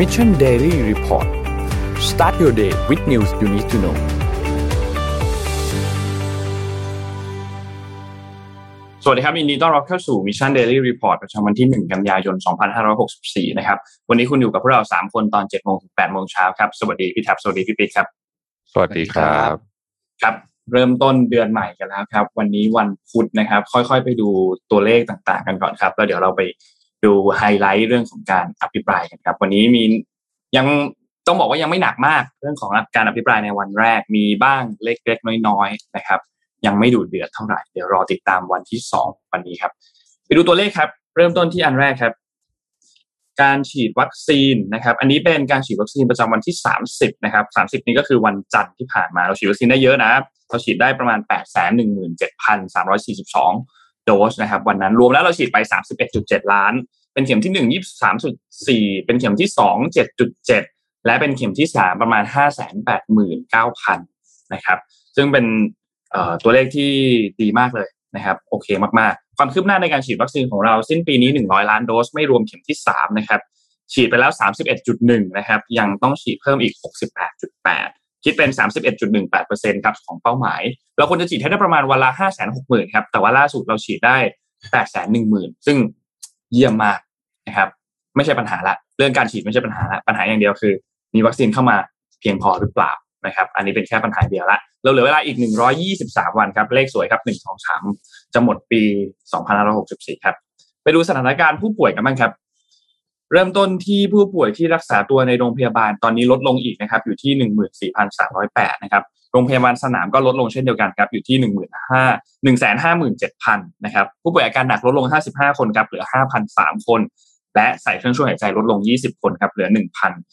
Mission Daily Report start your day with news you need to know สวัสดีครับยินดีต้อนรับเข้าสู่ Mission Daily Report ประจำวันที่ 1 กันยายน 2564 นะครับ วันนี้คุณอยู่กับพวกเรา 3 คนตอน 7 โมงถึง 8 โมงเช้าครับ สวัสดีพี่แท็บสวัสดีพี่ปิ๊กครับ สวัสดีครับ ครับ เริ่มต้นเดือนใหม่กันแล้วครับ วันนี้วันพุธนะครับ ค่อยๆ ไปดูตัวเลขต่างๆ กันก่อนครับ แล้วเดี๋ยวเราไป ดูไฮไลท์เรื่องของการอภิปรายกันครับ วันนี้มียังต้องบอกว่ายังไม่หนักมากเรื่องของการอภิปรายในวันแรกมีบ้างเล็กๆน้อยๆนะครับ ยังไม่ดูเดือดเท่าไหร่ เดี๋ยวรอติดตามวันที่สองวันนี้ครับไปดูตัวเลขครับ เริ่มต้นที่อันแรกครับ การฉีดวัคซีนนะครับ อันนี้เป็นการฉีดวัคซีนประจำวันที่ 30นะครับ30 นี้ก็คือวันจันทร์ที่ผ่านมาเราฉีดวัคซีนได้เยอะนะเราฉีดได้ประมาณ 817,342โดสนะครับวันนั้นรวมแล้วเราฉีดไป 31.7 ล้าน เป็นเข็มที่1 23.4เป็นเข็มที่2 7.7และเป็นเข็มที่3ประมาณ589,000นเก้าพันนะครับ ซึ่งเป็นตัวเลขที่ดีมากเลยนะครับ โอเคมากๆ ความคืบหน้าในการฉีดวัคซีนของเราสิ้นปีนี้100ล้านโดสไม่รวมเข็มที่3นะครับฉีดไปแล้ว31.1นะครับ ยังต้องฉีดเพิ่มอีก68.8คิดเป็น 31.18%ครับของเป้าหมาย เราควรจะฉีดให้ได้ประมาณวันละ560,000 ครับ แต่ว่าล่าสุดเราฉีดได้ 810,000 ซึ่งเยี่ยมมาก นะครับ ไม่ใช่ปัญหาละ เรื่องการฉีดไม่ใช่ปัญหาละปัญหาอย่างเดียวคือ มีวัคซีนเข้ามาเพียงพอหรือเปล่านะครับ อันนี้เป็นแค่ปัญหาเดียวละเราเหลือเวลาอีก 123 วันครับ เลขสวยครับ1 2 3 จะหมดปี 2564 ครับ ไปดูสถานการณ์ผู้ป่วยกันบ้างครับเริ่มต้นที่ผู้ป่วยที่รักษาตัวในโรงพยาบาลตอนนี้ลดลงอีกนะครับอยู่ที่ 14,308นะครับโรงพยาบาลสนามก็ลดลงเช่นเดียวกันครับอยู่ที่ 1 5 157,000นะครับผู้ป่วยอาการหนักลดลง 55 คนครับเหลือ 5,003 คน และใส่เครื่องช่วยหายใจลดลง 20 คนครับเหลือ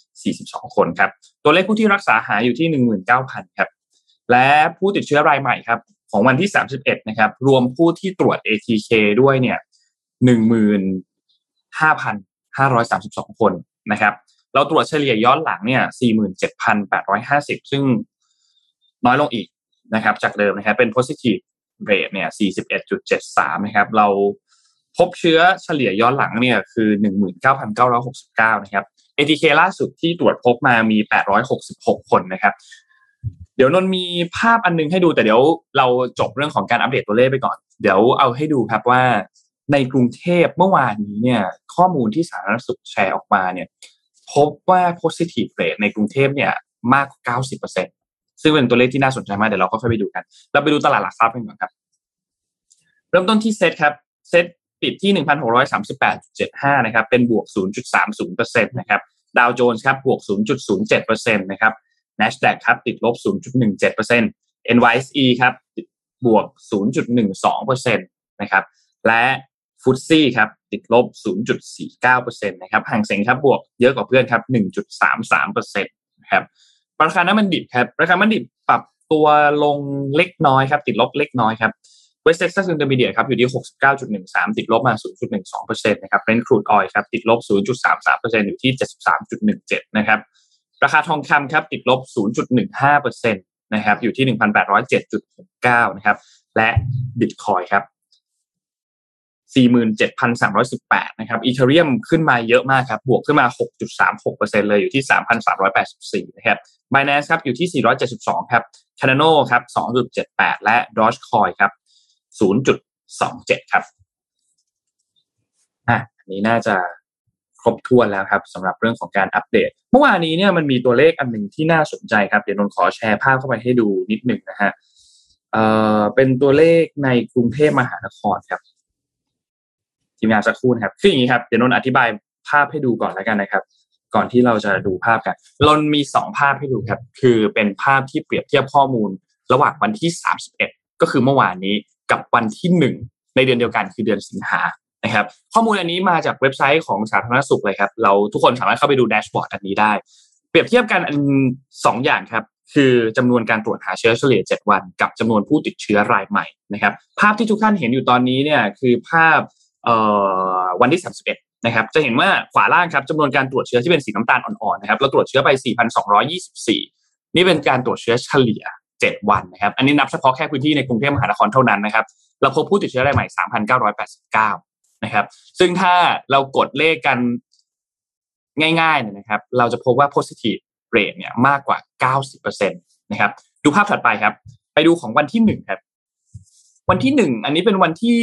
1,042 คนครับตัวเลขผู้ที่รักษาหายอยู่ที่ 19,000ครับและผู้ติดเชื้อรายใหม่ครับของวันที่ 31 นะครับ รวมผู้ที่ตรวจ ATK ด้วยเนี่ย15,532 คนนะครับ เราตรวจเฉลี่ยย้อนหลังเนี่ย 47,850 ซึ่งน้อยลงอีกนะครับ จากเดิมนะครับเป็น positive rate เนี่ย 41.73 นะครับ เรา พบเชื้อเฉลี่ยย้อนหลังเนี่ยคือ 19,969 นะครับ ATK ล่าสุดที่ตรวจพบมามี 866 คนนะครับ เดี๋ยวนนมีภาพอันนึงให้ดูแต่เดี๋ยวเราจบเรื่องของการอัปเดตตัวเลขไปก่อน เดี๋ยวเอาให้ดูครับว่าในกรุงเทพเมื่อวานนี้เนี่ย ข้อมูลที่สาธารณสุขแชร์ออกมาเนี่ย พบว่า positive rate ในกรุงเทพเนี่ยมากกว่า90%ซึ่งเป็นตัวเลขที่น่าสนใจมากเดี๋ยวเราก็ค่อยไปดูกัน เราไปดูตลาดหลักทรัพย์กันก่อนครับ เริ่มต้นที่เซตครับเซต ปิดที่ 1,638.75 นะครับ เป็นบวก 0.30%นะครับ ดาวโจนส์ครับ บวก 0.07%นะครับ NASDAQ ครับ ติดลบ 0.17% NYSE ครับ บวก 0.12%นะครับ และฟุตซี่ครับ ติดลบ 0.49%นะครับห่างเสงครับ บวกเยอะกว่าเพื่อนครับ 1.33%นะครับ ราคาน้ำมันดิบครับ ราคาน้ำมันดิบปรับตัวลงเล็กน้อยครับ ติดลบเล็กน้อยครับ West Texas Intermediate ครับอยู่ที่ 69.13 ติดลบมา 0.12%นะครับ Brent Crude Oil ครับติดลบ 0.33%อยู่ที่ 73.17 นะครับ ราคาทองคำครับติดลบ 0.15%นะครับอยู่ที่ 1,807.69 นะครับ และ Bitcoin ครับ47,318 นะครับ อีเทเรียมขึ้นมาเยอะมากครับ บวกขึ้นมา 6.36%เลยอยู่ที่ 3,384 นะครับ Binance ครับอยู่ที่ 472 ครับ Cardano ครับ 2.78 และ Dogecoin ครับ 0.27 ครับอะอันนี้น่าจะครบถ้วนแล้วครับสำหรับเรื่องของการอัปเดต เมื่อวานนี้เนี่ยมันมีตัวเลขอันหนึ่งที่น่าสนใจครับ เดี๋ยวนนขอแชร์ภาพเข้าไปให้ดูนิดหนึ่งนะฮะเอ่อเป็นตัวเลขในกรุงเทพมหานครครับทีมงานสักครู่นะครับคืออย่างนี้ครับเดี๋ยวนนอธิบายภาพให้ดูก่อนแล้วกันนะครับ ก่อนที่เราจะดูภาพกันเรามีสองภาพให้ดูครับ คือเป็นภาพที่เปรียบเทียบข้อมูล ระหว่างวันที่ 31 ก็คือเมื่อวานนี้ กับวันที่หนึ่งในเดือนเดียวกันคือเดือนสิงหานะครับ ข้อมูลอันนี้มาจากเว็บไซต์ของสาธารณสุขเลยครับ เราทุกคนสามารถเข้าไปดูแดชบอร์ดอันนี้ได้ เปรียบเทียบกันอันสองอย่างครับ คือจำนวนการตรวจหาเชื้อเฉลี่ย 7 วัน กับจำนวนผู้ติดเชื้อรายใหม่นะครับ ภาพที่ทุกท่านเห็นอยู่ตอนนี้เนี่ยคือภาพวันที่ 31 นะครับ จะเห็นว่าขวาล่างครับจำนวนการตรวจเชื้อที่เป็นสีน้ำตาลอ่อนๆนะครับเราตรวจเชื้อไป 4,224 นี่เป็นการตรวจเชื้อเฉลี่ย 7 วันนะครับ อันนี้นับเฉพาะแค่พื้นที่ในกรุงเทพมหานครเท่านั้นนะครับ เราพบผู้ติดเชื้อรายใหม่ 3,989 นะครับ ซึ่งถ้าเรากดเลขกันง่ายๆเนี่ยนะครับ เราจะพบว่า positive rate เนี่ยมากกว่า 90%นะครับ ดูภาพถัดไปครับ ไปดูของวันที่หนึ่งครับ วันที่หนึ่งอันนี้เป็นวันที่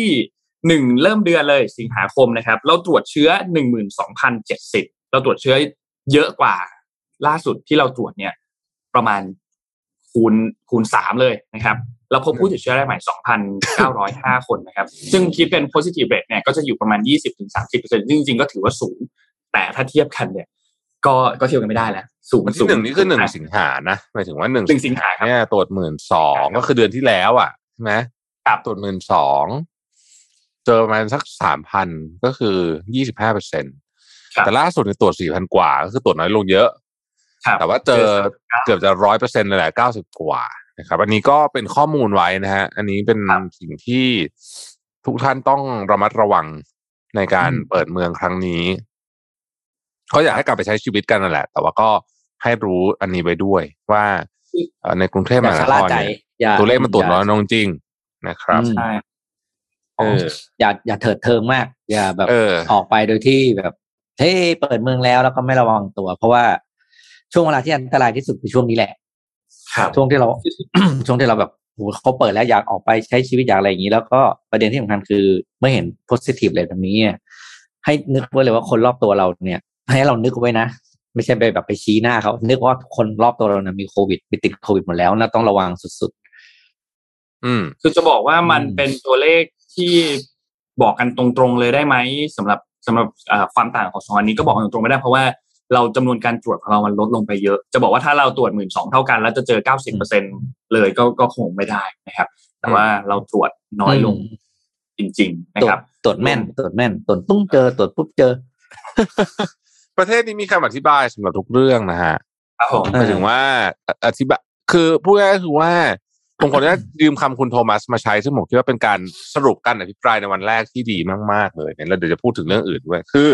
หนึ่งเริ่มเดือนเลยสิงหาคมนะครับ เราตรวจเชื้อหนึ่งหมื่นสองพันเจ็ดสิบเราตรวจเชื้อเยอะกว่าล่าสุดที่เราตรวจเนี่ย ประมาณ คูณคูณสามเลยนะครับเราพบผู้ติดเชื้อรายใหม่ 2,905 คนนะครับ ซึ่งคิดเป็น positive rate เนี่ยก็จะอยู่ประมาณ 20-30%ซึ่งจริงๆ ก็ถือว่าสูง แต่ถ้าเทียบกันเนี่ย ก็ก็เทียบกันไม่ได้แล้ว สูงวันสูที่งหนึ่งนี่คือหนึ่งสิงหานะ หมายถึงว่าหนึ่งหนึ่งสิงหาครับเนี่ยตรวจหมื่นสองก็คือเดือนที่แล้วอะใช่ไหมครับตรวจหมื่นสองเจอประมาณสักสามพันก็คือยี่สิบห้าเปอร์เซ็นต์ครับแต่ล่าสุดเนี่ยตรวจสี่พันกว่า ก็คือตรวจน้อยลงเยอะครับ แต่ว่าเจอเกือบจะร้อยเปอร์เซ็นต์เลยแหละเก้าสิบกว่านะครับ อันนี้ก็เป็นข้อมูลไว้นะฮะ อันนี้เป็นครับสิ่งที่ทุกท่านต้องระมัดระวังในการอืมเปิดเมืองครั้งนี้ก็อยากให้กลับไปใช้ชีวิตกันนั่นแหละ แต่ว่าก็ให้รู้อันนี้ไปด้วยว่าเอ่อในกรุงเทพมอย่าหานชะคล่ารใจเนี่ยอย่าตัวเลขมันตรวจน้อยาลงจริงนะครับอืมใช่เอออย่าอย่าเถิดเทิงมาก อย่าแบบเออออกไปโดยที่แบบเฮ้ยเปิดเมืองแล้วแล้วก็ไม่ระวังตัว เพราะว่า ช่วงเวลาที่อันตรายที่สุดคือช่วงนี้แหละครับช่วงที่เราช่วงที่เราแบบโหเขาเปิดแล้วอยากออกไปใช้ชีวิตอยากอะไรอย่างนี้ แล้วก็ประเด็นที่สำคัญคือเมื่อเห็น positive เลยแบบนี้เนี่ยให้นึกไว้เลยว่าคนรอบตัวเราเนี่ย ให้เรานึกไว้นะ ไม่ใช่ไปแบบไปชี้หน้าเขานึกว่าทุกคนรอบตัวเราเนี่ยมีโควิดไปติดโควิดหมดแล้วนะต้องระวังสุดอืม คือจะบอกว่ามันอืมเป็นตัวเลขที่บอกกันตรงๆเลยได้ไหมสำหรับสำหรับอ่าความต่างของสองอันนี้ก็บอกกันตรงๆไม่ได้เพราะว่า เราจำนวนการตรวจของเรามันลดลงไปเยอะ จะบอกว่าถ้าเราตรวจหมื่นสองเท่ากัน แล้วจะเจอเก้าสิบเปอร์เซ็นเลยก็ก็คงไม่ได้นะครับ แต่ว่าเราตรวจๆน้อยลงอืมจริง ๆ นะตรวคจรับ ตรวจแม่น ตรวจแม่น ตรวจปุ้งเจอ ตรวจปุ๊บเจอ ประเทศนี้มีคำอธิบายสำหรับทุกเรื่องนะฮะครับผมหมายถึงว่าออธิบายคือพูดง่ายๆก็คือว่าผมขออนุญาตยืมคำคุณโทมัสมาใช้ ซึ่งผมคิดว่าเป็นการสรุปการอภิปรายในวันแรกที่ดีมาก ๆ เลยเนี่ยแล้วเดี๋ยวจะพูดถึงเรื่องอื่นด้วย คือ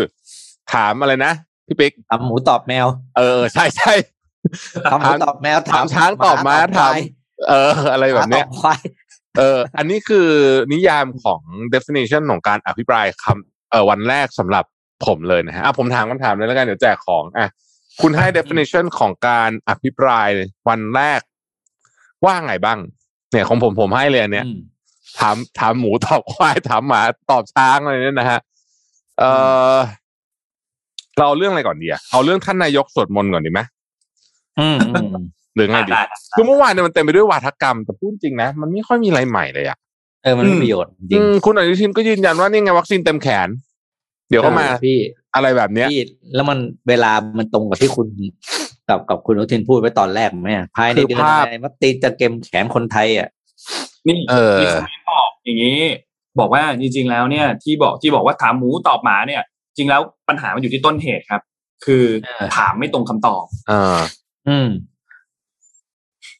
ถามอะไรนะ พี่ปิ๊กทำหมูตอบแมว เออใช่ใช่ทำหมูตอบแมวถามช้างตอบม้าหถามควยเออ อะไรแบบเนี้ยหมาตอบควายเออ อันนี้คือนิยามของ definition ของการอภิปรายคำเออวันแรกสำหรับผมเลยนะฮะอะผมถามคำถามเลยแล้วกันเดี๋ยวแจกของอะคุณให้ definition ของการอภิปรายวันแรก ว่าไงบ้าง เนี่ยของผมผมให้เลยอันเนี้ยอืมถามถามหมูตอบควายถามหมาตอบช้างอะไรเนี่ยนะฮะเออ เราเอาเรื่องอะไรก่อนดีอะเอาเรื่องท่านนายกสวดมนต์ก่อนดีไหมอืมอืมหรือไงดีได้ได้คือเมื่อวานเนี่ยมันเต็มไปด้วยวาทกรรมแต่พูดจริงนะมันไม่ค่อยมีอะไรใหม่เลยอะเออมันไม่มีประโยชน์จริอืงมคุณอนุทินก็ยืนยันว่านี่ไงวัคซีนเต็มแขน เดี๋ยวก็มาพี่อะไรแบบเนี้ยพี่แล้วมันเวลามันตรงกับที่คุณกับกับคุณอนุทินพูดไว้ตอนแรกไหมอะภายในคือเดือนภาพอะไรวัคซีนจะเกมแขนคนไทยอะนี่เออมีคอมเมนต์บอกอย่างนี้ บอกว่าจริง ๆ แล้วเนี่ย ที่บอกที่บอกว่าถามหมูตอบหมาเนี่ย จริงแล้วปัญหามันอยู่ที่ต้นเหตุครับ คือเออถามไม่ตรงคำตอบเอออืม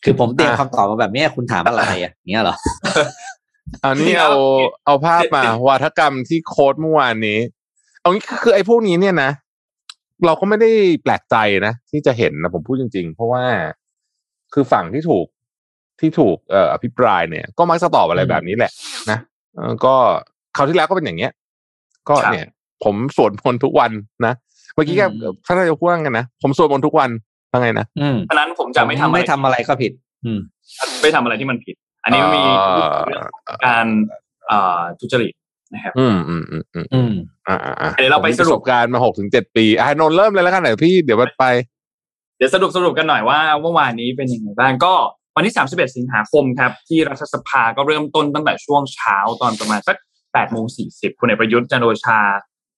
คือผมเตรียมอะคำตอบมาแบบเนี้ยคุณถามอะไรอะเนี้ยเหรออันนี้เอาเอาภาพมาวาทกรรมที่โค้ดเมื่อวานนี้ เอางี้คือไอ้พวกนี้เนี่ยนะเราก็ไม่ได้แปลกใจนะที่จะเห็นนะผมพูดจริง ๆ เพราะว่าคือฝั่งที่ถูกที่ถูกเอ่ออภิปรายเนี่ย ก็มักจะตอบอะไรอืมแบบนี้แหละ นะเออก็คราวที่แล้วก็เป็นอย่างเงี้ย ก็ครับเนี่ย ผมสวดมนต์ทุกวันนะเมื่อกี้ก็ท่านนายกพูดว่าไงนะผมสวดมนต์ทุกวันว่าไงนะอืมเพราะฉะนั้นผมจะไม่ทำอะไรไม่ทำอะไรก็ผิด อืมไม่ทำอะไรที่มันผิด อันนี้มันมีเอ่อเรื่องของการเอ่อทุจริตนะครับอืมอืมอืมอืมอืมอ่าอ่าอ่าเดี๋ยวเราไปผมมีสรุปประการณ์มาหกถึงเจ็ดปีอะนนท์เริ่มเลยแล้วกันเดี๋ยวพี่เดี๋ยวมันไป เดี๋ยวสรุปสรุปกันหน่อยว่าเมื่อวานนี้เป็นยังไงบ้างก็วันที่ 31 สิงหาคมครับ ที่รัฐสภาก็เริ่มต้นตั้งแต่ช่วงเช้าตอนประมาณสัก8โมง40คุณเอกประยุทธ์จันทร์โอชา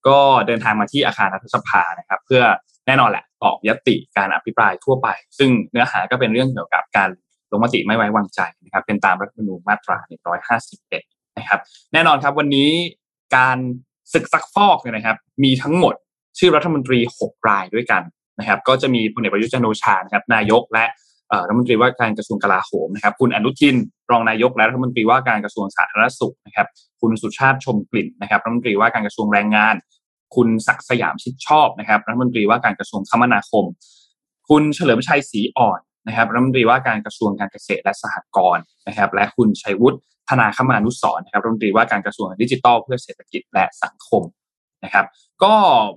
ก็เดินทางมาที่อาคารรัฐสภานะครับ เพื่อแน่นอนแหละตอบยติการอภิปรายทั่วไป ซึ่งเนื้อหาก็เป็นเรื่องเกี่ยวกับการลงมติไม่ไว้วางใจนะครับ เป็นตามรัฐธรรมนูญมาตรา 151 นะครับ แน่นอนครับวันนี้การศึกซักฟอกเนี่ยนะครับ มีทั้งหมดชื่อรัฐมนตรี 6 รายด้วยกันนะครับ ก็จะมีพลเอกประยุทธ์จันทร์โอชานะครับนายกและ รัฐมนตรีว่าการกระทรวงกลาโหมนะครับคุณอนุทินรองนายกและรัฐมนตรีว่าการกระทรวงสาธารณสุขนะครับคุณสุชาติชมกลิ่นนะครับรัฐมนตรีว่าการกระทรวงแรงงาน คุณศักสยามชิดชอบนะครับรัฐมนตรีว่าการกระทรวงคมนาคม คุณเฉลิมชัยศรีอ่อนนะครับรัฐมนตรีว่าการกระทรวงการเกษตรและสหกรณ์นะครับ และคุณชัยวุฒิธนาคมานุสรนะครับรัฐมนตรีว่าการกระทรวงดิจิทัลเพื่อเศรษฐกิจและสังคมนะครับ ก็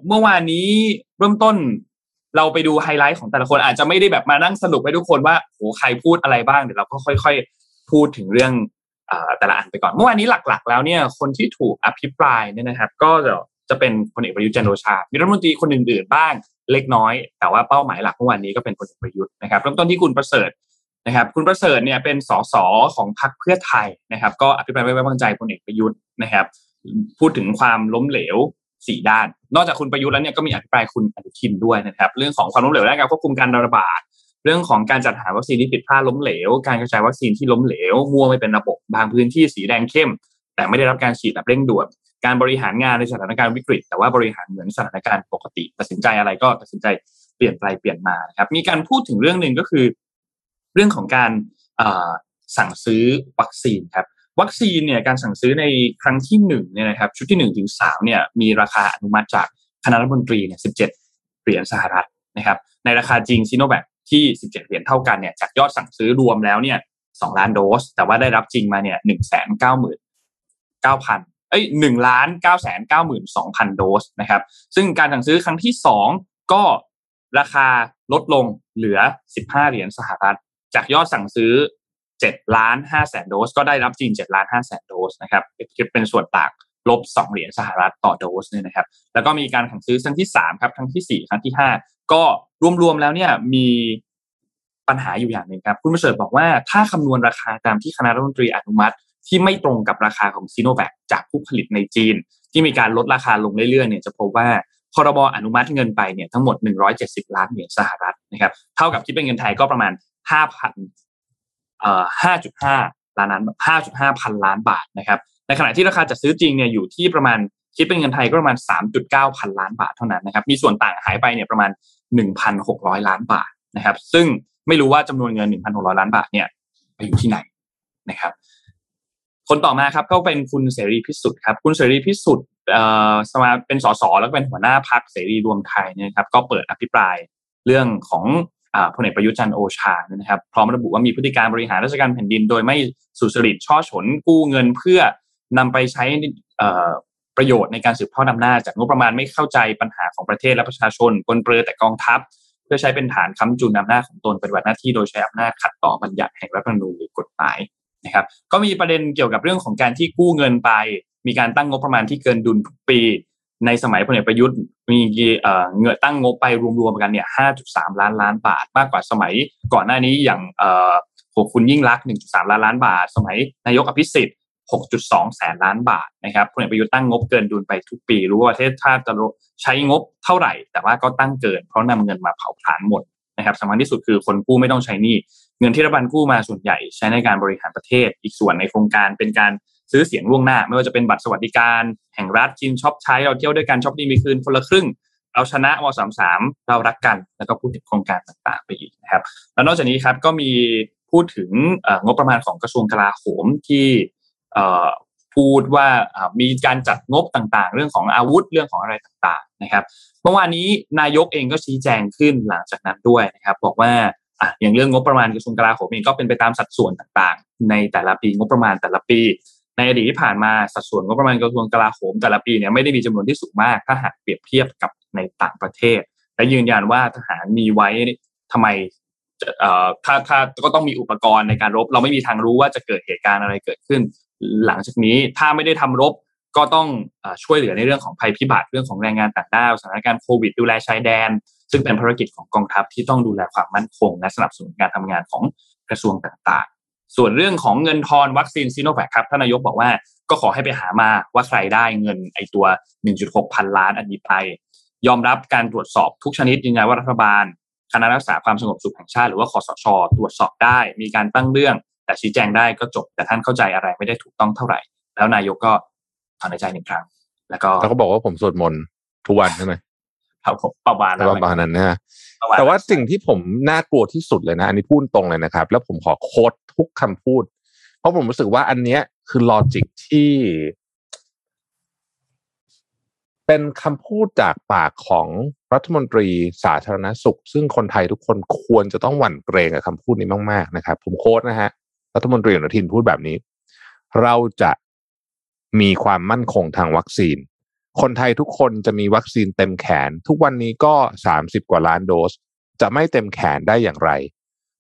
เมื่อวานนี้เริ่มต้น เราไปดูไฮไลท์ของแต่ละคนอาจจะไม่ได้แบบมานั่งสรุปให้ทุกคนว่าโหใครพูดอะไรบ้างเดี๋ยวเราก็ค่อย ๆ พูดถึงเรื่องแต่ละอันไปก่อนเมื่อวานนี้หลักๆ แล้วเนี่ยคนที่ถูกอภิปรายเนี่ยนะครับ ก็จะจะเป็นพลเอกประยุทธ์จันโอชา มีรัฐมนตรีคนอื่นๆบ้างเล็กน้อย แต่ว่าเป้าหมายหลักเมื่อวานนี้ก็เป็นพลเอกประยุทธ์นะครับเริ่มต้นที่คุณประเสริฐนะครับ คุณประเสริฐเนี่ยเป็นสสของพรรคเพื่อไทยนะครับ ก็อภิปรายไม่ไว้วางใจพลเอกประยุทธ์นะครับ พูดถึงความล้มเหลว สี่ด้าน นอกจากคุณประยุทธ์แล้วเนี่ยก็มีอภิปรายคุณอนุทินด้วยนะครับเรื่องของความล้มเหลวด้านการควบคุมการระบาดเรื่องของการจัดหาวัคซีนที่ผิดพลาดล้มเหลว การกระจายวัคซีนที่ล้มเหลวมั่วไม่เป็นระบบบางพื้นที่สีแดงเข้ม แต่ไม่ได้รับการฉีดแบบเร่งด่วนการบริหารงานในสถานการณ์วิกฤต แต่ว่าบริหารเหมือนสถานการณ์ปกติ ตัดสินใจอะไรก็ตัดสินใจเปลี่ยนไปเปลี่ยนมาครับมีการพูดถึงเรื่องหนึ่งก็คือ เรื่องของการสั่งซื้อวัคซีนครับ วัคซีนเนี่ยการสั่งซื้อในครั้งที่หนึ่งเนี่ยนะครับชุดที่หนึ่งถึงสามเนี่ยมีราคาอนุมัติจากคณะรัฐมนตรีเนี่ยสิบเจ็ดเหรียญสหรัฐนะครับในราคาจริงซีโนแวคที่สิบเจ็ดเหรียญเท่ากันเนี่ยจากยอดสั่งซื้อรวมแล้วเนี่ยสองล้านโดส แต่ว่าได้รับจริงมาเนี่ยหนึ่งแสนเก้าหมื่นเก้าพันเอ้ยหนึ่งล้านเก้าแสนเก้าหมื่นสองพันโดสนะครับซึ่งการสั่งซื้อครั้งที่สองก็ราคาลดลงเหลือสิบห้าเหรียญสหรัฐ จากยอดสั่งซื้อ เจ็ดล้านห้าแสนโดส ก็ได้รับจริงเจ็ดล้านห้าแสนโดสนะครับคิดเป็นส่วนต่างลบสองเหรียญสหรัฐต่อโดสเนี่ยนะครับ แล้วก็มีการสั่งซื้อครั้งที่สามครับ ครั้งที่สี่ครั้งที่ห้าก็รวมๆแล้วเนี่ยมีปัญหาอยู่อย่างหนึ่งครับ คุณประเสริฐบอกว่าถ้าคำนวณราคาตามที่คณะรัฐมนตรีอนุมัติ ที่ไม่ตรงกับราคาของซีโนแวคจากผู้ผลิตในจีน ที่มีการลดราคาลงเรื่อยๆเนี่ยจะพบว่าพรบอนุมัติเงินไปเนี่ยทั้งหมด 170 ล้านเหรียญสหรัฐนะครับเท่ากับที่เป็นเงินไทยก็ประมาณ5,000 5.5 ล้านล้าน5.5 พันล้านบาทนะครับในขณะที่ราคาจัดซื้อจริงเนี่ยอยู่ที่ประมาณคิดเป็นเงินไทยก็ประมาณ 3.9 พันล้านบาทเท่านั้นนะครับมีส่วนต่างหายไปเนี่ยประมาณ 1,600 ล้านบาทนะครับ ซึ่งไม่รู้ว่าจำนวนเงิน 1,600 ล้านบาทเนี่ยไปอยู่ที่ไหนนะครับ คนต่อมาครับก็เป็นคุณเสรีพิสุทธิ์ครับคุณเสรีพิสุทธิ์สมาเป็นสสแล้วก็เป็นหัวหน้าพักเสรีรวมไทยเนี่ยครับก็เปิดอภิปรายเรื่องของ พลเอกประยุจันโอชานะครับพร้อมระบุว่ามีพฤติการบริหารราชการแผ่นดิน โดยไม่สุจริตช่อฉนกู้เงินเพื่อนำไปใช้ประโยชน์ในการสืบทอดอำนาจจากงบประมาณไม่เข้าใจปัญหาของประเทศและประชาชนปนเปื้อแต่กองทัพ เพื่อใช้เป็นฐานค้ำจุนอำนาจของตนปฏิบัติหน้าที่โดยใช้อำนาจขัดต่อบัญญัติแห่งรัฐธรรมนูญหรือกฎหมายนะครับก็มีประเด็นเกี่ยวกับเรื่องของการที่กู้เงินไป มีการตั้งงบประมาณที่เกินดุลทุกปี ในสมัยพลเอกประยุทธ์มีเงินตั้งงบไปรวมๆกันเนี่ย5.3 ล้านล้านบาท มากกว่าสมัยก่อนหน้านี้อย่างคุณยิ่งรัก 1.3 ล้านล้านบาท สมัยนายกอภิสิทธิ์ 6.2 แสนล้านบาทนะครับพลเอกประยุทธ์ตั้งงบเกินดุลไปทุกปี รู้ว่าประเทศชาติจะใช้งบเท่าไหร่ แต่ว่าก็ตั้งเกิน เพราะนำเงินมาเผาผลาญหมดนะครับสำคัญที่สุดคือคนกู้ไม่ต้องใช้หนี้เงินที่รัฐบาลกู้มาส่วนใหญ่ใช้ในการบริหารประเทศ อีกส่วนในโครงการเป็นการ ซื้อเสียงล่วงหน้า ไม่ว่าจะเป็นบัตรสวัสดิการ แห่งรัฐกินช็อปใช้เราเที่ยวด้วยกันช็อปดีมีคืนคนละครึ่งเราชนะมสามสามเรารักกัน แล้วก็พูดถึงโครงการต่างๆ ไปอีกนะครับ แล้วนอกจากนี้ครับก็มีพูดถึงงบประมาณของกระทรวงกลาโหมที่พูดว่ามีการจัดงบต่างๆ เรื่องของอาวุธเรื่องของอะไรต่างๆนะครับเมื่อวานนี้นายกเองก็ชี้แจงขึ้นหลังจากนั้นด้วยนะครับ บอกว่าอะอย่างเรื่องงบประมาณกระทรวงกลาโหมเองก็เป็นไปตามสัดส่วนต่างๆ ในแต่ละปีงบประมาณแต่ละปี ในอดีตที่ผ่านมาสัดส่วนงบประมาณกระทรวงกลาโหมแต่ละปีเนี่ยไม่ได้มีจำนวนที่สูงมาก ถ้าหากเปรียบเทียบกับในต่างประเทศ และยืนยันว่าทหารมีไว้ทำไมเอ่อถ้าถ้าก็ต้องมีอุปกรณ์ในการรบ เราไม่มีทางรู้ว่าจะเกิดเหตุการณ์อะไรเกิดขึ้น หลังจากนี้ถ้าไม่ได้ทำรบก็ต้องช่วยเหลือในเรื่องของภัยพิบัติเรื่องของแรงงานต่างด้าวสถานการณ์โควิดดูแลชายแดน ซึ่งเป็นภารกิจของกองทัพที่ต้องดูแลความมั่นคง และสนับสนุนการทำงานของกระทรวงต่างๆ ส่วนเรื่องของเงินทอนวัคซีนซีโนแวคครับท่านนายกบอกว่าก็ขอให้ไปหามาว่าใครได้เงินไอตัว 1.6 พันล้านอันนี้ไป ยอมรับการตรวจสอบทุกชนิดยืนยันว่ารัฐบาล คณะรักษาความสงบสุขแห่งชาติหรือว่าคอสช ตรวจสอบได้ มีการตั้งเรื่อง แต่ชี้แจงได้ก็จบ แต่ท่านเข้าใจอะไรไม่ได้ถูกต้องเท่าไหร่ แล้วนายกก็ถอนใจหนึ่งครั้ง แล้วก็แล้วก็บอกว่าผมสวดมนต์ทุกวันใช่ไหม ครับผมประมาณประมาณนั้นนะแต่ว่าสิ่งที่ผมน่ากลัวที่สุดเลยนะ อันนี้พูดตรงเลยนะครับ แล้วผมขอโค้ดทุกคำพูด เพราะผมรู้สึกว่าอันเนี้ยคือลอจิกที่เป็นคำพูดจากปากของรัฐมนตรีสาธารณสุข ซึ่งคนไทยทุกคนควรจะต้องหวั่นเกรงกับคำพูดนี้มากๆนะครับ ผมโค้ดนะฮะ รัฐมนตรีอนุทินพูดแบบนี้ เราจะมีความมั่นคงทางวัคซีน คนไทยทุกคนจะมีวัคซีนเต็มแขน ทุกวันนี้ก็สามสิบกว่าล้านโดส จะไม่เต็มแขนได้อย่างไร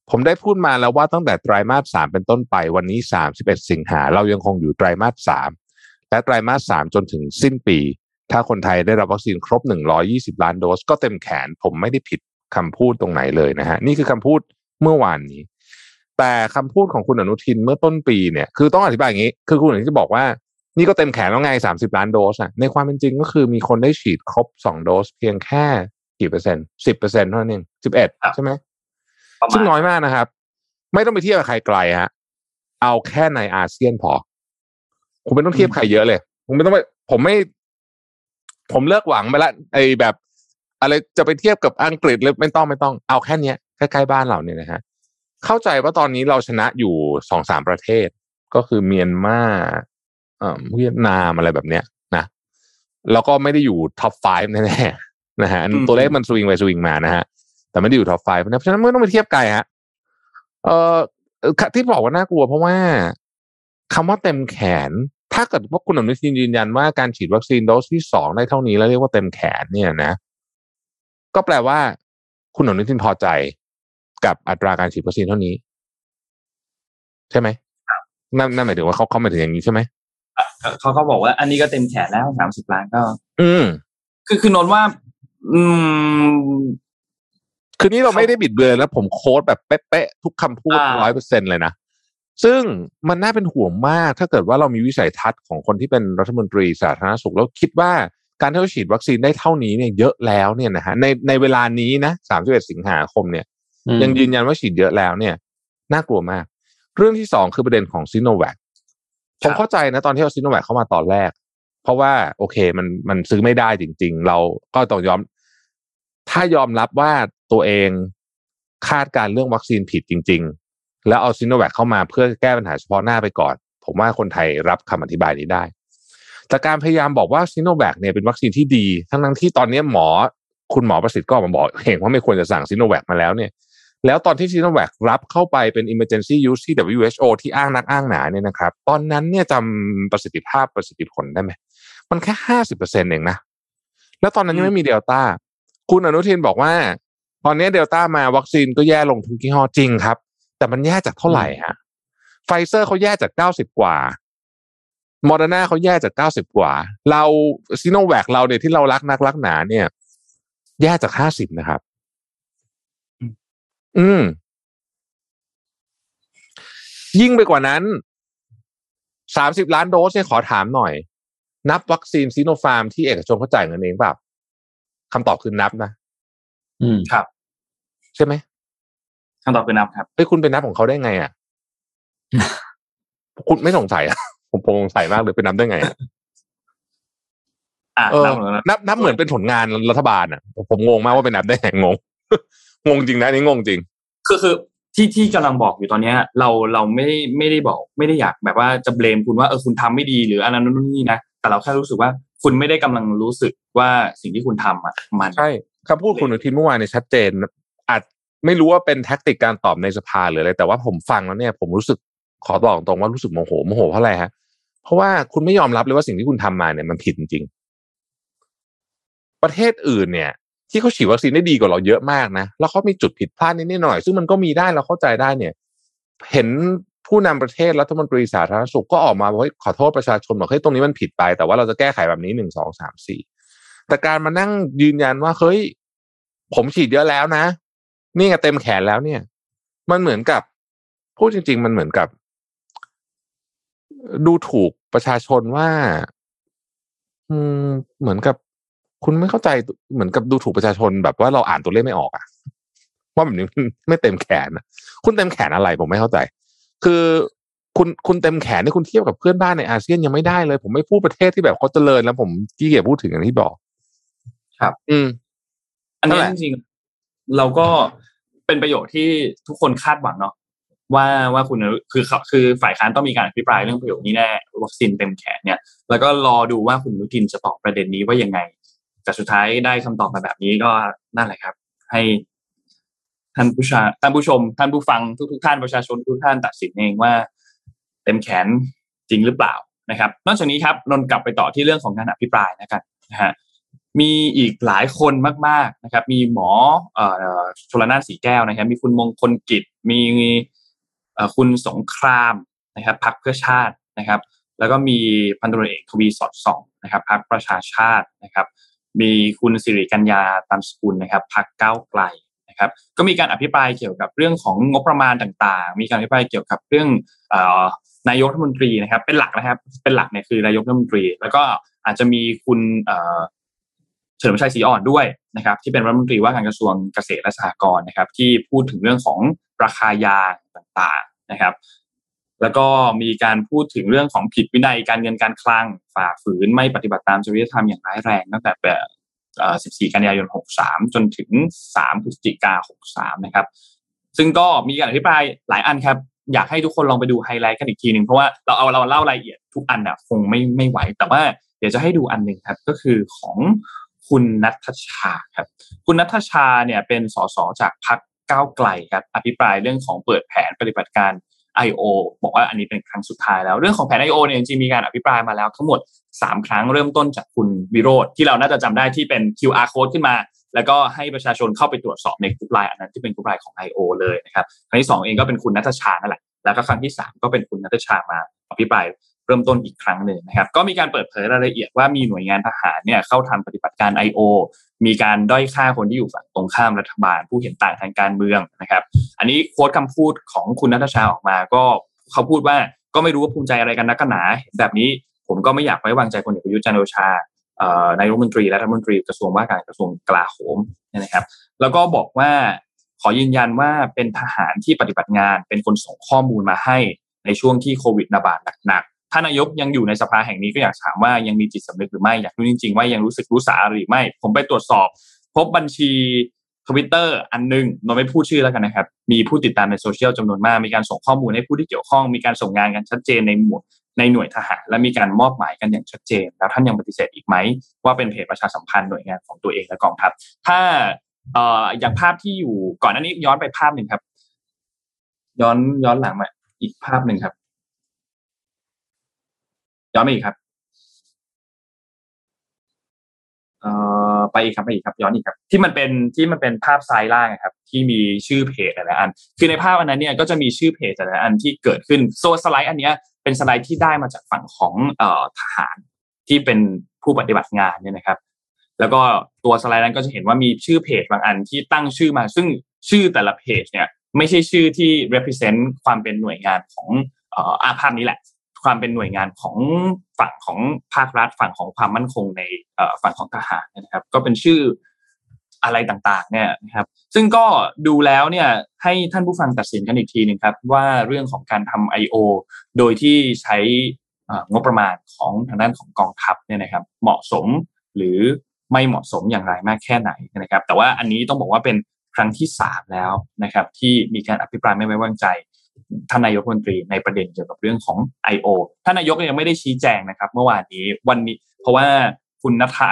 ผมได้พูดมาแล้วว่าตั้งแต่ไตรามาสสามเป็นต้นไปวันนี้สามสิบเอ็ดสิงหาเรายังคงอยู่ไตรามาสสามและไตรามาสสามจนถึงสิ้นปี ถ้าคนไทยได้รับวัคซีนครบหนึ่งร้อยี่สิบล้านโดส ก็เต็มแขน ผมไม่ได้ผิดคำพูดตรงไหนเลยนะฮะนี่คือคำพูดเมื่อวานนี้ แต่คำพูดของคุณอนุทินเมื่อต้นปีเนี่ย คือต้องอธิบายอย่างนี้ คือคุณอนุทินจะบอกว่า นี่ก็เต็มแขนแล้วไงสามสิบล้านโดสอะในความเป็นจริงก็คือมีคนได้ฉีดครบสองโดส เพียงแค่กี่เปอร์เซ็นต์สิบเปอร์เซ็นต์เท่านั้นเองสิบเอ็ดครับใช่ไหมประมาซึ่งณน้อยมากนะครับ ไม่ต้องไปเทียบกับใครไกลฮะเอาแค่ในอาเซียนพอ คุณไม่ต้องเทียบใครเยอะเลยผมไม่ต้องไปผมไม่ ผมเลิกหวังไปละไอ้แบบ อะไรจะไปเทียบกับอังกฤษเลยไม่ต้องไม่ต้องเอาแค่เนี้ยใกล้ๆบ้านเราเนี่ยนะฮะเข้าใจว่าตอนนี้เราชนะอยู่สองสามประเทศ ก็คือเมียนมา เอ่อเวียดนามอะไรแบบเนี้ยนะแล้วก็ไม่ได้อยู่ top five แน่ๆนะฮะอืมตัวเลขมันสวิงไปสวิงมานะฮะแต่ไม่ได้อยู่ top five เพราะฉะนั้นไม่ต้องไปเทียบไกลฮะเอ่อเอ่อที่บอกว่าน่ากลัวเพราะว่าคำว่าเต็มแขน ถ้าเกิดว่าคุณอนุทินยืนยันว่าการฉีดวัคซีนโดสที่สองได้เท่านี้แล้วเรียกว่าเต็มแขนเนี่ยนะ ก็แปลว่า คุณอนุทินพอใจกับอัตราการฉีดวัคซีนเท่านี้ ใช่ไหมนั่นนั่นหมายถึงว่าเขาเขาหมายถึงอย่างนี้ใช่ไหม เขาก็บอกว่า อันนี้ก็เต็มแขนแล้วสามสิบล้านก็ อืมคือคือนนท์ว่า อืม คือนี่เราไม่ได้บิดเบือนแล้วผมโค้ดแบบเป๊ะๆทุกคำพูดอ่าร้อยเปอร์เซ็นเลยนะซึ่งมันน่าเป็นห่วงมาก ถ้าเกิดว่าเรามีวิสัยทัศน์ของคนที่เป็นรัฐมนตรีสาธารณสุขแล้วคิดว่าการที่เราฉีดวัคซีนได้เท่านี้เนี่ยเยอะแล้วเนี่ยนะฮะในในเวลานี้นะสามสิบเอ็ดสิงหาคมเนี่ยอืมยังยืนยันว่าฉีดเยอะแล้วเนี่ย น่ากลัวมาก เรื่องที่สองคือประเด็นของซิโนแวค ผมเข้าใจนะตอนที่เอาซิโนแวคเข้ามาตอนแรก เพราะว่าโอเคมันมันซื้อไม่ได้จริง ๆ เราก็ต้องยอม ถ้ายอมรับว่าตัวเองคาดการเรื่องวัคซีนผิดจริง ๆ แล้วเอาซิโนแวคเข้ามาเพื่อแก้ปัญหาเฉพาะหน้าไปก่อน ผมว่าคนไทยรับคำอธิบายนี้ได้ แต่การพยายามบอกว่าซิโนแวคเนี่ยเป็นวัคซีนที่ดี ทั้งนั้นที่ตอนนี้หมอ คุณหมอประสิทธิ์ก็ออกมาบอกเองว่าไม่ควรจะสั่งซิโนแวคมาแล้วเนี่ย แล้วตอนที่ซิโนแวครับเข้าไปเป็น emergency use ที่ WHO ที่อ้างนักอ้างหนาเนี่ยนะครับ ตอนนั้นเนี่ยจำประสิทธิภาพประสิทธิผลได้ไหม มันแค่ห้าสิบเปอร์เซ็นต์เองนะ แล้วตอนนั้นยังไม่มีเดลต้า คุณอนุทินบอกว่า ตอนนี้เดลต้ามาวัคซีนก็แย่ลงทุกยี่ห้อจริงครับ แต่มันแย่จากเท่าไหร่ฮะ ไฟเซอร์เขาแย่จากเก้าสิบกว่าโมเดอร์นาเขาแย่จากเก้าสิบกว่า เราซิโนแวคเราเนี่ยที่เรารักนักรักหนาเนี่ย แย่จากห้าสิบนะครับ อืม ยิ่งไปกว่านั้นสามสิบล้านโดสเนี่ยขอถามหน่อย นับวัคซีนซีโนฟาร์มที่เอกชนเขาจ่ายเงินเองเปล่าคำตอบคือนับนะ อืมครับ ใช่ไหมคำตอบคือนับครับเฮ้ยคุณไปนับของเขาได้ไง อะ คุณไม่สงสัยอะผมผมสงสัยมากเลยไปนับได้ไงอะอ่าเออนับเหมือนกันนับนับเหมือนเป็นผลงานรัฐบาลอะ ผมผมงงมากว่าไปนับได้ไงงง งงจริงนะอันนี่งงจริง คือคือที่ที่กำลังบอกอยู่ตอนเนี้ย เราเราไม่ได้ไม่ได้บอกไม่ได้อยากแบบว่าจะเบลมคุณว่าเออคุณทำไม่ดีหรืออันนั้นนู่นนี่นะแต่เราแค่รู้สึกว่าคุณไม่ได้กำลังรู้สึกว่าสิ่งที่คุณทำอะมันใช่คำพูดคุณอนุทินเมื่อวานเนี่ยชัดเจนอาจไม่รู้ว่าเป็นแท็กติกการตอบในสภาหรืออะไรแต่ว่าผมฟังแล้วเนี่ย ผมรู้สึกขอบอกตรงว่ารู้สึกโมโหโมโหเพราะอะไรฮะเพราะว่าคุณไม่ยอมรับเลยว่าสิ่งที่คุณทำมาเนี่ยมันผิดจริงๆประเทศอื่นเนี่ย ที่เขาฉีดวัคซีนได้ดีกว่าเราเยอะมากนะแล้วเขามีจุดผิดพลาดนิดหน่อย ซึ่งมันก็มีได้เราเข้าใจได้เนี่ย เห็นผู้นำประเทศรัฐมนตรีสาธารณสุขก็ออกมาบอกเฮ้ยขอโทษประชาชนบอกเฮ้ยตรงนี้มันผิดไป แต่ว่าเราจะแก้ไขแบบนี้หนึ่งสองสามสี่แต่การมานั่งยืนยันว่าเฮ้ยผมฉีดเยอะแล้วนะ นี่ไงเต็มแขนแล้วเนี่ย มันเหมือนกับพูดจริง ๆ มันเหมือนกับ ดูถูกประชาชนว่า อืมเหมือนกับ คุณไม่เข้าใจเหมือนกับดูถูกประชาชนแบบว่าเราอ่านตัวเลขไม่ออกอะว่าแบบนี้มันไม่เต็มแขนอะคุณเต็มแขนอะไรผมไม่เข้าใจ คือคุณคุณเต็มแขนนี่คุณเทียบกับเพื่อนบ้านในอาเซียนยังไม่ได้เลย ผมไม่พูดประเทศที่แบบเขาเจริญแล้วผมขี้เกียจพูดถึงอย่างที่บอก ครับ อืม อันนี้นั่นแหละจริงๆเราก็เป็นประโยชน์ที่ทุกคนคาดหวังเนาะว่าว่าคุณคือเขาคือฝ่ายค้านต้องมีการอภิปรายเรื่องประโยชน์นี้แน่วัคซีนเต็มแขนเนี่ย แล้วก็รอดูว่าคุณอนุทินจะตอบประเด็นนี้ว่ายังไง แต่สุดท้ายได้คำตอบมาแบบนี้ก็นั่นแหละครับ ให้ท่านผู้ชาท่านผู้ชม ท่านผู้ฟังทุกทุกท่านประชาชนทุกท่านตัดสินเองว่า เต็มแขนจริงหรือเปล่านะครับ นอกจากนี้ครับนนกลับไปต่อที่เรื่องของการอภิปรายนะครับนะฮะมีอีกหลายคนมาก ๆนะครับ มีหมอเอ่อชลนานสีแก้วนะครับ มีคุณมงคลกิจมีคุณสงครามนะครับพักเพื่อชาตินะครับ แล้วก็มีพันตรวจเอกทวีสอดส่องนะครับพักประชาชาตินะครับ มีคุณสิริกัญญาตามสกุลนะครับพักก้าวไกลนะครับก็มีการอภิปรายเกี่ยวกับเรื่องของงบประมาณต่างๆ มีการอภิปรายเกี่ยวกับเรื่องออนายกรัฐมนตรีนะครับ เป็นหลักนะครับ เป็นหลักเนี่ยคือนายกรัฐมนตรี แล้วก็อาจจะมีคุณเอ่อเฉลิมชัยศรีอ่อนด้วยนะครับ ที่เป็นรัฐมนตรีว่าการกระทรวงเกษตรและสหกรณ์นะครับ ที่พูดถึงเรื่องของราคายาต่างๆนะครับ แล้วก็มีการพูดถึงเรื่องของผิดวินัยการเงินการคลังฝ่าฝืนไม่ปฏิบัติตามจริยธรรมอย่างร้ายแรงตั้งแต่แบบ14 กันยายน 63 จนถึง 3 พฤศจิกา 63 นะครับ ซึ่งก็มีการอภิปรายหลายอันครับ อยากให้ทุกคนลองไปดูไฮไลท์กันอีกทีหนึ่งเพราะว่าเราเอาเราเล่ารายละเอียดทุกอันอะคงไม่ไม่ไหว แต่ว่าเดี๋ยวจะให้ดูอันหนึ่งครับ ก็คือของคุณนัทชาครับ คุณนัทชาเนี่ยเป็นสสจากพรรคก้าวไกลครับ อภิปรายเรื่องของเปิดแผนปฏิบัติการ I.O. บอกว่าอันนี้เป็นครั้งสุดท้ายแล้ว เรื่องของแผน I.O. เนี่ยจริงมีการอภิปรายมาแล้วทั้งหมด 3 ครั้งเริ่มต้นจากคุณวิโรธที่เราน่าจะจำได้ที่เป็น QR code ขึ้นมา แล้วก็ให้ประชาชนเข้าไปตรวจสอบในกลุ่มไลน์อันนั้นที่เป็นกลุ่มไลน์ของ I.O. เลยนะครับครั้งที่ 2 เองก็เป็นคุณนัทชานั่นแหละแล้วก็ครั้งที่ 3 ก็เป็นคุณนัทชามาอภิปรายเริ่มต้นอีกครั้งหนึ่งนะครับก็มีการเปิดเผยรายละเอียดว่ามีหน่วยงานทหารเนี่ยเข้าทำปฏิบัติการ I.O. มีการด้อยค่าคนที่อยู่ฝั่งตรงข้ามรัฐบาล ผู้เห็นต่างทางการเมืองนะครับ อันนี้โค้ดคำพูดของคุณนัทชาออกมาก็เขาพูดว่าก็ไม่รู้ว่าภูมิใจอะไรกันนักกันหนาเห็นแบบนี้ผมก็ไม่อยากไว้วางใจพลเอกประยุทธ์จันโอชาออนายรัฐมนตรีและรัฐมนตรีกระทรวงว่าการกระทรวงกลาโหมนะครับ แล้วก็บอกว่าขอยืนยันว่าเป็นทหารที่ปฏิบัติงานเป็นคนส่งข้อมูลมาให้ในช่วงที่โควิดระบาดหนัก ถ้านายกยังอยู่ในสภาแห่งนี้ก็อยากถามว่ายังมีจิตสำนึกหรือไม่อยากรู้จริง ๆ ว่ายังรู้สึกรู้สาหรือไม่ ผมไปตรวจสอบ พบบัญชีทวิตเตอร์อันหนึงเราไม่พูดชื่อแล้วกันนะครับ มีผู้ติดตามในโซเชียลจำนวนมาก มีการส่งข้อมูลให้ผู้ที่เกี่ยวข้อง มีการส่งงานกันชัดเจนในหมวดในหน่วยทหาร และมีการมอบหมายกันอย่างชัดเจน แล้วท่านยังปฏิเสธอีกไหม ว่าเป็นเพจประชาสัมพันธ์หน่วยงานของตัวเองและกองทัพ ถ้าเอ่ออย่างภาพที่อยู่ก่อนหน้านี้ย้อนไปภาพหนึ่งครับ ย้อนย้อนหลังมาอีกภาพหนึ่งครับ ย้อนมาอีกครับเอ่อไปอีกครับไปอีกครับย้อนอีกครับ ที่มันเป็นที่มันเป็นภาพซ้ายล่างครับ ที่มีชื่อเพจแต่ละอัน คือในภาพอันนั้นเนี่ยก็จะมีชื่อเพจแต่ละอันที่เกิดขึ้นโซสไลด์อันเนี้ยเป็นสไลด์ที่ได้มาจากฝั่งของเอ่อทหารที่เป็นผู้ปฏิบัติงานเนี่ยนะครับ แล้วก็ตัวสไลด์นั้นก็จะเห็นว่ามีชื่อเพจบางอันที่ตั้งชื่อมา ซึ่งชื่อแต่ละเพจเนี่ยไม่ใช่ชื่อที่ represent ความเป็นหน่วยงานของเอ่ออาภาพนี้แหละ ความเป็นหน่วยงานของฝั่งของภาครัฐ ฝั่งของความมั่นคงในฝั่งของทหารนะครับ ก็เป็นชื่ออะไรต่างๆ เนี่ยนะครับ ซึ่งก็ดูแล้วเนี่ยให้ท่านผู้ฟังตัดสินกันอีกทีหนึ่งครับ ว่าเรื่องของการทำ I.O. โดยที่ใช้งบประมาณของทางด้านของกองทัพเนี่ยนะครับ เหมาะสมหรือไม่เหมาะสมอย่างไรมากแค่ไหนนะครับ แต่ว่าอันนี้ต้องบอกว่าเป็นครั้งที่สามแล้วนะครับ ที่มีการอภิปรายไม่ไว้วางใจ ท่านนายกรัฐมนตรีในประเด็นเกี่ยวกับเรื่องของ I.O. ท่านนายกยังไม่ได้ชี้แจงนะครับ เมื่อวานนี้วันนี้ เพราะว่าคุณนัทา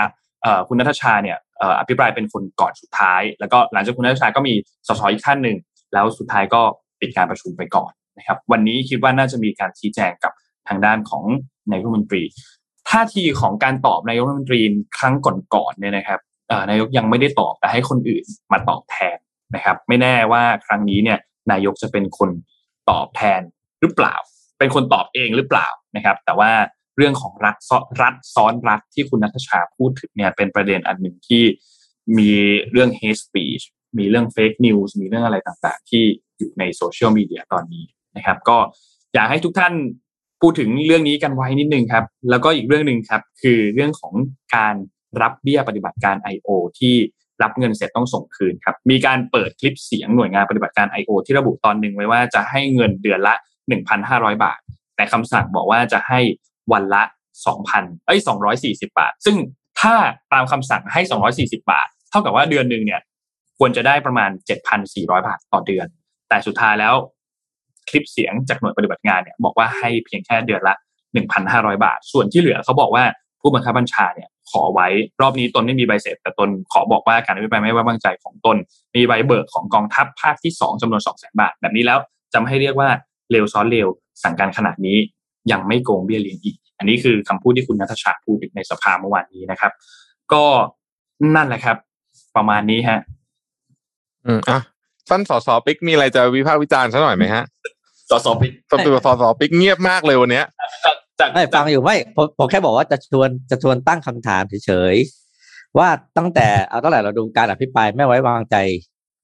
คุณนัทชาเนี่ยอภิปรายเป็นคนก่อนสุดท้าย แล้วก็หลังจากคุณนัทชาก็มีสสอีกท่านหนึ่งแล้วสุดท้ายก็ปิดการประชุมไปก่อนนะครับ วันนี้คิดว่าน่าจะมีการชี้แจงกับทางด้านของนายกรัฐมนตรีท่าทีของการตอบนายกรัฐมนตรีครั้งก่อนๆเนี่ยนะครับนายกยังไม่ได้ตอบแต่ให้คนอื่นมาตอบแทนนะครับ ไม่แน่ว่าครั้งนี้เนี่ยนายกจะเป็นคน ตอบแทนหรือเปล่า เป็นคนตอบเองหรือเปล่านะครับ แต่ว่าเรื่องของรัฐรัฐซ้อนรัฐที่คุณนัทชาพูดถึงเนี่ยเป็นประเด็นอันหนึ่งที่มีเรื่อง hate speech มีเรื่อง fake news มีเรื่องอะไรต่างๆ ที่อยู่ในโซเชียลมีเดียตอนนี้นะครับ ก็อยากให้ทุกท่านพูดถึงเรื่องนี้กันไว้นิดนึงครับ แล้วก็อีกเรื่องหนึ่งครับ คือเรื่องของการรับเบี้ยปฏิบัติการ I.O. ที่ รับเงินเสร็จต้องส่งคืนครับมีการเปิดคลิปเสียงหน่วยงานปฏิบัติการ I.O. ที่ระบุตอนหนึ่งไว้ว่าจะให้เงินเดือนละ 1,500 บาท แต่คำสั่งบอกว่าจะให้วันละ 2,000เอ้ย240 บาท ซึ่งถ้าตามคำสั่งให้ 240 บาท เท่ากับว่าเดือนหนึ่งเนี่ยควรจะได้ประมาณ 7,400 บาทต่อเดือน แต่สุดท้ายแล้วคลิปเสียงจากหน่วยปฏิบัติงานเนี่ยบอกว่าให้เพียงแค่เดือนละ 1,500 บาท ส่วนที่เหลือเขาบอกว่า ผู้บังคับบัญชาเนี่ยขอไว้รอบนี้ตนไม่มีใบเสร็จแต่ตนขอบอกว่าการอภิปรายไม่ไว้วางใจของตน มีใบเบิกของกองทัพภาคที่ 2จำนวน200,000บาท แบบนี้แล้วจะไม่ให้เรียกว่าเลวซ้อนเลวสั่งการขนาดนี้ยังไม่โกงเบี้ยเลี้ยงอีก อันนี้คือคำพูดที่คุณนัทชาพูดในสภาเมื่อวานนี้นะครับ ก็นั่นแหละครับ ประมาณนี้ฮะ อืมอะท่านสสปิกมีอะไรจะวิพากษ์วิจารณ์ซะหน่อยไหมฮะสอสอปิกสสสสปิกเงียบมากเลยวันเนี้ย จากไม่ฟังอยู่ไม่ผมผมแค่บอกว่าจะชวนจะชวนตั้งคำถามเฉยๆว่าตั้งแต่เอาตั้งแต่เราดูการอภิปรายไม่ไว้วางใจ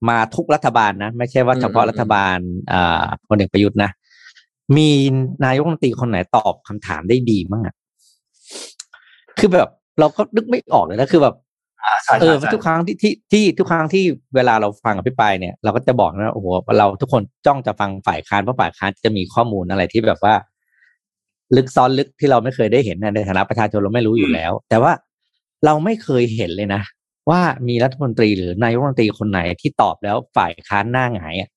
มาทุกรัฐบาลนะ ไม่ใช่ว่าเฉพาะรัฐบาลอ่าพลเอกประยุทธ์นะ มีนายกรัฐมนตรีคนไหนตอบคำถามได้ดีมั้งอะคือแบบเราก็นึกไม่ออกเลยนะคือแบบอ่าใช่เอใช่อใช่ทุกครั้งที่ที่ที่ทุกครั้งที่เวลาเราฟังอภิปรายเนี่ย เราก็จะบอกนะโอ้โหเราทุกคนจ้องจะฟังฝ่ายค้านเพราะฝ่ายค้านจะมีข้อมูลอะไรที่แบบว่า ลึกซ้อนลึกที่เราไม่เคยได้เห็นนะในฐานะประชาชนเราไม่รู้อยู่แล้ว แต่ว่าเราไม่เคยเห็นเลยนะ ว่ามีรัฐมนตรีหรือนายกรัฐมนตรีคนไหนที่ตอบแล้วฝ่ายค้านหน้าหงายอะ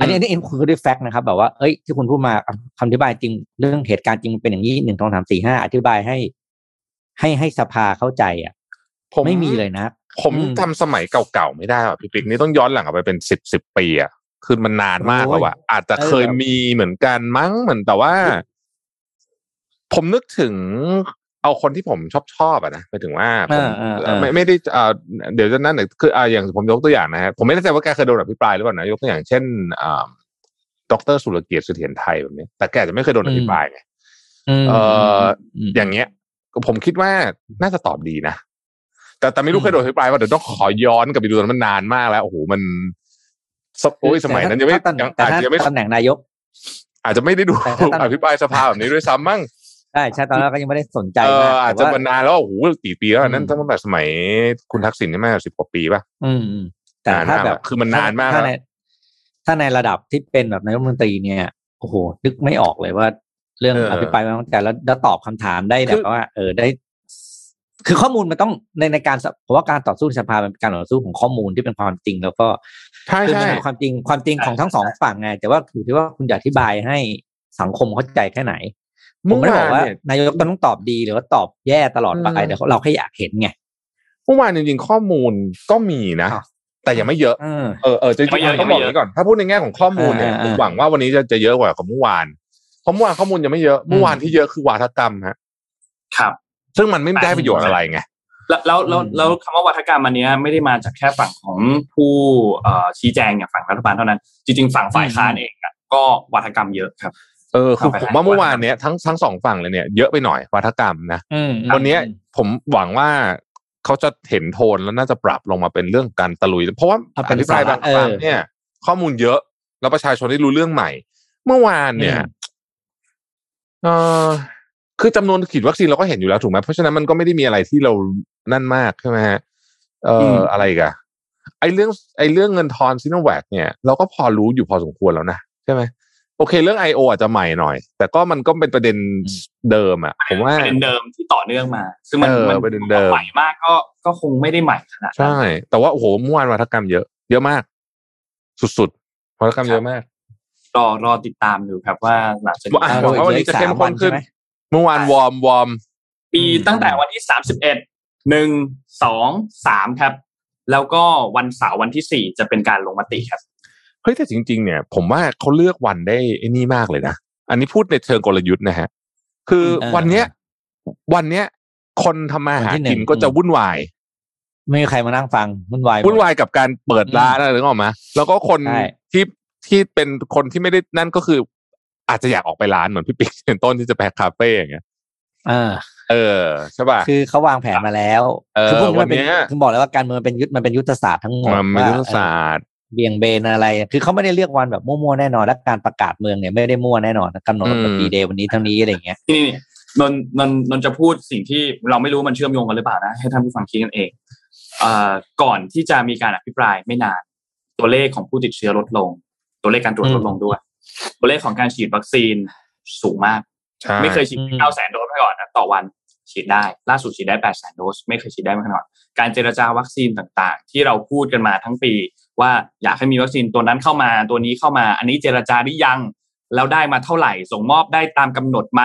อันนี้อันนี้เอ็นคือด้วยแฟกต์นะครับ แบบว่าเอ้ยที่คุณพูดมาคำอธิบายจริงเรื่องเหตุการณ์จริงเป็นอย่างนี้หนึ่งสองสามสี่ห้าอธิบายให้ ให้ให้สภาเข้าใจอะผมไม่มีเลยนะ ผมอืมทำสมัยเก่าๆไม่ได้หรอกพี่ปิ๊กนี่ต้องย้อนหลังกลับไปเป็นสิบสิบปีอะ คือมันนานมากแล้วอะอาจจะเคยเออมีเหมือนกันมั้งเหมือนแต่ว่า ผมนึกถึงเอาคนที่ผมชอบชอบอะนะหมายถึงว่าผมเออเออเออไม่ไม่ได้เอ่อเดี๋ยวจะนั่นเนี่ยคืออ่าอย่างผมยกตัวอย่างนะฮะผมไม่แน่ใจว่าแกเคยโดนอภิปรายหรือเปล่านะยกตัวอย่างเช่นอ่าดรสุรเกียรติเสถียรไทยแบบนี้แต่แกอาจจะไม่เคยโดนอภิปรายไงมเอ่อมอย่างเงี้ยผมคิดว่าน่าจะตอบดีนะแต่แต่ไม่รู้เคยโดนอภิปรายว่าเดี๋ยวต้องขอย้อนกลับไปดูตอนนนมันนานมากแล้วโอ้โหมันส โอ้ยสมัยนั้นยังไม่แต่ถ้ายังแต่อาจถ้าจะยังไม่ตำแหน่งนายก อาจจะไม่ได้ดูแต่ถ้าตำอภิปรายสภาแบบนี้ด้วยซ้ำมั้งใช่ใช่ตอนแรกก็ยังไม่ได้สนใจเอมาอกอาจแต่จะว่ามานานแล้วโอ้โหกี่ปีแล้วอันนั้นอืมตั้งแต่สมัยคุณทักษิณใช่ไหมสิบกว่าปีป่ะอืมอืมแต่นานถ้ามากแบบคือมันนานมากถ้าแล้วในถ้าในระดับที่เป็นแบบนายกรัฐมนตรีเนี่ยโอ้โหนึกไม่ออกเลยว่า เรื่องเอออภิปรายไม่ไว้วางใจแล้วแล้วตอบคำถามได้แบคืบอว่า เออได้คือข้อมูลมันต้องในในการสเพราะว่าการต่อสู้ในสภามันเป็นการต่อสู้ของข้อมูลที่เป็นความจริง แล้วก็ ใช่คือมันใช่เป็นความจริงความจริงของทั้งสองฝั่งไงแต่ว่าอยู่ที่ว่าคุณจะอธิบายให้สังคมเข้าใจแค่ไหนผเมื่มอไม่ได้บวาอนกว่าเนี่ยนายกต้องตอบดีหรือว่าตอบแย่ตลอดไปอืมแต่เราแค่อยากเห็นไงเมื่อวานจริงๆข้อมูลก็มีนะอะแต่ยังไม่เยอะเออเออเออจริงไม่เยอะๆต้องบอกไม่อเยย่างอะนี้ก่อนถ้าพูดในแง่ของข้อมูลเนี่ยเออเออผมหวังว่าวันนี้จะจะเยอะกว่าของเมื่อวานเพราะเมื่อวานข้อมูลยังไม่เยอะเมื่อวานที่เยอะคือวาทกรรมฮะครับ ซึ่งมันไม่ได้ประโยชน์อะไรไง แล้วแล้วแล้วอืมแล้วคำว่าวัฒกรรมอันเนี้ยไม่ได้มาจากแค่ฝั่งของผู้เอ่อชี้แจงอย่างฝั่งรัฐบาลเท่านั้น จริง ๆ ฝั่งฝ่ายค้านเองอะก็วัฒกรรมเยอะครับเออคือเอาไปผมว่าให้เมื่อวานเนี้ยทั้งทั้งสองฝั่งเลยเนี่ยเยอะไปหน่อยวาทกรรมนะอืมวันเนี้ยผมหวังว่าเขาจะเห็นโทนแล้วน่าจะปรับลงมาเป็นเรื่องการตะลุย เพราะว่าเอาอเป็นภิปรายบางสาระครั้งเออเนี่ย ข้อมูลเยอะแล้วประชาชนได้รู้เรื่องใหม่ เมื่อวานเนี่ยอืมเออคือจำนวนฉีดวัคซีนเราก็เห็นอยู่แล้วถูกไหมเพราะฉะนั้นมันก็ไม่ได้มีอะไรที่เรา นั่นมากใช่ไหมฮะเออมอะไรอีกันไอเรื่องไอเรื่องเงินทอนซิโนแวคเนี่ยเราก็พอรู้อยู่พอสมควรแล้วนะใช่ไหมโอเค เรื่อง I.O. อาจจะใหม่หน่อย แต่ก็มันก็เป็นประเด็นเดิมอะผมว่าประเด็นเดิมที่ต่อเนื่องมา ซึ่งมันเออมันประเด็นเดิมใหม่มากก็ก็คงไม่ได้ใหม่ขนาดนั้นใช่ แต่ว่าโอ้โหเมื่อวานวัฒกรรมเยอะ เยอะมาก สุดนวัตกรรมเยอะมากรอรอติดตามดูครับว่าหลังจากนี้ว่าอะหวังว่าวันนี้จะเข้มข้นขึ้นเหลืออีกสามวันใช่ไหมเมื่อวาน warm warm up ตั้งแต่วันที่สามสิบเอ็ด หนึ่งสองสามครับ แล้วก็วันเสาร์วันที่สี่จะเป็นการลงมติครับเฮ้ยแต่จริง ๆ เนี่ย ผมว่าเขาเลือกวันได้ไอ้นี่มากเลยนะอันนี้พูดในเชิงกลยุทธ์นะฮะคือเออวันเนี้ย วันเนี้ย คนทำมาหากินวันที่หนึ่งก็จะวุ่นวายไม่มีใครมานั่งฟังวุ่นวายหมดวุ่นวายกับการเปิดร้านอะไรนึกออกไหมแล้วก็คนใช่ที่ที่เป็นคนที่ไม่ได้นั่นก็คือ อาจจะอยากออกไปร้านเหมือนพี่ปิ๊กเป็นต้นที่จะไปคาเฟ่อย่างเงี้ยเออ เออใช่ป่ะคือเขาวางแผนมาแล้วเออคือพวกนี้มันเป็นวันเนี้ยคือบอกเลยว่าการเมืองเป็นยุทธมันเป็นยุทธศาสตร์ทั้งหมดมันไม่ว่ายุทธศาสตร์เออเบี่ยงเบนอะไร คือเขาไม่ได้เลือกวันแบบมั่วๆแน่นอน และการประกาศเมืองเนี่ยไม่ได้มั่วแน่นอนกำหนดอืมปีเดย์วันนี้เท่านี้อะไรอย่างเงี้ยนี่นี่นนนนนนจะพูดสิ่งที่เราไม่รู้มันเชื่อมโยงกันหรือเปล่านะ ให้ท่านผู้ฟังคิดกันเองเอ่อก่อนที่จะมีการอภิปรายไม่นาน ตัวเลขของผู้ติดเชื้อลดลง ตัวเลขการตรวจอืมลดลงด้วย ตัวเลขของการฉีดวัคซีนสูงมากใช่ ไม่เคยฉีดอืมเก้าแสนโดสมาก่อนนะต่อวันฉีดได้ ล่าสุดฉีดได้แปดแสนโดส ไม่เคยฉีดได้มาก่อนการเจรจาวัคซีนต่างๆ ที่เราพูดกันมาทั้งปี ว่าอยากให้มีวัคซีนตัวนั้นเข้ามาตัวนี้เข้ามา อันนี้เจรจาหรือยังแล้วได้มาเท่าไหร่ ส่งมอบได้ตามกำหนดไหม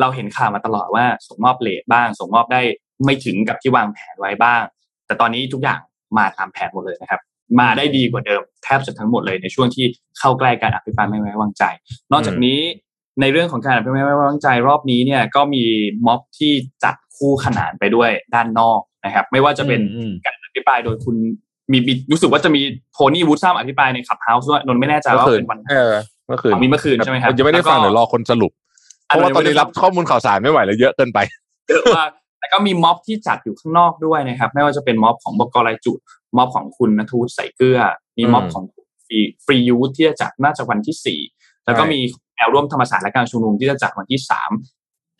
เราเห็นข่าวมาตลอดว่าส่งมอบเลทบ้าง ส่งมอบได้ไม่ถึงกับที่วางแผนไว้บ้าง แต่ตอนนี้ทุกอย่างมาตามแผนหมดเลยนะครับ มาได้ดีกว่าเดิมแทบจะทั้งหมดเลยในช่วงที่เข้าใกล้การอภิปรายไม่ไว้วางใจ นอกจากนี้ ในเรื่องของการอภิปรายไม่ไว้วางใจรอบนี้เนี่ยก็มีม็อบที่จัดคู่ขนานไปด้วยด้านนอกนะครับ ไม่ว่าจะเป็นอืมการอภิปรายโดยคุณมีมีรู้สึกว่าจะมีโทนี่วูดซัมอภิปรายใน Clubhouse ด้วยนนท์ไม่แน่ใจว่าเมื่อคืนเป็นวันเออเมื่อคืนอ๋อมีเมื่อคืนใช่ไหมครับยังไม่ได้ฟังแล้วก็เดี๋ยวรอคนสรุปเพราะว่าตอนนี้รับข้อมูลข่าวสารไม่ไหวแล้วเยอะเกินไปเยอะมากแล้วก็มีม็อบที่จัดอยู่ข้างนอกด้วยนะครับ ไม่ว่าจะเป็นม็อบของบก.ลายจุดม็อบของคุณณัฐวุฒิ ใสยเกื้อ มีม็อบอืมของ Free Free Youth ที่จะจัดน่าจะวันที่สี่แล้วก็ใช่มี แนวร่วมธรรมศาสตร์และการชุมนุมที่จะจัดวันที่สาม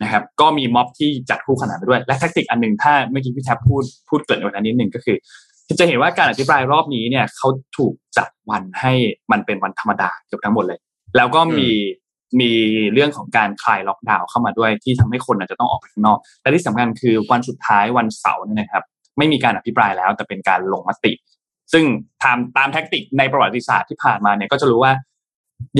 นะครับ ก็มีม็อบที่จัดคู่ขนานไปด้วย และ tactic อันหนึ่งถ้าเมื่อกี้พี่แท็บพูดพูดเกริดไว้แล้วนิดหนึ่งก็คือ จะเห็นว่าการอภิปรายรอบนี้เนี่ยเขาถูกจัดวันให้มันเป็นวันธรรมดาเกือบทั้งหมดเลย แล้วก็มีมีเรื่องของการคลายล็อกดาวน์เข้ามาด้วยที่ทำให้คนอาจจะต้องออกไปข้างนอก และที่สำคัญคือวันสุดท้ายวันเสาร์เนี่ยนะครับ ไม่มีการอภิปรายแล้วแต่เป็นการลงมติ ซึ่งตามตามแท็กติกในประวัติศาสตร์ที่ผ่านมาเนี่ยก็จะรู้ว่า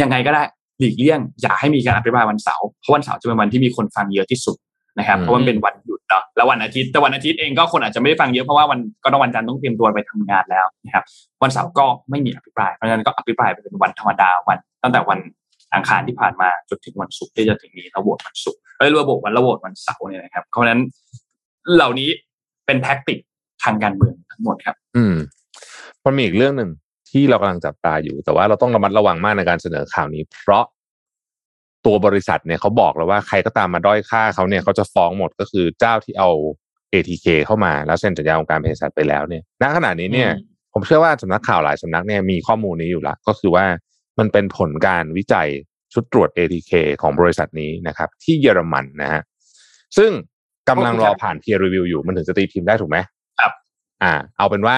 ยังไงก็ได้ หลีกเลี่ยงอย่าให้มีการอภิปรายวันเสาร์เพราะวันเสาร์จะเป็นวันที่มีคนฟังเยอะที่สุดนะครับอืมเพราะมันเป็นวันหยุดเนาะแล้ววันอาทิตย์แต่วันอาทิตย์เองก็คนอาจจะไม่ได้ฟังเยอะเพราะว่าวันก็ต้องวันจันทร์ต้องเตรียมตัวไปทำงานแล้วนะครับ วันเสาร์ก็ไม่มีอภิปรายเพราะฉะนั้นก็อภิปรายไปเป็นวันธรรมดาวัน ตั้งแต่วันอังคารที่ผ่านมาจนถึงวันศุกร์ที่จะถึงนี้แล้วโหวตวันศุกร์เอ้ยระบบวันระโหวตวันเสาร์เนี่ยนะครับเพราะฉะนั้นเหล่านี้เป็นแท็กติกทางการเมืองทั้งหมดครับ อืมมันมีอีกเรื่องหนึ่ง ที่เรากำลังจับตาอยู่ แต่ว่าเราต้องระมัดระวังมากในการเสนอข่าวนี้ เพราะตัวบริษัทเนี่ยเขาบอกแล้วว่าใครก็ตามมาด้อยค่าเขาเนี่ยเขาจะฟ้องหมดก็คือเจ้าที่เอา ATK เข้ามาแล้วเซ็นสัญญาองค์การเภสัชไปแล้วเนี่ยณขณะนี้เนี่ย ผมเชื่อว่าสำนักข่าวหลายสำนักเนี่ยมีข้อมูลนี้อยู่ละก็คือว่ามันเป็นผลการวิจัยชุดตรวจ ATK ของบริษัทนี้นะครับ ที่เยอรมันนะฮะซึ่งกำลังรอผ่าน peer review อยู่มันถึงจะตีพิมพ์ได้ถูกไหมครับ อ่า เอาเป็นว่า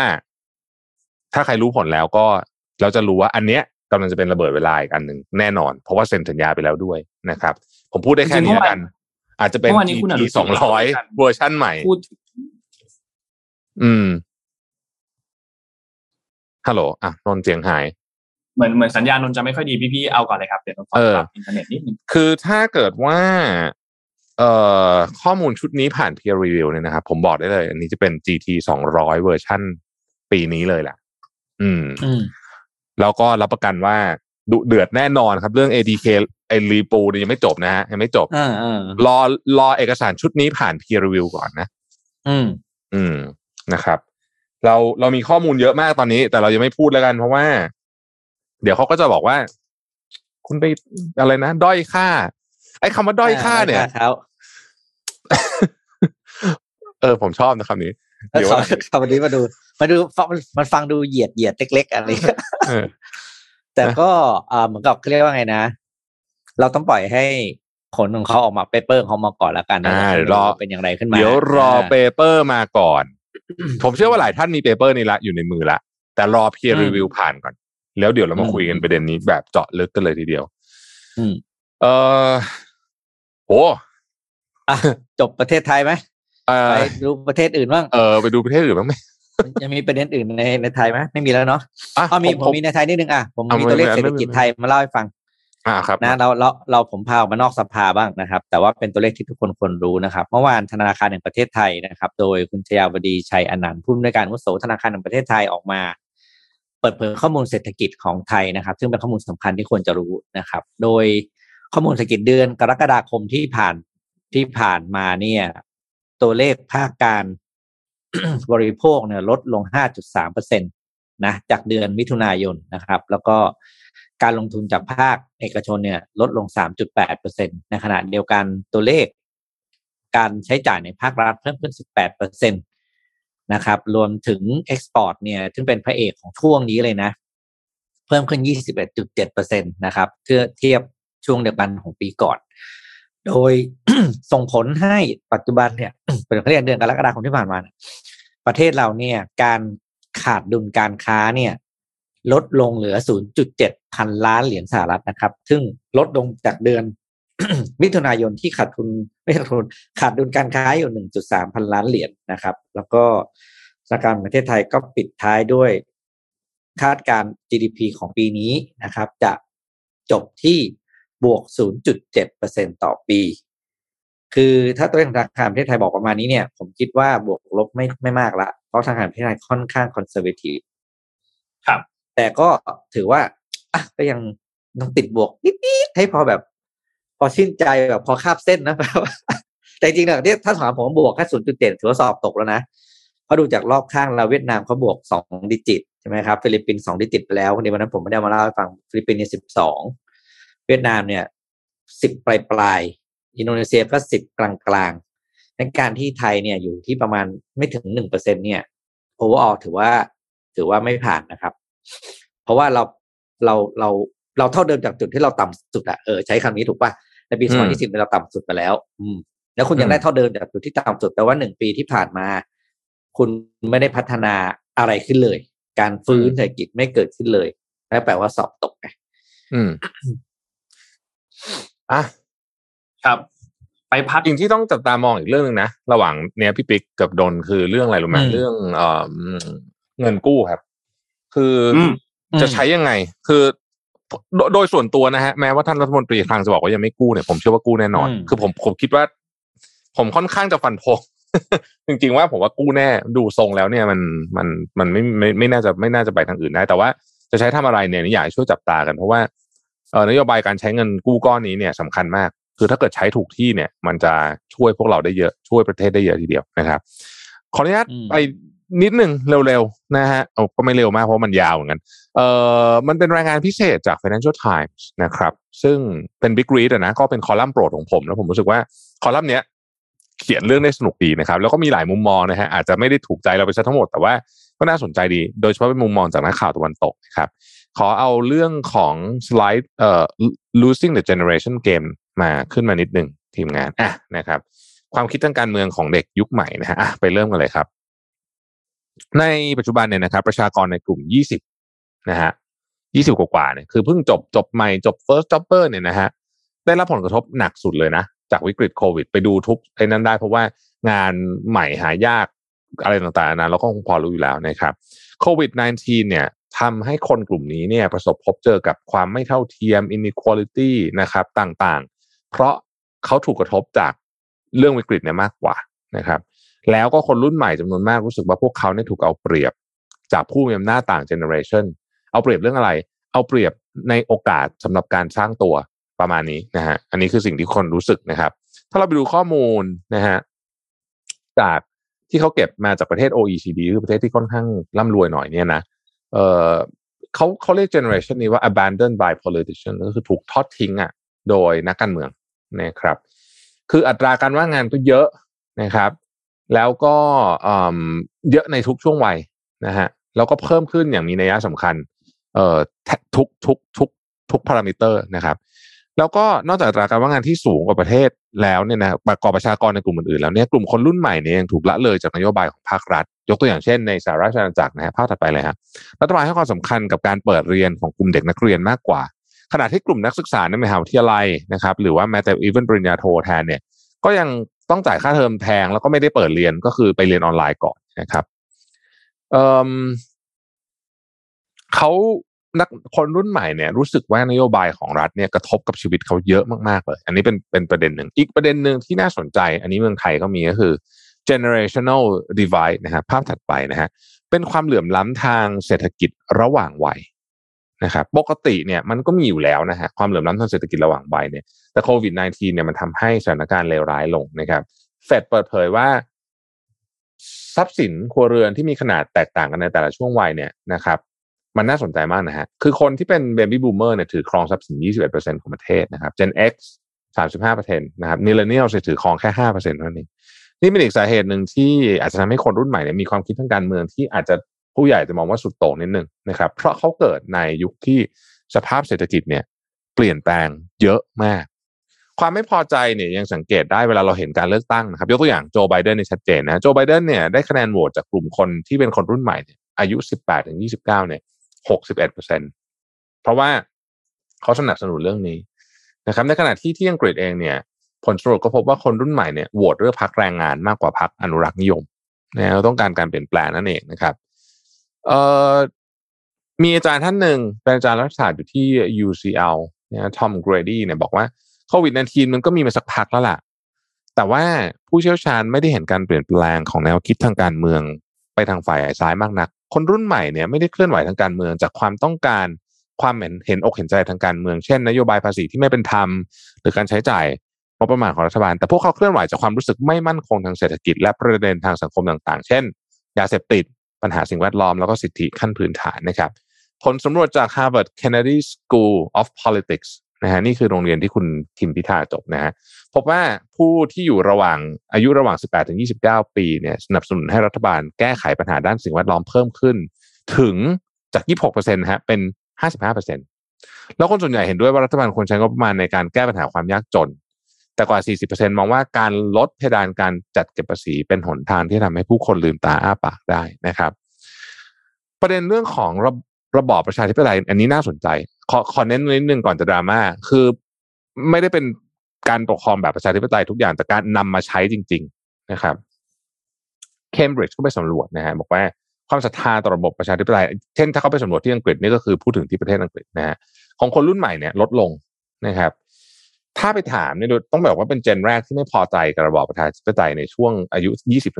ถ้าใครรู้ผลแล้วก็เราจะรู้ว่าอันเนี้ยกำลังจะเป็นระเบิดเวลาอีกอันหนึ่งแน่นอน เพราะว่าเซ็นสัญญาไปแล้วด้วยนะครับ ผมพูดได้แค่นี้แล้วกัน อาจจะเป็นเมื่อวานนี้คุณอนุ GT ทินสองร้อยเวอร์ชั่นใหม่พูดถึงอืมฮัลโหลอะนนท์เสียงหายเหมือนเหมือนสัญญาณนนท์จะไม่ค่อยดีพี่ๆเอาก่อนเลยครับเดี๋ยวต้องขอเออปรับอินเทอร์เน็ตนิดนึงคือถ้าเกิดว่า เอ่อข้อมูลชุดนี้ผ่าน peer review เนี่ยนะครับผมบอกได้เลย อันนี้จะเป็น GT 200เวอร์ชันปีนี้เลยแหละ อืมอืมแล้วก็รับประกันว่าดุเดือดแน่นอนครับ เรื่อง ADK ไอรีปูเนี่ยยังไม่จบนะฮะยังไม่จบอ่าอ่ารอรอเอกสารชุดนี้ผ่าน peer review ก่อนนะ อืม อืมนะครับ เราเรามีข้อมูลเยอะมากตอนนี้ แต่เรายังไม่พูดแล้วกันเพราะว่า เดี๋ยวเขาก็จะบอกว่า คุณไปอะไรนะด้อยค่า ไอ้คำว่าด้อยค่าเนี่ยเท้าเออผมชอบนะคำนี้ เดี๋ยวเดี๋ยวคำนี้มาดูมาดูฟังมันฟังดูเหยียดเหยียดเล็กๆอะไรเออแต่ก็อ่าเหมือนกับเขาเรียกว่าไงนะ เราต้องปล่อยให้ผลของเขาออกมา paper เขามาก่อนแล้วกันนะอ่าเดี๋ยวรอเป็นอย่างไรขึ้นมา เดี๋ยวรอ paper มาก่อน ผมเชื่อว่าหลายท่านมี paper นี้ละอยู่ในมือละ แต่รอ peer อืม review ผ่านก่อน แล้วเดี๋ยวเรามาอืมคุยกันประเด็นนี้แบบเจาะลึกกันเลยทีเดียวอืมเออโหอะจบประเทศไทยไหมเอ ไปอดูประเทศอื่นบ้างเออไปดูประเทศอื่นบ้างไหมยังมีประเด็นอื่นในในไทยไหมไม่มีแล้วเนาะอะอ๋อมีผมผมมีในไทยนิดนึงอะผมเอามีตัวเลขไม่เศรษฐกิจไทยมาเล่าให้ฟังอ่าครับนะเราเราเราผมพาออกมานอกสภาบ้างนะครับ แต่ว่าเป็นตัวเลขที่ทุกคนควรรู้นะครับ เมื่อวานธนาคารแห่งประเทศไทยนะครับ โดยคุณชยาวดีชัยอนันต์ผู้อำนวยการอาวุโสธนาคารแห่งประเทศไทยออกมา เปิดเผยข้อมูลเศรษฐกิจของไทยนะครับ ซึ่งเป็นข้อมูลสำคัญที่ควรจะรู้นะครับ โดยข้อมูลเศรษฐกิจเดือนกรกฎาคมที่ผ่านที่ผ่านมาเนี่ย ตัวเลขภาคการบริโภคเนี่ยลดลง 5.3เปอร์เซ็นะจากเดือนมิถุนายนนะครับ แล้วก็การลงทุนจากภาคเอกชนเนี่ยลดลง 3.8เปอร์เซ็นตในขณะเดียวกันตัวเลข การใช้จ่ายในภาครัฐเพิ่มขึ้น 18เปอร์เซ็นะครับ รวมถึง export เนี่ยซึ่งเป็นพระเอกของช่วงนี้เลยนะ เพิ่มขึ้น 21.7เปอร์เซ็นต์นะครับเทียบเทียบช่วงเดียวกันของปีก่อน โดยส่งผลให้ปัจจุบันเนี่ยเป็นเขาเรียกเดือนกรกฎาคมที่ผ่านมา ประเทศเราเนี่ยการขาดดุลการค้าเนี่ยลดลงเหลือ 0.7 พันล้านเหรียญสหรัฐนะครับ ซึ่งลดลงจากเดือนมิถุนายนที่ขาดทุนไม่ขาดทุนขาดดุลการค้าอยู่ 1.3 พันล้านเหรียญนะครับ แล้วก็สถานการณ์ประเทศไทยก็ปิดท้ายด้วยคาดการ GDP ของปีนี้นะครับ จะจบที่ บวก 0.7%ต่อปี คือถ้าตัวเลขของธนาคารประเทศไทยบอกประมาณนี้เนี่ย ผมคิดว่าบวกลบไม่ไม่มากละ เพราะธนาคารประเทศไทยค่อนข้างคอนเซอร์เวทีฟครับ แต่ก็ถือว่าอะก็ยังต้องติดบวกนิดๆให้พอแบบ พอชื่นใจแบบพอคาบเส้นนะแบบว่าแต่จริงๆเนี่ยถ้าถามผมบวกแค่ศูนย์จุดเจ็ดถือว่าสอบตกแล้วนะเพราะดูจากรอบข้างเราเวียดนามเขาบวกสอง digit ใช่ไหมครับฟิลิปปินส์สอง digit ไปแล้ววันนี้วันนั้นผมไม่ได้มาเล่าให้ฟังฟิลิปปินส์เนี่ยสิบสอง เวียดนามเนี่ยสิบปลายปลายอินโดนีเซียก็สิบกลางกลางในการที่ไทยเนี่ยอยู่ที่ประมาณไม่ถึงหนึ่งเปอร์เซ็นเนี่ย overall ถือว่าถือว่าไม่ผ่านนะครับ เพราะว่าเราเราเราเราเท่าเดิมจากจุดที่เราต่ำสุดอะเออใช้คำนี้ถูกป่ะในปีอืม2020เราต่ำสุดไปแล้ว อืม แล้วคุณยังได้เท่าเดิมจากจุดที่ต่ำสุดแปลว่าหนึ่งปีที่ผ่านมา คุณไม่ได้พัฒนาอะไรขึ้นเลย การฟื้นเศรษฐกิจไม่เกิดขึ้นเลยนั่นแปลว่าสอบตกไง อืมอะครับ ไปพักสิ่งที่ต้องจับตามองอีกเรื่องหนึ่งนะระหว่างเนี่ยพี่ปิ๊กกับดนคือเรื่องอะไรรู้ไหมเรื่องเอ่อเงินกู้ครับ คืออืมจะใช้ยังไง คือโดโดยส่วนตัวนะฮะแม้ว่าท่านรัฐมนตรีคลังจะบอกว่ายังไม่กู้เนี่ยผมเชื่อว่ากู้แน่นอน คือผมผมคิดว่า ผมค่อนข้างจะฟันธงจริงๆว่าผมว่ากู้แน่ดูทรงแล้วเนี่ยมันมันมันไม่ไม่ไม่น่าจะไม่น่าจะไปทางอื่นได้แต่ว่าจะใช้ทำอะไรเนี่ยนี่อยากให้ช่วยจับตากันเพราะว่าเออ นโยบายการใช้เงินกู้ก้อนนี้เนี่ยสำคัญมาก คือถ้าเกิดใช้ถูกที่เนี่ย มันจะช่วยพวกเราได้เยอะช่วยประเทศได้เยอะทีเดียวนะครับ ขออนุญาตไปนิดหนึ่งเร็วๆนะฮะเอาก็ไม่เร็วมากเพราะมันยาวเหมือนกันเอ่อมันเป็นรายงานพิเศษจาก Financial Times นะครับ ซึ่งเป็น Big Read อะนะก็เป็นคอลัมน์โปรดของผม แล้วผมรู้สึกว่าคอลัมน์เนี้ยเขียนเรื่องได้สนุกดีนะครับ แล้วก็มีหลายมุมมองนะฮะอาจจะไม่ได้ถูกใจเราไปซะทั้งหมดแต่ว่าก็น่าสนใจดี โดยเฉพาะเป็นมุมมองจากนักข่าวตะวันตกนะครับ ขอเอาเรื่องของสไลด์เอ่อ losing the generation game มาขึ้นมานิดหนึ่งทีมงานอะนะครับ ความคิดทางการเมืองของเด็กยุคใหม่นะฮะอะไปเริ่มกันเลยครับ ในปัจจุบันเนี่ยนะครับ ประชากรในกลุ่ม 20 นะฮะ 20 กว่าเนี่ยคือเพิ่งจบจบใหม่จบ first jobber เนี่ยนะฮะได้รับผลกระทบหนักสุดเลยนะ จากวิกฤตโควิด ไปดูทุกไอ้นั้นได้เพราะว่างานใหม่หายากอะไรต่างๆนะเราก็คงพอรู้อยู่แล้วนะครับโควิด -19 เนี่ย ทำให้คนกลุ่มนี้เนี่ยประสบพบเจอกับความไม่เท่าเทียม inequality นะครับต่างๆ เพราะเขาถูกกระทบจากเรื่องวิกฤตเนี่ยมากกว่านะครับ แล้วก็คนรุ่นใหม่จำนวนมากรู้สึกว่าพวกเขาเนี่ยถูกเอาเปรียบจากผู้มีอำนาจต่างเจเนอเรชันเอาเปรียบเรื่องอะไร เอาเปรียบในโอกาสสำหรับการสร้างตัวประมาณนี้นะฮะอันนี้คือสิ่งที่คนรู้สึกนะครับ ถ้าเราไปดูข้อมูลนะฮะจากที่เขาเก็บมาจากประเทศ OECD คือประเทศที่ค่อนข้างร่ำรวยหน่อยเนี่ยนะ เออเขาเขาเรียก generation นี้ว่า abandoned by politician ก็คือถูกทอดทิ้งอะโดยนักการเมืองนะครับ คืออัตราการว่างงานก็เยอะนะครับ แล้วก็เยอะในทุกช่วงวัยนะฮะแล้วก็เพิ่มขึ้นอย่างมีนัยสำคัญเอ่อทุกทุกทุกทุกพารามิเตอร์นะครับ แล้วก็นอกจากอัตราการว่างงานที่สูงกว่าประเทศแล้วเนี่ยนะประกอบประชากรในกลุ่มอื่นๆแล้วเนี่ยกลุ่มคนรุ่นใหม่เนี่ยยังถูกละเลยจากนโยบายของภาครัฐ ยกตัวอย่างเช่นในสหราชอาณาจักรนะฮะภาพถัดไปเลยฮะรัฐบาลให้ความสำคัญกับการเปิดเรียนของกลุ่มเด็กนักเรียนมากกว่า ขณะที่กลุ่มนักศึกษาในมหาวิทยาลัยนะครับหรือว่าแม้แต่อีเวนปริญญาโทแทนเนี่ยก็ยังต้องจ่ายค่าเทอมแพงแล้วก็ไม่ได้เปิดเรียนก็คือไปเรียนออนไลน์ก่อนนะครับเออเขา นักคนรุ่นใหม่เนี่ยรู้สึกว่านโยบายของรัฐเนี่ยกระทบกับชีวิตเขาเยอะมากๆเลย อันนี้เป็นเป็นประเด็นหนึ่ง อีกประเด็นหนึ่งที่น่าสนใจ อันนี้เมืองไทยก็มีก็คือ generational divide นะฮะภาพถัดไปนะฮะเป็นความเหลื่อมล้ำทางเศรษฐกิจระหว่างวัยนะครับปกติเนี่ยมันก็มีอยู่แล้วนะฮะความเหลื่อมล้ำทางเศรษฐกิจระหว่างวัยเนี่ยแต่โควิด -19 เนี่ยมันทำให้สถานการณ์เลวร้ายลงนะครับเฟดเปิดเผยว่าทรัพย์สินครัวเรือนที่มีขนาดแตกต่างกันในแต่ละช่วงวัยเนี่ยนะครับ มันน่าสนใจมากนะฮะ คือคนที่เป็นเบบี้บูมเมอร์เนี่ยถือครองทรัพย์สิน 21%ของประเทศนะครับ Gen X 35%นะครับ Millennial ถือครองแค่ 5%เท่านั้นเองนี่เป็นอีกสาเหตุหนึ่งที่อาจจะทำให้คนรุ่นใหม่เนี่ยมีความคิดทางการเมืองที่อาจจะผู้ใหญ่จะมองว่าสุดโต่งนิดนึงนะครับ เพราะเขาเกิดในยุคที่สภาพเศรษฐกิจเนี่ยเปลี่ยนแปลงเยอะมาก ความไม่พอใจเนี่ยยังสังเกตได้เวลาเราเห็นการเลือกตั้งนะครับ ยกตัวอย่างโจไบเดนเนี่ยชัดเจนนะ โจไบเดนเนี่ยได้คะแนนโหวตจากกลุ่มคนที่เป็นคนรุ่นใหม่เนี่ยอายุ 18-29 เนี่ย หกสิบเอ็ดเปอร์เซ็นเพราะว่าเขาสนับสนุนเรื่องนี้นะครับ ในขณะที่ที่อังกฤษเองเนี่ย ผลสรุปก็พบว่าคนรุ่นใหม่เนี่ยโหวตเลือกพรรคแรงงานมากกว่าพรรคอนุรักษ์นิยมนะต้องการการเปลี่ยนแปลงนั่นเองนะครับเอ่อมีอาจารย์ท่านหนึ่งเป็นอาจารย์รัฐศาสตร์อยู่ที่ UCL นะทอมเกรดี้เนี่ยบอกว่าโควิด -19 มันก็มีมาสักพักแล้วล่ะ แต่ว่าผู้เชี่ยวชาญไม่ได้เห็นการเปลี่ยนแปลงของแนวคิดทางการเมืองไปทางฝ่ายซ้ายมากนัก คนรุ่นใหม่เนี่ยไม่ได้เคลื่อนไหวทางการเมืองจากความต้องการความเห็นเห็นอกเห็นใจทางการเมือง เช่น นโยบายภาษีที่ไม่เป็นธรรม หรือการใช้จ่ายงบประมาณของรัฐบาล แต่พวกเขาเคลื่อนไหวจากความรู้สึกไม่มั่นคงทางเศรษฐกิจ และประเด็นทางสังคมต่างๆ เช่น ยาเสพติด ปัญหาสิ่งแวดล้อม แล้วก็สิทธิขั้นพื้นฐานนะครับ ผลสำรวจจาก Harvard Kennedy School of Politics นะฮะนี่คือโรงเรียนที่คุณทิมพิธาจบนะฮะพบว่าผู้ที่อยู่ระหว่างอายุระหว่าง 18ถึง29 ปีเนี่ยสนับสนุนให้รัฐบาลแก้ไขปัญหาด้านสิ่งแวดล้อมเพิ่มขึ้น ถึงจาก 26%ฮะเป็น 55%แล้วคนส่วนใหญ่เห็นด้วยว่ารัฐบาลควรใช้งบประมาณในการแก้ปัญหาความยากจน แต่กว่า 40%มองว่าการลดเพดานการจัดเก็บภาษีเป็นหนทางที่ทำให้ผู้คนลืมตาอ้าปากได้นะครับ ประเด็นเรื่องของระระบอบประชาธิปไตยอันนี้น่าสนใจ ขอขอเน้นนิดนึงก่อนจะดราม่าคือไม่ได้เป็นการปกครองแบบประชาธิปไตยทุกอย่างแต่การนำมาใช้จริง ๆนะครับเคมบริดจ์ก็ไปสำรวจนะฮะบอกว่าความศรัทธาต่อระบบประชาธิปไตยเช่นถ้าเขาไปสำรวจที่อังกฤษนี่ก็คือพูดถึงที่ประเทศอังกฤษนะฮะของคนรุ่นใหม่เนี่ยลดลงนะครับ ถ้าไปถามเนี่ยต้องบอกว่าเป็นเจนแรกที่ไม่พอใจกับระบอบประชาธิปไตยในช่วงอายุ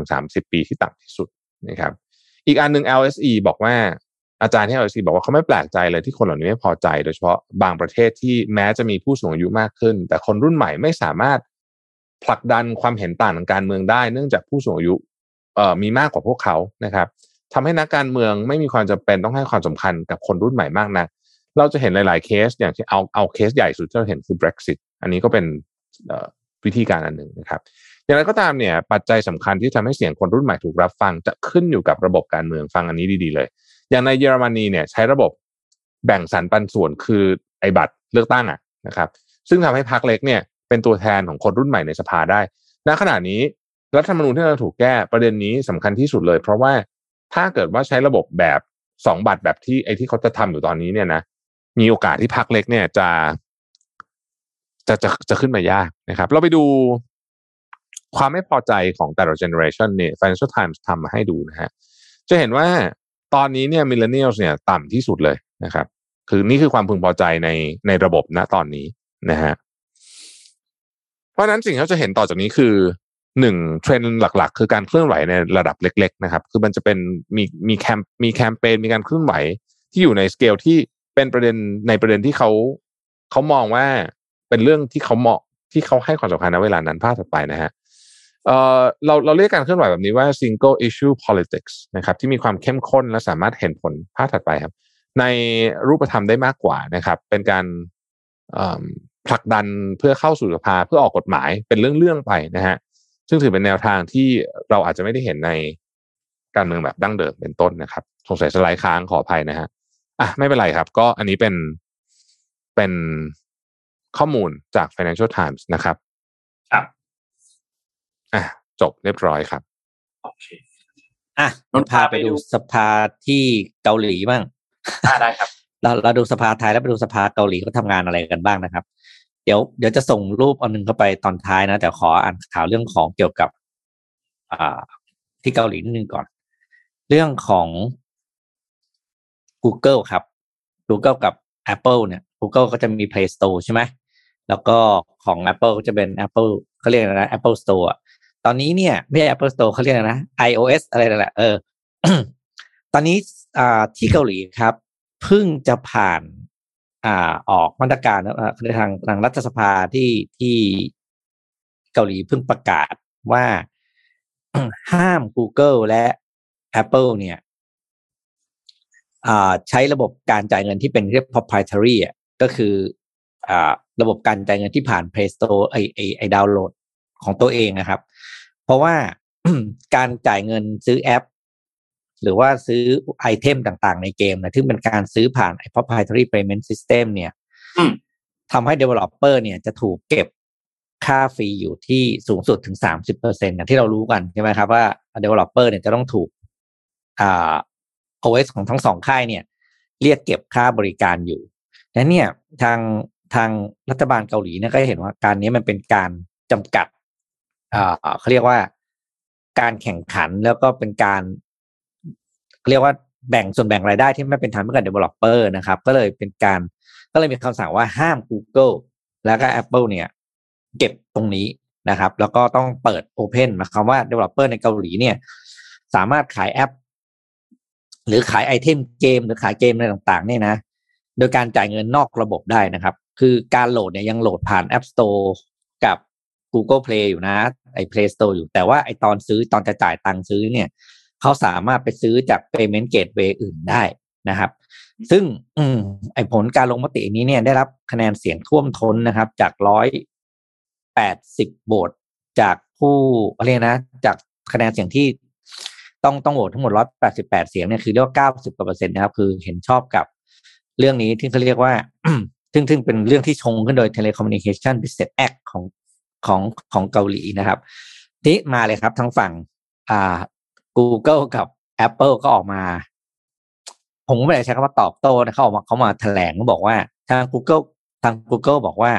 20-30 ปีที่ต่ำที่สุดนะครับ อีกอันหนึ่ง LSE บอกว่า อาจารย์ที่ LSE บอกว่าเขาไม่แปลกใจเลยที่คนเหล่านี้ไม่พอใจ โดยเฉพาะบางประเทศที่แม้จะมีผู้สูงอายุมากขึ้น แต่คนรุ่นใหม่ไม่สามารถผลักดันความเห็นต่างทางการเมืองได้ เนื่องจากผู้สูงอายุเอ่อมีมากกว่าพวกเขานะครับทำให้นักการเมืองไม่มีความจำเป็นต้องให้ความสำคัญกับคนรุ่นใหม่มากนะักเราจะเห็นหลาย ๆ เคสอย่างที่เอาเอาเคสใหญ่สุดที่เราเห็นคือ Brexit อันนี้ก็เป็นวิธีการอันหนึ่งนะครับ อย่างไรก็ตามเนี่ยปัจจัยสำคัญที่ทำให้เสียงคนรุ่นใหม่ถูกรับฟังจะขึ้นอยู่กับระบบการเมืองฟังอันนี้ดี ๆ เลย อย่างในเยอรมนีเนี่ยใช้ระบบแบ่งสรรปันส่วนคือไอ้บัตรเลือกตั้งอะนะครับ ซึ่งทำให้พรรคเล็กเนี่ยเป็นตัวแทนของคนรุ่นใหม่ในสภาได้ณขณะนี้รัฐธรรมนูญที่เราถูกแก้ประเด็นนี้สำคัญที่สุดเลย เพราะว่าถ้าเกิดว่าใช้ระบบแบบสองบัตรแบบที่ไอ้ที่เขาจะทำอยู่ตอนนี้เนี่ยนะมีโอกาสที่พรรคเล็กเนี่ยจะจะจะจะขึ้นมายากนะครับ เราไปดูความไม่พอใจของแต่ละเจเนอเรชันเนี่ย Financial Times ทำมาให้ดูนะฮะจะเห็นว่า ตอนนี้เนี่ย millennial เนี่ยต่ำที่สุดเลยนะครับ คือนี่คือความพึงพอใจในในระบบณตอนนี้นะฮะเพราะนั้นสิ่งที่เราจะเห็นต่อจากนี้คือหนึ่งเทรนด์หลัก ๆ คือการเคลื่อนไหวในระดับเล็ก ๆ นะครับ คือมันจะเป็นมีมีแคมมีแคมเปญมีการเคลื่อนไหวที่อยู่ในสเกลที่เป็นประเด็นในประเด็นที่เขาเขามองว่าเป็นเรื่องที่เขาเหมาะที่เขาให้ความสำคัญในเวลานั้นภาพถัดไปนะฮะ เราเราเรียกการเคลื่อนไหวแบบนี้ว่า single issue politics นะครับที่มีความเข้มข้นและสามารถเห็นผลภาพถัดไปครับ ในรูปธรรมได้มากกว่านะครับ เป็นการผลักดันเพื่อเข้าสู่สภาเพื่อออกกฎหมายเป็นเรื่องๆไปนะฮะซึ่งถือเป็นแนวทางที่เราอาจจะไม่ได้เห็นในการเมืองแบบดั้งเดิมเป็นต้นนะครับ สงสัยสไลด์ค้างขออภัยนะฮะอะไม่เป็นไรครับ ก็อันนี้เป็นเป็นข้อมูลจาก Financial Times นะครับ ครับ อะจบเรียบร้อยครับโอเคอะนนพาไปดูสภาที่เกาหลีบ้างอ่าได้ครับ เราเราดูสภาไทยแล้วไปดูสภาเกาหลีเขาทำงานอะไรกันบ้างนะครับ เดี๋ยวเดี๋ยวจะส่งรูปอันนึงเข้าไปตอนท้ายนะแต่ขออ่านข่าวเรื่องของเกี่ยวกับ อ่าที่เกาหลีนิดนึงก่อน เรื่องของ Google ครับ Google กับ Apple เนี่ย Google ก็จะมี Play Store ใช่ไหมแล้วก็ของ Apple ก็จะเป็น Apple เขาเรียกอะไรนะ Apple Store ตอนนี้เนี่ยไม่ใช่ Apple Store เขาเรียกนะ iOS อะไรนั่นแหละเออตอนนี้อ่าที่เกาหลีครับเพิ่งจะผ่านอ่าออกมาตรการในทางทางรัฐสภาที่ที่เกาหลีเพิ่งประกาศว่าห้าม Google และ Apple เนี่ยใช้ระบบการจ่ายเงินที่เป็นเรียก proprietary อะก็คืออระบบการจ่ายเงินที่ผ่าน Play Store ไอไอไอดาวน์โหลดของตัวเองนะครับ ราะว่าการจ่ายเงินซื้อแอป หรือว่าซื้อไอเทมต่างๆ ในเกมนะที่เป็นการซื้อผ่านไอ proprietary payment system เนี่ยทำให้ developer เนี่ยจะถูกเก็บค่าฟรีอยู่ที่สูงสุดถึงสามสิบเปอร์เซ็นต์อย่างที่เรารู้กันใช่ไหมครับว่า developer เนี่ยจะต้องถูกอ่า OS ของทั้งสองค่ายเนี่ย เรียกเก็บค่าบริการอยู่และเนี่ยทางทางรัฐบาลเกาหลีเนี่ยก็เห็นว่าการนี้มันเป็นการจำกัดอ่า เขาเรียกว่าการแข่งขันแล้วก็เป็นการเรียกว่าแบ่งส่วนแบ่งรายได้ที่ไม่เป็นธรรมกับ developer นะครับ ก็เลยเป็นการก็เลยมีคำสั่งว่าห้าม Google แล้วก็ Apple เนี่ย เก็บตรงนี้นะครับ แล้วก็ต้องเปิด Open หมายความว่า developer ในเกาหลีเนี่ย สามารถขายแอป หรือขายไอเทมเกม หรือขายเกมอะไรต่างๆ เนี่ยนะ โดยการจ่ายเงินนอกระบบได้นะครับ คือการโหลดเนี่ยยังโหลดผ่าน App Store กับ Google Play อยู่นะ ไอ้ Play Store อยู่แต่ว่าไอ้ตอนซื้อตอนจะจ่ายตังค์ซื้อเนี่ยเขาสามารถไปซื้อจาก payment gateway อื่นได้นะครับ ซึ่งอืมไอ้ผลการลงมตินี้เนี่ยได้รับคะแนนเสียงท่วมท้นนะครับ จากร้อยแปดสิบโหวตจากผู้อะไรนะ จากคะแนนเสียงที่ต้องต้องโหวตทั้งหมดร้อยแปดสิบแปดเสียงเนี่ยคือเรียกว่าเก้าสิบกว่าเปอร์เซ็นต์นะครับ คือเห็นชอบกับเรื่องนี้ที่เขาเรียกว่าซึ่งซึ่งเป็นเรื่องที่ชงขึ้นโดย Telecommunication Business Act ของ ของของเกาหลีนะครับทีนี้มาเลยครับทั้งฝั่งอ่า Google กับ Apple ก็ออกมา ผมก็ไม่ได้ใช้คำว่าตอบโต้นะเขาออกมาเขามาแถลงเขาบอกว่า ทาง Google ทาง Google บอกว่า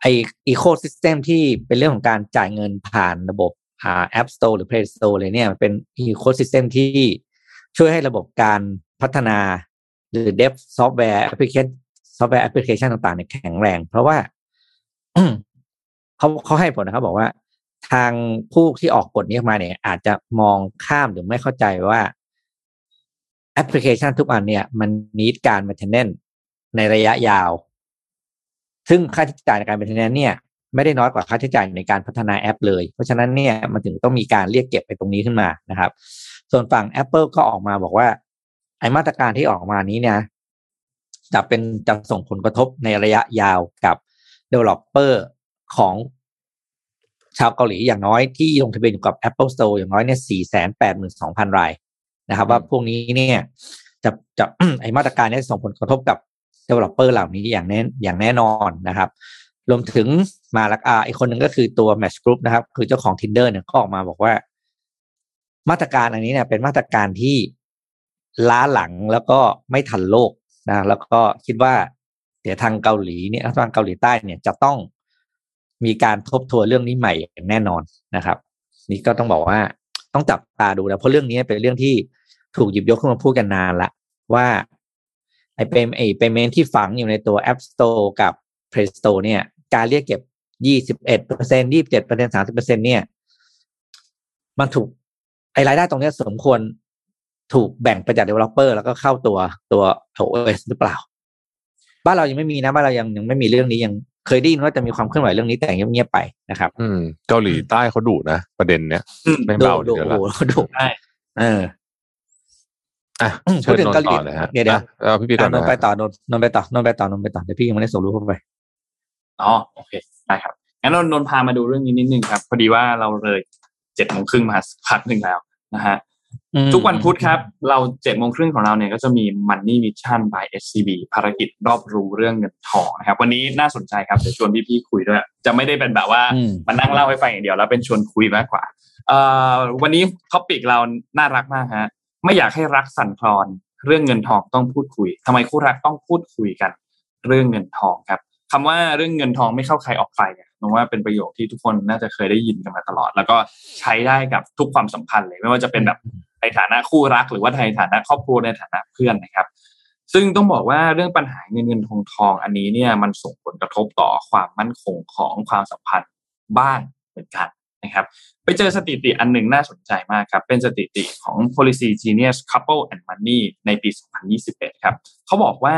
ไอ ecosystem ที่เป็นเรื่องของการจ่ายเงินผ่านระบบอ่า App Store หรือ Play Store เลยเนี่ยมันเป็นอีโคซิสเต็มที่ช่วยให้ระบบการพัฒนาหรือ Dev Software Application Software Application ต่างๆเนี่ยแข็งแรง เพราะว่า เขาเขาให้ผลนะครับ บอกว่า ทางผู้ที่ออกกฎนี้มาเนี่ย อาจจะมองข้ามหรือไม่เข้าใจว่าแอปพลิเคชันทุกอันเนี่ย มันนิดการ maintenance ในระยะยาว ซึ่งค่าใช้จ่ายในการ maintenance เนี่ย ไม่ได้น้อยกว่าค่าใช้จ่ายในการพัฒนาแอป เลย เพราะฉะนั้นเนี่ยมันถึงต้องมีการเรียกเก็บไปตรงนี้ขึ้นมานะครับ ส่วนฝั่ง Apple ก็ออกมาบอกว่า ไอมาตรการที่ออกมานี้เนี่ยจะเป็นจะส่งผลกระทบในระยะยาวกับ developer ของชาวเกาหลีอย่างน้อยที่ลงทะเบียนอยู่กับ Apple Store อย่างน้อยเนี่ยสี่แสนแปดหมื่นสองพันรายนะครับ ว่าพวกนี้เนี่ยจะจะไอมาตรการนี้ส่งผลกระทบกับ developer เหล่านี้อย่างแน่อย่างแน่นอนนะครับ รวมถึงมาลักอาอีกคนหนึ่งก็คือตัว Match Group นะครับ คือเจ้าของ Tinder เนี่ยก็ออกมาบอกว่า มาตรการอันนี้เนี่ยเป็นมาตรการที่ล้าหลังแล้วก็ไม่ทันโลกนะแล้วก็คิดว่าเดี๋ยวทางเกาหลีเนี่ยทางเกาหลีใต้เนี่ยจะต้อง มีการทบทวนเรื่องนี้ใหม่อย่างแน่นอนนะครับ นี่ก็ต้องบอกว่าต้องจับตาดูนะเพราะเรื่องนี้เป็นเรื่องที่ถูกหยิบยกขึ้นมาพูดกันนานละว่าไอเป็นไอเปเมนที่ฝังอยู่ในตัว App Store กับ Play Store เนี่ย การเรียกเก็บยี่สิบเอ็ดเปอร์เซ็นยี่สิบเจ็ดเปอร์เซ็นสามสิบเปอร์เซ็นเนี่ย มันถูกไอรายได้ตรงนี้สมควรถูกแบ่งไปจาก developer แล้วก็เข้าตัวตัว OS หรือเปล่า บ้านเรายังไม่มีนะบ้านเรายังยังไม่มีเรื่องนี้ยัง เคยได้ยินว่าจะมีความเคลื่อนไหวเรื่องนี้แต่เงียบๆไปนะครับ อืมเกาหลีใต้เขาดุนะประเด็นเนี้ยอืมไม่ดูเบาดูเดี๋ยวโอ้ละโหดูใช่เอออะอืมเชิญพูดถึนงนเกาหลีต่อเลยฮะเดี๋ยวเดี๋ยวอะเอาพี่พี่ก่อนนนะนท์ไปต่อนนท์นนท์ไปต่อนนท์ไปต่อนนท์ไปต่อเดี๋ยวพี่ยังไม่ได้ส่งรูปเข้าไปอ๋อโอเคได้ครับงั้นนนนนพามาดูเรื่องนี้นิดนึงครับ พอดีว่าเราเลยเจ็ดโมงครึ่งมาสักพักหนึ่งแล้วนะฮะอืม ทุกวันพุธครับ เราเจ็ดโมงครึ่งของเราเนี่ยก็จะมี Money Mission by SCB ภารกิจรอบรู้เรื่องเงินทองนะครับ วันนี้น่าสนใจครับเดี๋ยวชวนพี่ๆคุยด้วย จะไม่ได้เป็นแบบว่าอืมมานั่งเล่าให้ฟังอย่างเดียวแล้วเป็นชวนคุยมากกว่าเอ่อวันนี้ท็อปิกเราน่ารักมากฮะไม่อยากให้รักสั่นคลอน เรื่องเงินทองต้องพูดคุยทำไมคู่รักต้องพูดคุยกัน เรื่องเงินทองครับคำว่าเรื่องเงินทองไม่เข้าใครออกใครเนี่ย ผมว่าเป็นประโยคที่ทุกคนน่าจะเคยได้ยินกันมาตลอด แล้วก็ใช้ได้กับทุกความสัมพันธ์เลย ไม่ว่าจะเป็นแบบในฐานะคู่รัก หรือว่าในฐานะครอบครัวในฐานะเพื่อนนะครับ ซึ่งต้องบอกว่าเรื่องปัญหาเงินเงินทองทองอันนี้เนี่ยมันส่งผลกระทบต่อความมั่นคงของความสัมพันธ์บ้างเหมือนกันนะครับไปเจอสถิติอันหนึ่งน่าสนใจมากครับ เป็นสถิติของ Policy Genius Couple and Money ในปี 2021 ครับเขาบอกว่า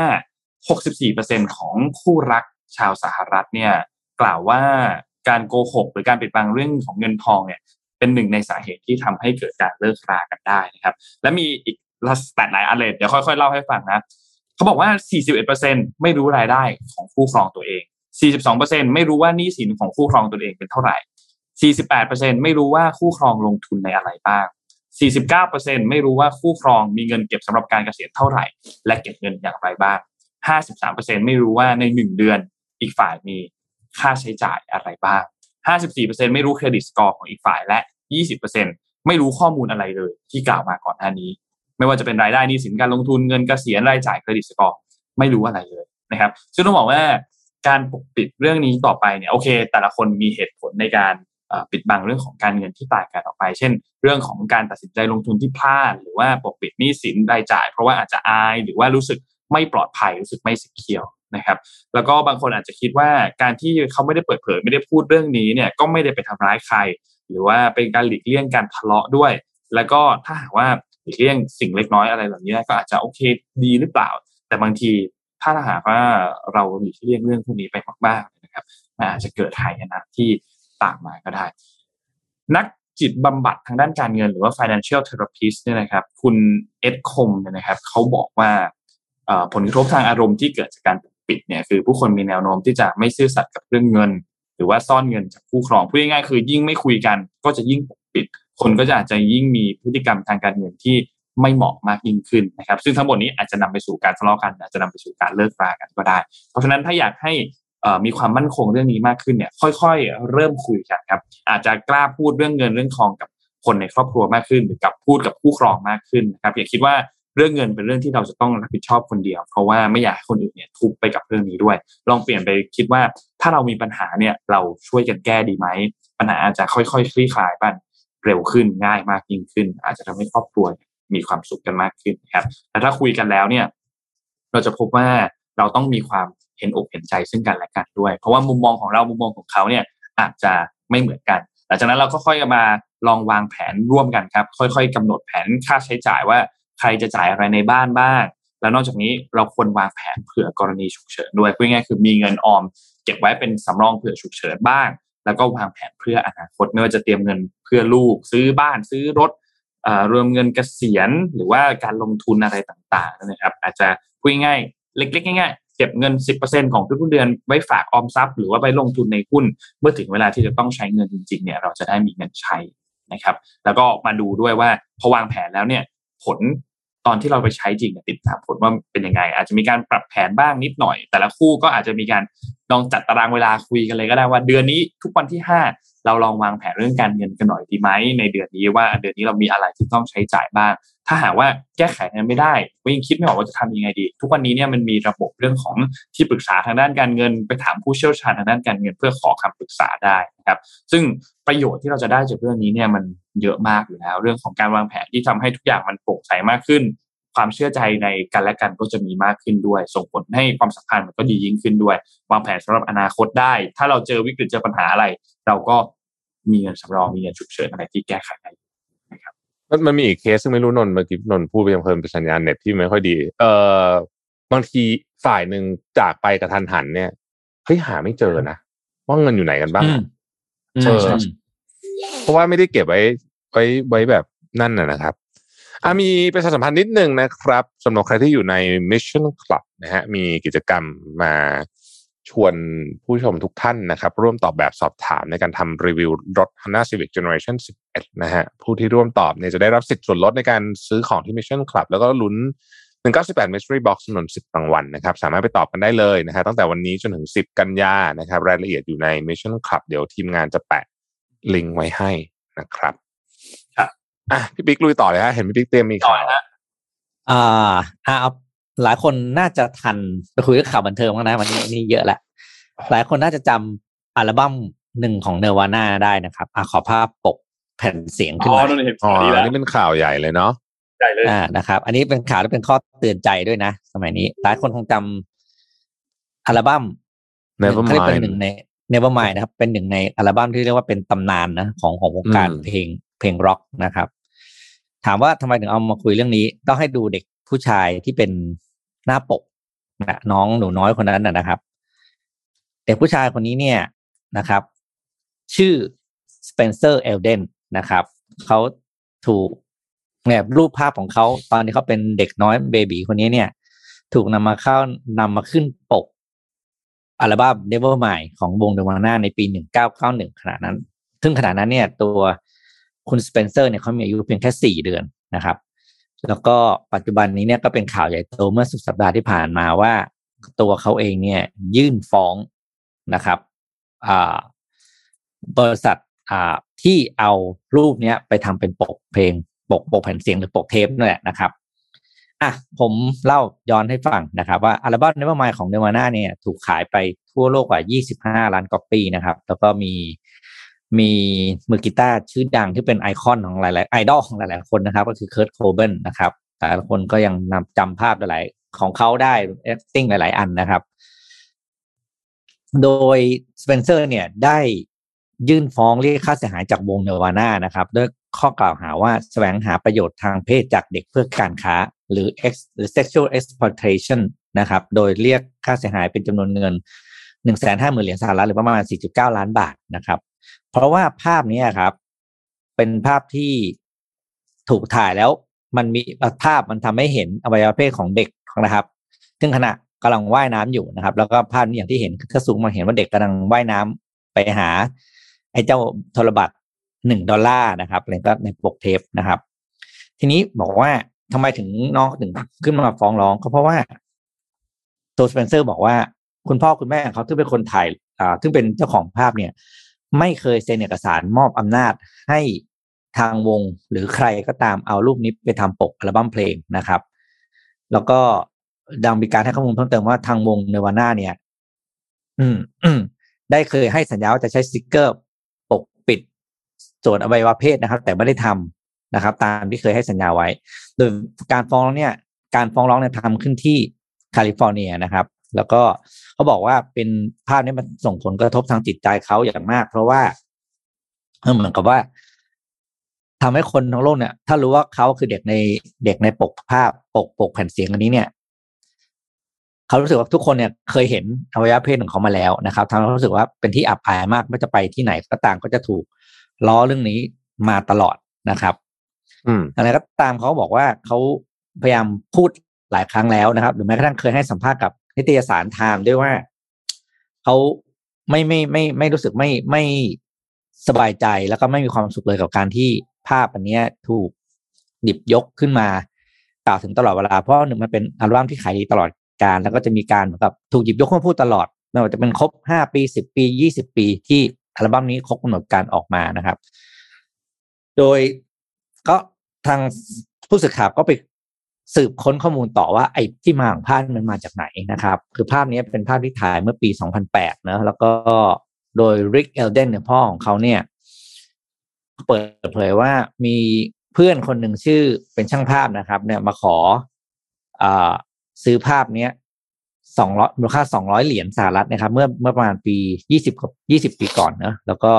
64%ของคู่รักชาวสหรัฐเนี่ย กล่าวว่าการโกหกหรือการปิดบังเรื่องของเงินทองเนี่ยเป็นหนึ่งในสาเหตุที่ทำให้เกิดการเลิกรากันได้นะครับ และมีอีกลัสแตทหลายอันเลยเดี๋ยวค่อยๆเล่าให้ฟังนะเขาบอกว่า 41%ไม่รู้รายได้ของคู่ครองตัวเอง 42%ไม่รู้ว่าหนี้สินของคู่ครองตัวเองเป็นเท่าไหร่ 48%ไม่รู้ว่าคู่ครองลงทุนในอะไรบ้าง 49%ไม่รู้ว่าคู่ครองมีเงินเก็บสำหรับการเกษียณเท่าไหร่ และเก็บเงินอย่างไรบ้าง 53%ไม่รู้ว่าในหนึ่งเดือนอีกฝ่ายมี ค่าใช้จ่ายอะไรบ้าง 54%ไม่รู้เครดิตสกอร์ของอีกฝ่ายและ 20%ไม่รู้ข้อมูลอะไรเลยที่กล่าวมาก่อนหน้านี้ ไม่ว่าจะเป็นรายได้นี้สินการลงทุนเงินเกษียณรายจ่ายเครดิตสกอร์ไม่รู้อะไรเลยนะครับซึ่งต้องบอกว่าการปกปิดเรื่องนี้ต่อไปเนี่ยโอเค แต่ละคนมีเหตุผลในการปิดบังเรื่องของการเงินที่ต่างกันออกไป เช่น เรื่องของการตัดสินใจลงทุนที่พลาด หรือว่าปกปิดหนี้สินรายจ่าย เพราะว่าอาจจะอายหรือว่ารู้สึกไม่ปลอดภัยรู้สึกไม่สิเคียว นะครับ แล้วก็บางคนอาจจะคิดว่าการที่เขาไม่ได้เปิดเผยไม่ได้พูดเรื่องนี้เนี่ยก็ไม่ได้ไปทำร้ายใคร หรือว่าเป็นการหลีกเลี่ยงการทะเลาะด้วย แล้วก็ถ้าหากว่าหลีกเลี่ยงสิ่งเล็กน้อยอะไรแบบนี้ก็อาจจะโอเคดีหรือเปล่า แต่บางทีถ้าหากว่าเราหลีกเลี่ยงเรื่องพวกนี้ไปมากๆนะครับมันอาจจะเกิดหายนะที่ตามมาก็ได้ นักจิตบำบัดทางด้านการเงินหรือว่า financial therapist เนี่ยนะครับ คุณเอ็ดคมเนี่ยนะครับเขาบอกว่าผลกระทบทางอารมณ์ที่เกิดจากการ ปิดเนี่ยคือผู้คนมีแนวโน้มที่จะไม่ซื่อสัตย์กับเรื่องเงิน หรือว่าซ่อนเงินจากผู้ครองพูดง่ายๆคือยิ่งไม่คุยกัน ก็จะยิ่งปกปิด คนก็จะอาจจะยิ่งมีพฤติกรรมทางการเงินที่ไม่เหมาะมากยิ่งขึ้นนะครับ ซึ่งทั้งหมดนี้อาจจะนำไปสู่การทะเลาะกัน อาจจะนำไปสู่การเลิกรากันก็ได้ เพราะฉะนั้นถ้าอยากให้มีความมั่นคงเรื่องนี้มากขึ้นเนี่ย ค่อยๆ เริ่มคุยกันครับ อาจจะกล้าพูดเรื่องเงินเรื่องทองกับคนในครอบครัวมากขึ้น หรือกับพูดกับผู้ครองมากขึ้นนะครับอย่าคิดว่า เรื่องเงินเป็นเรื่องที่เราจะต้องรับผิดชอบคนเดียว เพราะว่าไม่อยากให้คนอื่นเนี่ยทุกไปกับเรื่องนี้ด้วย ลองเปลี่ยนไปคิดว่าถ้าเรามีปัญหาเนี่ยเราช่วยกันแก้ดีไหมปัญหาอาจจะค่อยๆคลี่คลายไปเร็วขึ้นง่ายมากยิ่งขึ้น อาจจะทำให้ครอบครัวมีความสุขกันมากขึ้นครับแต่ถ้าคุยกันแล้วเนี่ย เราจะพบว่าเราต้องมีความเห็นอกเห็นใจซึ่งกันและกันด้วย เพราะว่ามุมมองของเรามุมมองของเขาเนี่ยอาจจะไม่เหมือนกันหลังจากนั้นเราก็ค่อยมาลองวางแผนร่วมกันครับ ค่อย ๆกำหนดแผนค่าใช้จ่ายว่า ใครจะจ่ายอะไรในบ้านบ้าง แล้วนอกจากนี้เราควรวางแผนเผื่อกรณีฉุกเฉินด้วยพูดง่ายคือมีเงินออม เก็บไว้เป็นสำรองเผื่อฉุกเฉินบ้าง แล้วก็วางแผนเพื่ออนาคตไม่ว่าจะเตรียมเงินเพื่อลูก ซื้อบ้านซื้อรถรวมเงินเกษียณหรือว่าการลงทุนอะไรต่างๆนะครับ อาจจะพูดง่ายเล็กๆง่ายๆเก็บเงิน 10%ของทุกเดือนไว้ฝากออมทรัพย์ หรือว่าไปลงทุนในหุ้น เมื่อถึงเวลาที่จะต้องใช้เงินจริงๆเนี่ยเราจะได้มีเงินใช้นะครับ แล้วก็มาดูด้วยว่าพอวางแผนแล้วเนี่ย ผลตอนที่เราไปใช้จริงติดตามผลว่าเป็นยังไง อาจจะมีการปรับแผนบ้างนิดหน่อย แต่ละคู่ก็อาจจะมีการลองจัดตารางเวลาคุยกันเลยก็ได้ว่า เดือนนี้ทุกวันที่ห้าเราลองวางแผนเรื่องการเงินกันหน่อยดีไหมในเดือนนี้ว่าเดือนนี้เรามีอะไรที่ต้องใช้จ่ายบ้าง ถ้าหากว่าแก้ไขกันไม่ได้ก็ยังคิดไม่ออกว่าจะทำยังไงดี ทุกวันนี้เนี่ยมันมีระบบเรื่องของที่ปรึกษาทางด้านการเงิน ไปถามผู้เชี่ยวชาญทางด้านการเงิน เพื่อขอคำปรึกษาได้นะครับซึ่งประโยชน์ที่เราจะได้จากเรื่องนี้เนี่ยมัน เยอะมากอยู่แล้ว เรื่องของการวางแผนที่ทำให้ทุกอย่างมันโปร่งใสมากขึ้น ความเชื่อใจในกันและกันก็จะมีมากขึ้นด้วย ส่งผลให้ความสัมพันธ์มันก็ดียิ่งขึ้นด้วย วางแผนสำหรับอนาคตได้ ถ้าเราเจอวิกฤตเจอปัญหาอะไร เราก็มีเงินสำรองมีเงินฉุกเฉินอะไรที่แก้ไขได้นะครับมันมันมีอีกเคสซึ่งไม่รู้นนเมื่อกี้นนพูดไปยังเพิ่มเป็นสัญญาณเน็ตที่ไม่ค่อยดี เอ่อบางทีฝ่ายหนึ่งจากไปกระทันหันเนี่ยเฮ้ยหาไม่เจอนะว่าเงินอยู่ไหนกันบ้างใช่เพราะว่าไม่ได้เก็บไว้ ไว้ไว้แบบนั่นนะครับอามีประชาสัมพันธ์นิดหนึ่งนะครับสำหรับใครที่อยู่ใน Mission Club นะฮะมีกิจกรรมมาชวนผู้ชมทุกท่านนะครับ ร่วมตอบแบบสอบถามในการทำรีวิวรถ Honda Civic Generation 11 นะฮะผู้ที่ร่วมตอบเนี่ยจะได้รับสิทธิ์ส่วนลดในการซื้อของที่ Mission Club แล้วก็ลุ้น 198 Mystery Box จำนวน10รางวัลนะครับ สามารถไปตอบกันได้เลยนะฮะตั้งแต่วันนี้จนถึง 10 กันยานะครับ รายละเอียดอยู่ใน Mission Club เดี๋ยวทีมงานจะแปะลิงก์ไว้ให้นะครับ อะพี่ปิ๊กลุยต่อเลยฮะเห็นพี่ปิ๊กเตรียมมีข่าวอ่าเอาหลายคนน่าจะทันไปคุยเรื่องข่าวบันเทิงบ้างนะวันนี้นี่เยอะแหละหลายคนน่าจะจำอัลบั้มหนึ่งของเนวาน่าได้นะครับอะขอภาพปกแผ่นเสียงขึ้นมาอ๋ออันนี้เป็นข่าวใหญ่เลยเนาะใหญ่เลยอ่านะครับ อันนี้เป็นข่าวที่เป็นข้อเตือนใจด้วยนะ สมัยนี้ หลายคนคงจำอัลบั้ม Nevermind เป็นหนึ่งใน Nevermind นะครับ เป็นหนึ่งในอัลบั้มที่เรียกว่าเป็นตำนานนะของของวงการเพลงเพลงร็อกนะครับ ถามว่าทำไมถึงเอามาคุยเรื่องนี้ ต้องให้ดูเด็กผู้ชายที่เป็นหน้าปกนะน้องหนูน้อยคนนั้นนะครับเด็กผู้ชายคนนี้เนี่ยนะครับ ชื่อสเปนเซอร์เอลเดนนะครับเขาถูกเนี่ยรูปภาพของเขาตอนที่เขาเป็นเด็กน้อย baby คนนี้เนี่ย ถูกนำมาเข้านำมาขึ้นปกอัลบั้ม Nevermind ของวงเนอร์วานาในปี 1991 ขณะนั้น ซึ่งขณะนั้นเนี่ย ตัว คุณสเปนเซอร์เนี่ยเขามีอายุเพียงแค่สี่เดือนนะครับ แล้วก็ปัจจุบันนี้เนี่ยก็เป็นข่าวใหญ่โตเมื่อสุดสัปดาห์ที่ผ่านมาว่า ตัวเขาเองเนี่ยยื่นฟ้องนะครับบริษัทที่เอารูปเนี้ยไปทำเป็นปกเพลงปกปกแผ่นเสียงหรือปกเทปนั่นแหละนะครับอะผมเล่าย้อนให้ฟังนะครับ ว่าอัลบั้มเนวอร์มายของเนวาน่าเนี่ย ถูกขายไปทั่วโลกกว่า 25 ล้านก๊อปปี้นะครับ แล้วก็มี มีมือกีตาร์ชื่อดังที่เป็นไอคอนของหลาย ๆ ไอดอลของหลาย ๆ คนนะครับ ก็คือเคิร์ตโคเบนนะครับแต่ละคนก็ยังจดจำภาพหลาย ๆ ของเขาได้ acting หลาย ๆ อันนะครับ โดยสเปนเซอร์เนี่ยได้ยื่นฟ้องเรียกค่าเสียหายจากวงเนอร์วานานะครับด้วยข้อกล่าวหาว่าแสวงหาประโยชน์ทางเพศจากเด็กเพื่อการค้า หรือ ex หรือ sexual exploitation นะครับ โดยเรียกค่าเสียหายเป็นจำนวนเงินหนึ่งแสนห้าหมื่นเหรียญสหรัฐหรือประมาณสี่จุดเก้าล้านบาทนะครับ เพราะว่าภาพนี้ครับ เป็นภาพที่ถูกถ่ายแล้วมันมีภาพมันทำให้เห็นอวัยวะเพศของเด็กนะครับ ซึ่งขณะกำลังว่ายน้ำอยู่นะครับ แล้วก็ภาพนี้อย่างที่เห็นถ้าสูงมาเห็นว่าเด็กกำลังว่ายน้ำไปหา ไอ้เจ้าโทรบัตรหนึ่งดอลลาร์นะครับแล้วก็ในปกเทปนะครับ ทีนี้บอกว่าทำไมถึงน้องถึงขึ้นมาฟ้องร้องก็เพราะว่าตัวสเปนเซอร์บอกว่าคุณพ่อคุณแม่เขาที่เป็นคนถ่ายอ่าซึ่งเป็นเจ้าของภาพเนี่ย ไม่เคยเซ็นเอกสารมอบอำนาจให้ทางวงหรือใครก็ตามเอารูปนี้ไปทำปกอัลบั้มเพลงนะครับ แล้วก็ดังมีการให้ข้อมูลเพิ่มเติมว่าทางวงเนวาน่าเนี่ย อืมได้เคยให้สัญญาว่าจะใช้สติกเกอร์ปกปิดส่วนอวัยวะเพศนะครับ แต่ไม่ได้ทำนะครับ ตามที่เคยให้สัญญาไว้ โดยการฟ้องร้องเนี่ย การฟ้องร้องเนี่ยทำขึ้นที่แคลิฟอร์เนียนะครับ แล้วก็ เขาบอกว่าเป็นภาพนี้มันส่งผลกระทบทางจิตใจเขาอย่างมาก เพราะว่าเออเหมือนกับว่าทำให้คนทั้งโลกเนี่ย ถ้ารู้ว่าเขาคือเด็กในเด็กในปกภาพปกปกแผ่นเสียงอันนี้เนี่ยเขารู้สึกว่าทุกคนเนี่ยเคยเห็นอวัยวะเพศของเขามาแล้วนะครับทำให้เขารู้สึกว่าเป็นที่อับอายมากไม่ว่าจะไปที่ไหนก็ตามก็จะถูกล้อเรื่องนี้มาตลอดนะครับ อืมอะไรก็ตามเขาบอกว่าเขาพยายามพูดหลายครั้งแล้วนะครับ หรือแม้กระทั่งเคยให้สัมภาษณ์กับ นิตยสารไทม์ด้วยว่าเขาไม่ไม่ไม่ไม่รู้สึกไม่ไม่สบายใจแล้วก็ไม่มีความสุขเลยกับการที่ภาพอันนี้ถูกหยิบยกขึ้นมากล่าวถึงตลอดเวลาเพราะหนึ่งมันเป็นอัลบั้มที่ขายดีตลอดการแล้วก็จะมีการเหมือนกับถูกหยิบยกขึ้นมาพูดตลอดไม่ว่าจะเป็นครบห้าปีสิบปียี่สิบปีที่อัลบั้มนี้ครบกำหนดการออกมานะครับ โดยก็ทางผู้สื่อข่าวก็ไป สืบค้นข้อมูลต่อว่าไอ้ที่มาของภาพมันมาจากไหนนะครับ คือภาพนี้เป็นภาพที่ถ่ายเมื่อปี 2008นะแล้วก็โดยริกเอลเดนเนี่ยพ่อของเขาเนี่ย เปิดเผยว่ามีเพื่อนคนหนึ่งชื่อเป็นช่างภาพนะครับ เนี่ยมาขออ่าซื้อภาพเนี้ยสองร้อยมูลค่าสองร้อยเหรียญสหรัฐนะครับ เมื่อเมื่อประมาณปียี่สิบยี่สิบปีก่อนเนอะแล้วก็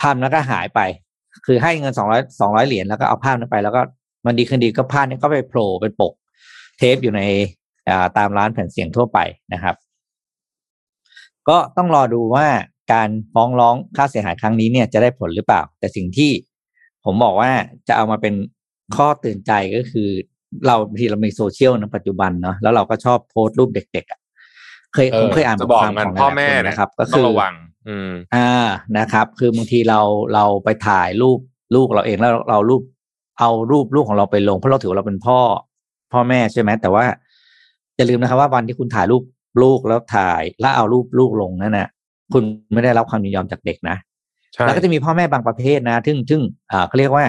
ภาพนั้นก็หายไป คือให้เงินสองร้อยสองร้อยเหรียญแล้วก็เอาภาพนั้นไป แล้วก็ มันดีคืนดีก็ภาพนี้ก็ไปโผล่เป็นปก เทปอยู่ในอ่าตามร้านแผ่นเสียงทั่วไปนะครับ ก็ต้องรอดูว่าการฟ้องร้องค่าเสียหายครั้งนี้เนี่ยจะได้ผลหรือเปล่า แต่สิ่งที่ผมบอกว่าจะเอามาเป็นข้อเตือนใจก็คือ เราบางทีเรามีโซเชียลในปัจจุบันเนาะแล้วเราก็ชอบโพสต์รูปเด็กๆอะเคยผมเคยอ่านจะบอกความกันของพ่อหลายๆแม่คนนะนะครับ ก็ต้คือองระวัง อืมอ่านะครับ คือบางทีเราเราไปถ่ายรูปลูกเราเองแล้วเรารูป เอารูปลูกของเราไปลง เพราะเราถือว่าเราเป็นพ่อ พ่อแม่ใช่ไหมแต่ว่าอย่าลืมนะครับว่าวันที่คุณถ่ายรูปลูกแล้วถ่าย แล้วเอารูปลูกลงนั่นนะคุณไม่ได้รับความยินยอมจากเด็กนะใช่แล้วก็จะมีพ่อแม่บางประเภทนะซึ่งซึ่งอ่าเขาเรียกว่า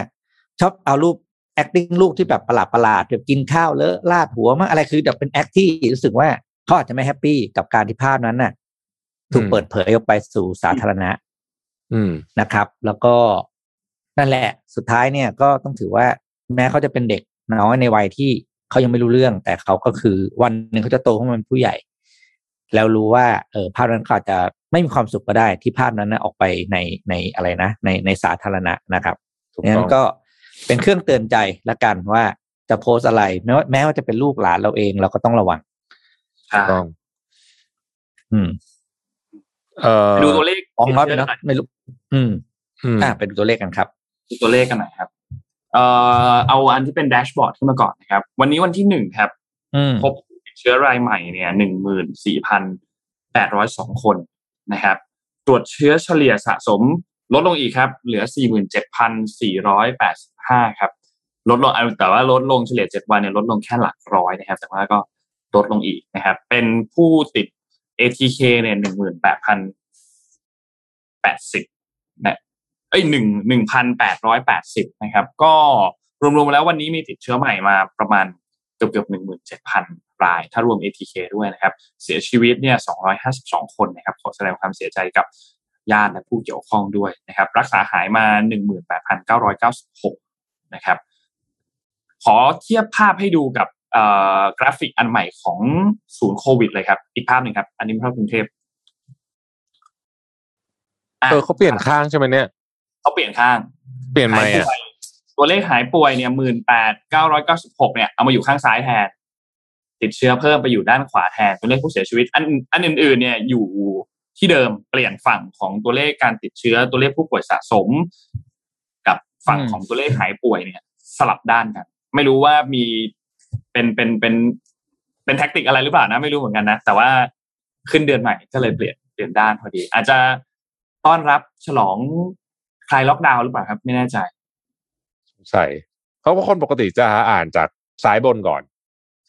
ชอบเอารูป acting ลูกที่แบบประหลาดประหลาดๆแบบกินข้าวเลอะลาดหัวมั่งอะไรคือแบบเป็น act ที่รู้สึกว่าเขาอาจจะไม่แฮปปี้กับการที่ภาพนั้นน่ะ ถูกเปิดเผยออกไปสู่สาธารณะ อืมนะครับ แล้วก็ นั่นแหละ สุดท้ายเนี่ยก็ต้องถือว่าแม้เขาจะเป็นเด็กน้อยในวัยที่เขายังไม่รู้เรื่อง แต่เขาก็คือวันหนึ่งเขาจะโตขึ้นมาเป็นผู้ใหญ่ แล้วรู้ว่าเออภาพนั้นเขาอาจจะไม่มีความสุขก็ได้ที่ภาพนั้นนะออกไปในในอะไรนะ ในในสาธารณะนะครับถูกดังต้นั้องนก็เป็นเครื่องเตือนใจละกันว่าจะโพสต์อะไรแม้ว่าแม้ว่าจะเป็นลูกหลานเราเองเราก็ต้องระวังถูกต้องอืมเอ่อดูตัวเลขฟ้องร้อยไปเนาะไม่รู้อืมอืม อ่าเป็นตัวเลขกันครับ ดูตัวเลขกันหน่อยครับ เอ่อเอาอันที่เป็นแดชบอร์ดขึ้นมาก่อนนะครับ วันนี้วันที่หนึ่งครับอืมพบเชื้อรายใหม่เนี่ยหนึ่งหมื่นสี่พันแปดร้อยสองคนนะครับ ตรวจเชื้อเฉลี่ยสะสมลดลงอีกครับ เหลือสี่หมื่นเจ็ดพันสี่ร้อยแปดสิบห้าครับ ลดลงเอาแต่ว่าลดลงเฉลี่ยเจ็ดวันเนี่ยลดลงแค่หลักร้อยนะครับ แต่ว่าก็ลดลงอีกนะครับ เป็นผู้ติด ATK เนี่ยหนึ่งหมื่นแปดพันแปดสิบนะ เอ้ยหนึ่งหนึ่งพันแปดร้อยแปดสิบนะครับ ก็รวมๆแล้ววันนี้มีติดเชื้อใหม่มาประมาณเกือบเกือบหนึ่งหมื่นเจ็ดพันราย ถ้ารวม ATK ด้วยนะครับ เสียชีวิตเนี่ยสองร้อยห้าสิบสองคนนะครับ ขอแสดงความเสียใจกับญาติและผู้เกี่ยวข้องด้วยนะครับ รักษาหายมาหนึ่งหมื่นแปดพันเก้าร้อยเก้าสิบหกนะครับ ขอเทียบภาพให้ดูกับกราฟิกอันใหม่ของศูนย์โควิดเลยครับ อีกภาพหนึ่งครับ อันนี้ภาพกรุงเทพเออเขาเปลี่ยนข้างใช่ไหมเนี่ย เขาเปลี่ยนข้าง เปลี่ยนไหมหายอะป่วยตัวเลขหายป่วยเนี่ยหมื่นแปดเก้าร้อยเก้าสิบหกเนี่ยเอามาอยู่ข้างซ้ายแทน ติดเชื้อเพิ่มไปอยู่ด้านขวาแทนตัวเลขผู้เสียชีวิต อันอันอื่นๆเนี่ยอยู่ที่เดิมเปลี่ยนฝั่งของตัวเลขการติดเชื้อตัวเลขผู้ป่วยสะสม กับฝั่งของตัวเลขหายป่วยเนี่ย สลับด้านกันไม่รู้ว่ามีเป็นเป็นเป็นเป็นแท็กติกอะไรหรือเปล่านะ ไม่รู้เหมือนกันนะ แต่ว่าขึ้นเดือนใหม่ก็เลยเปลี่ยนเปลี่ยนด้านพอดี อาจจะต้อนรับฉลอง คลายล็อกดาวน์หรือเปล่าครับ ไม่แน่ใจใช่เพราะว่าคนปกติจะอ่านจากซ้ายบนก่อน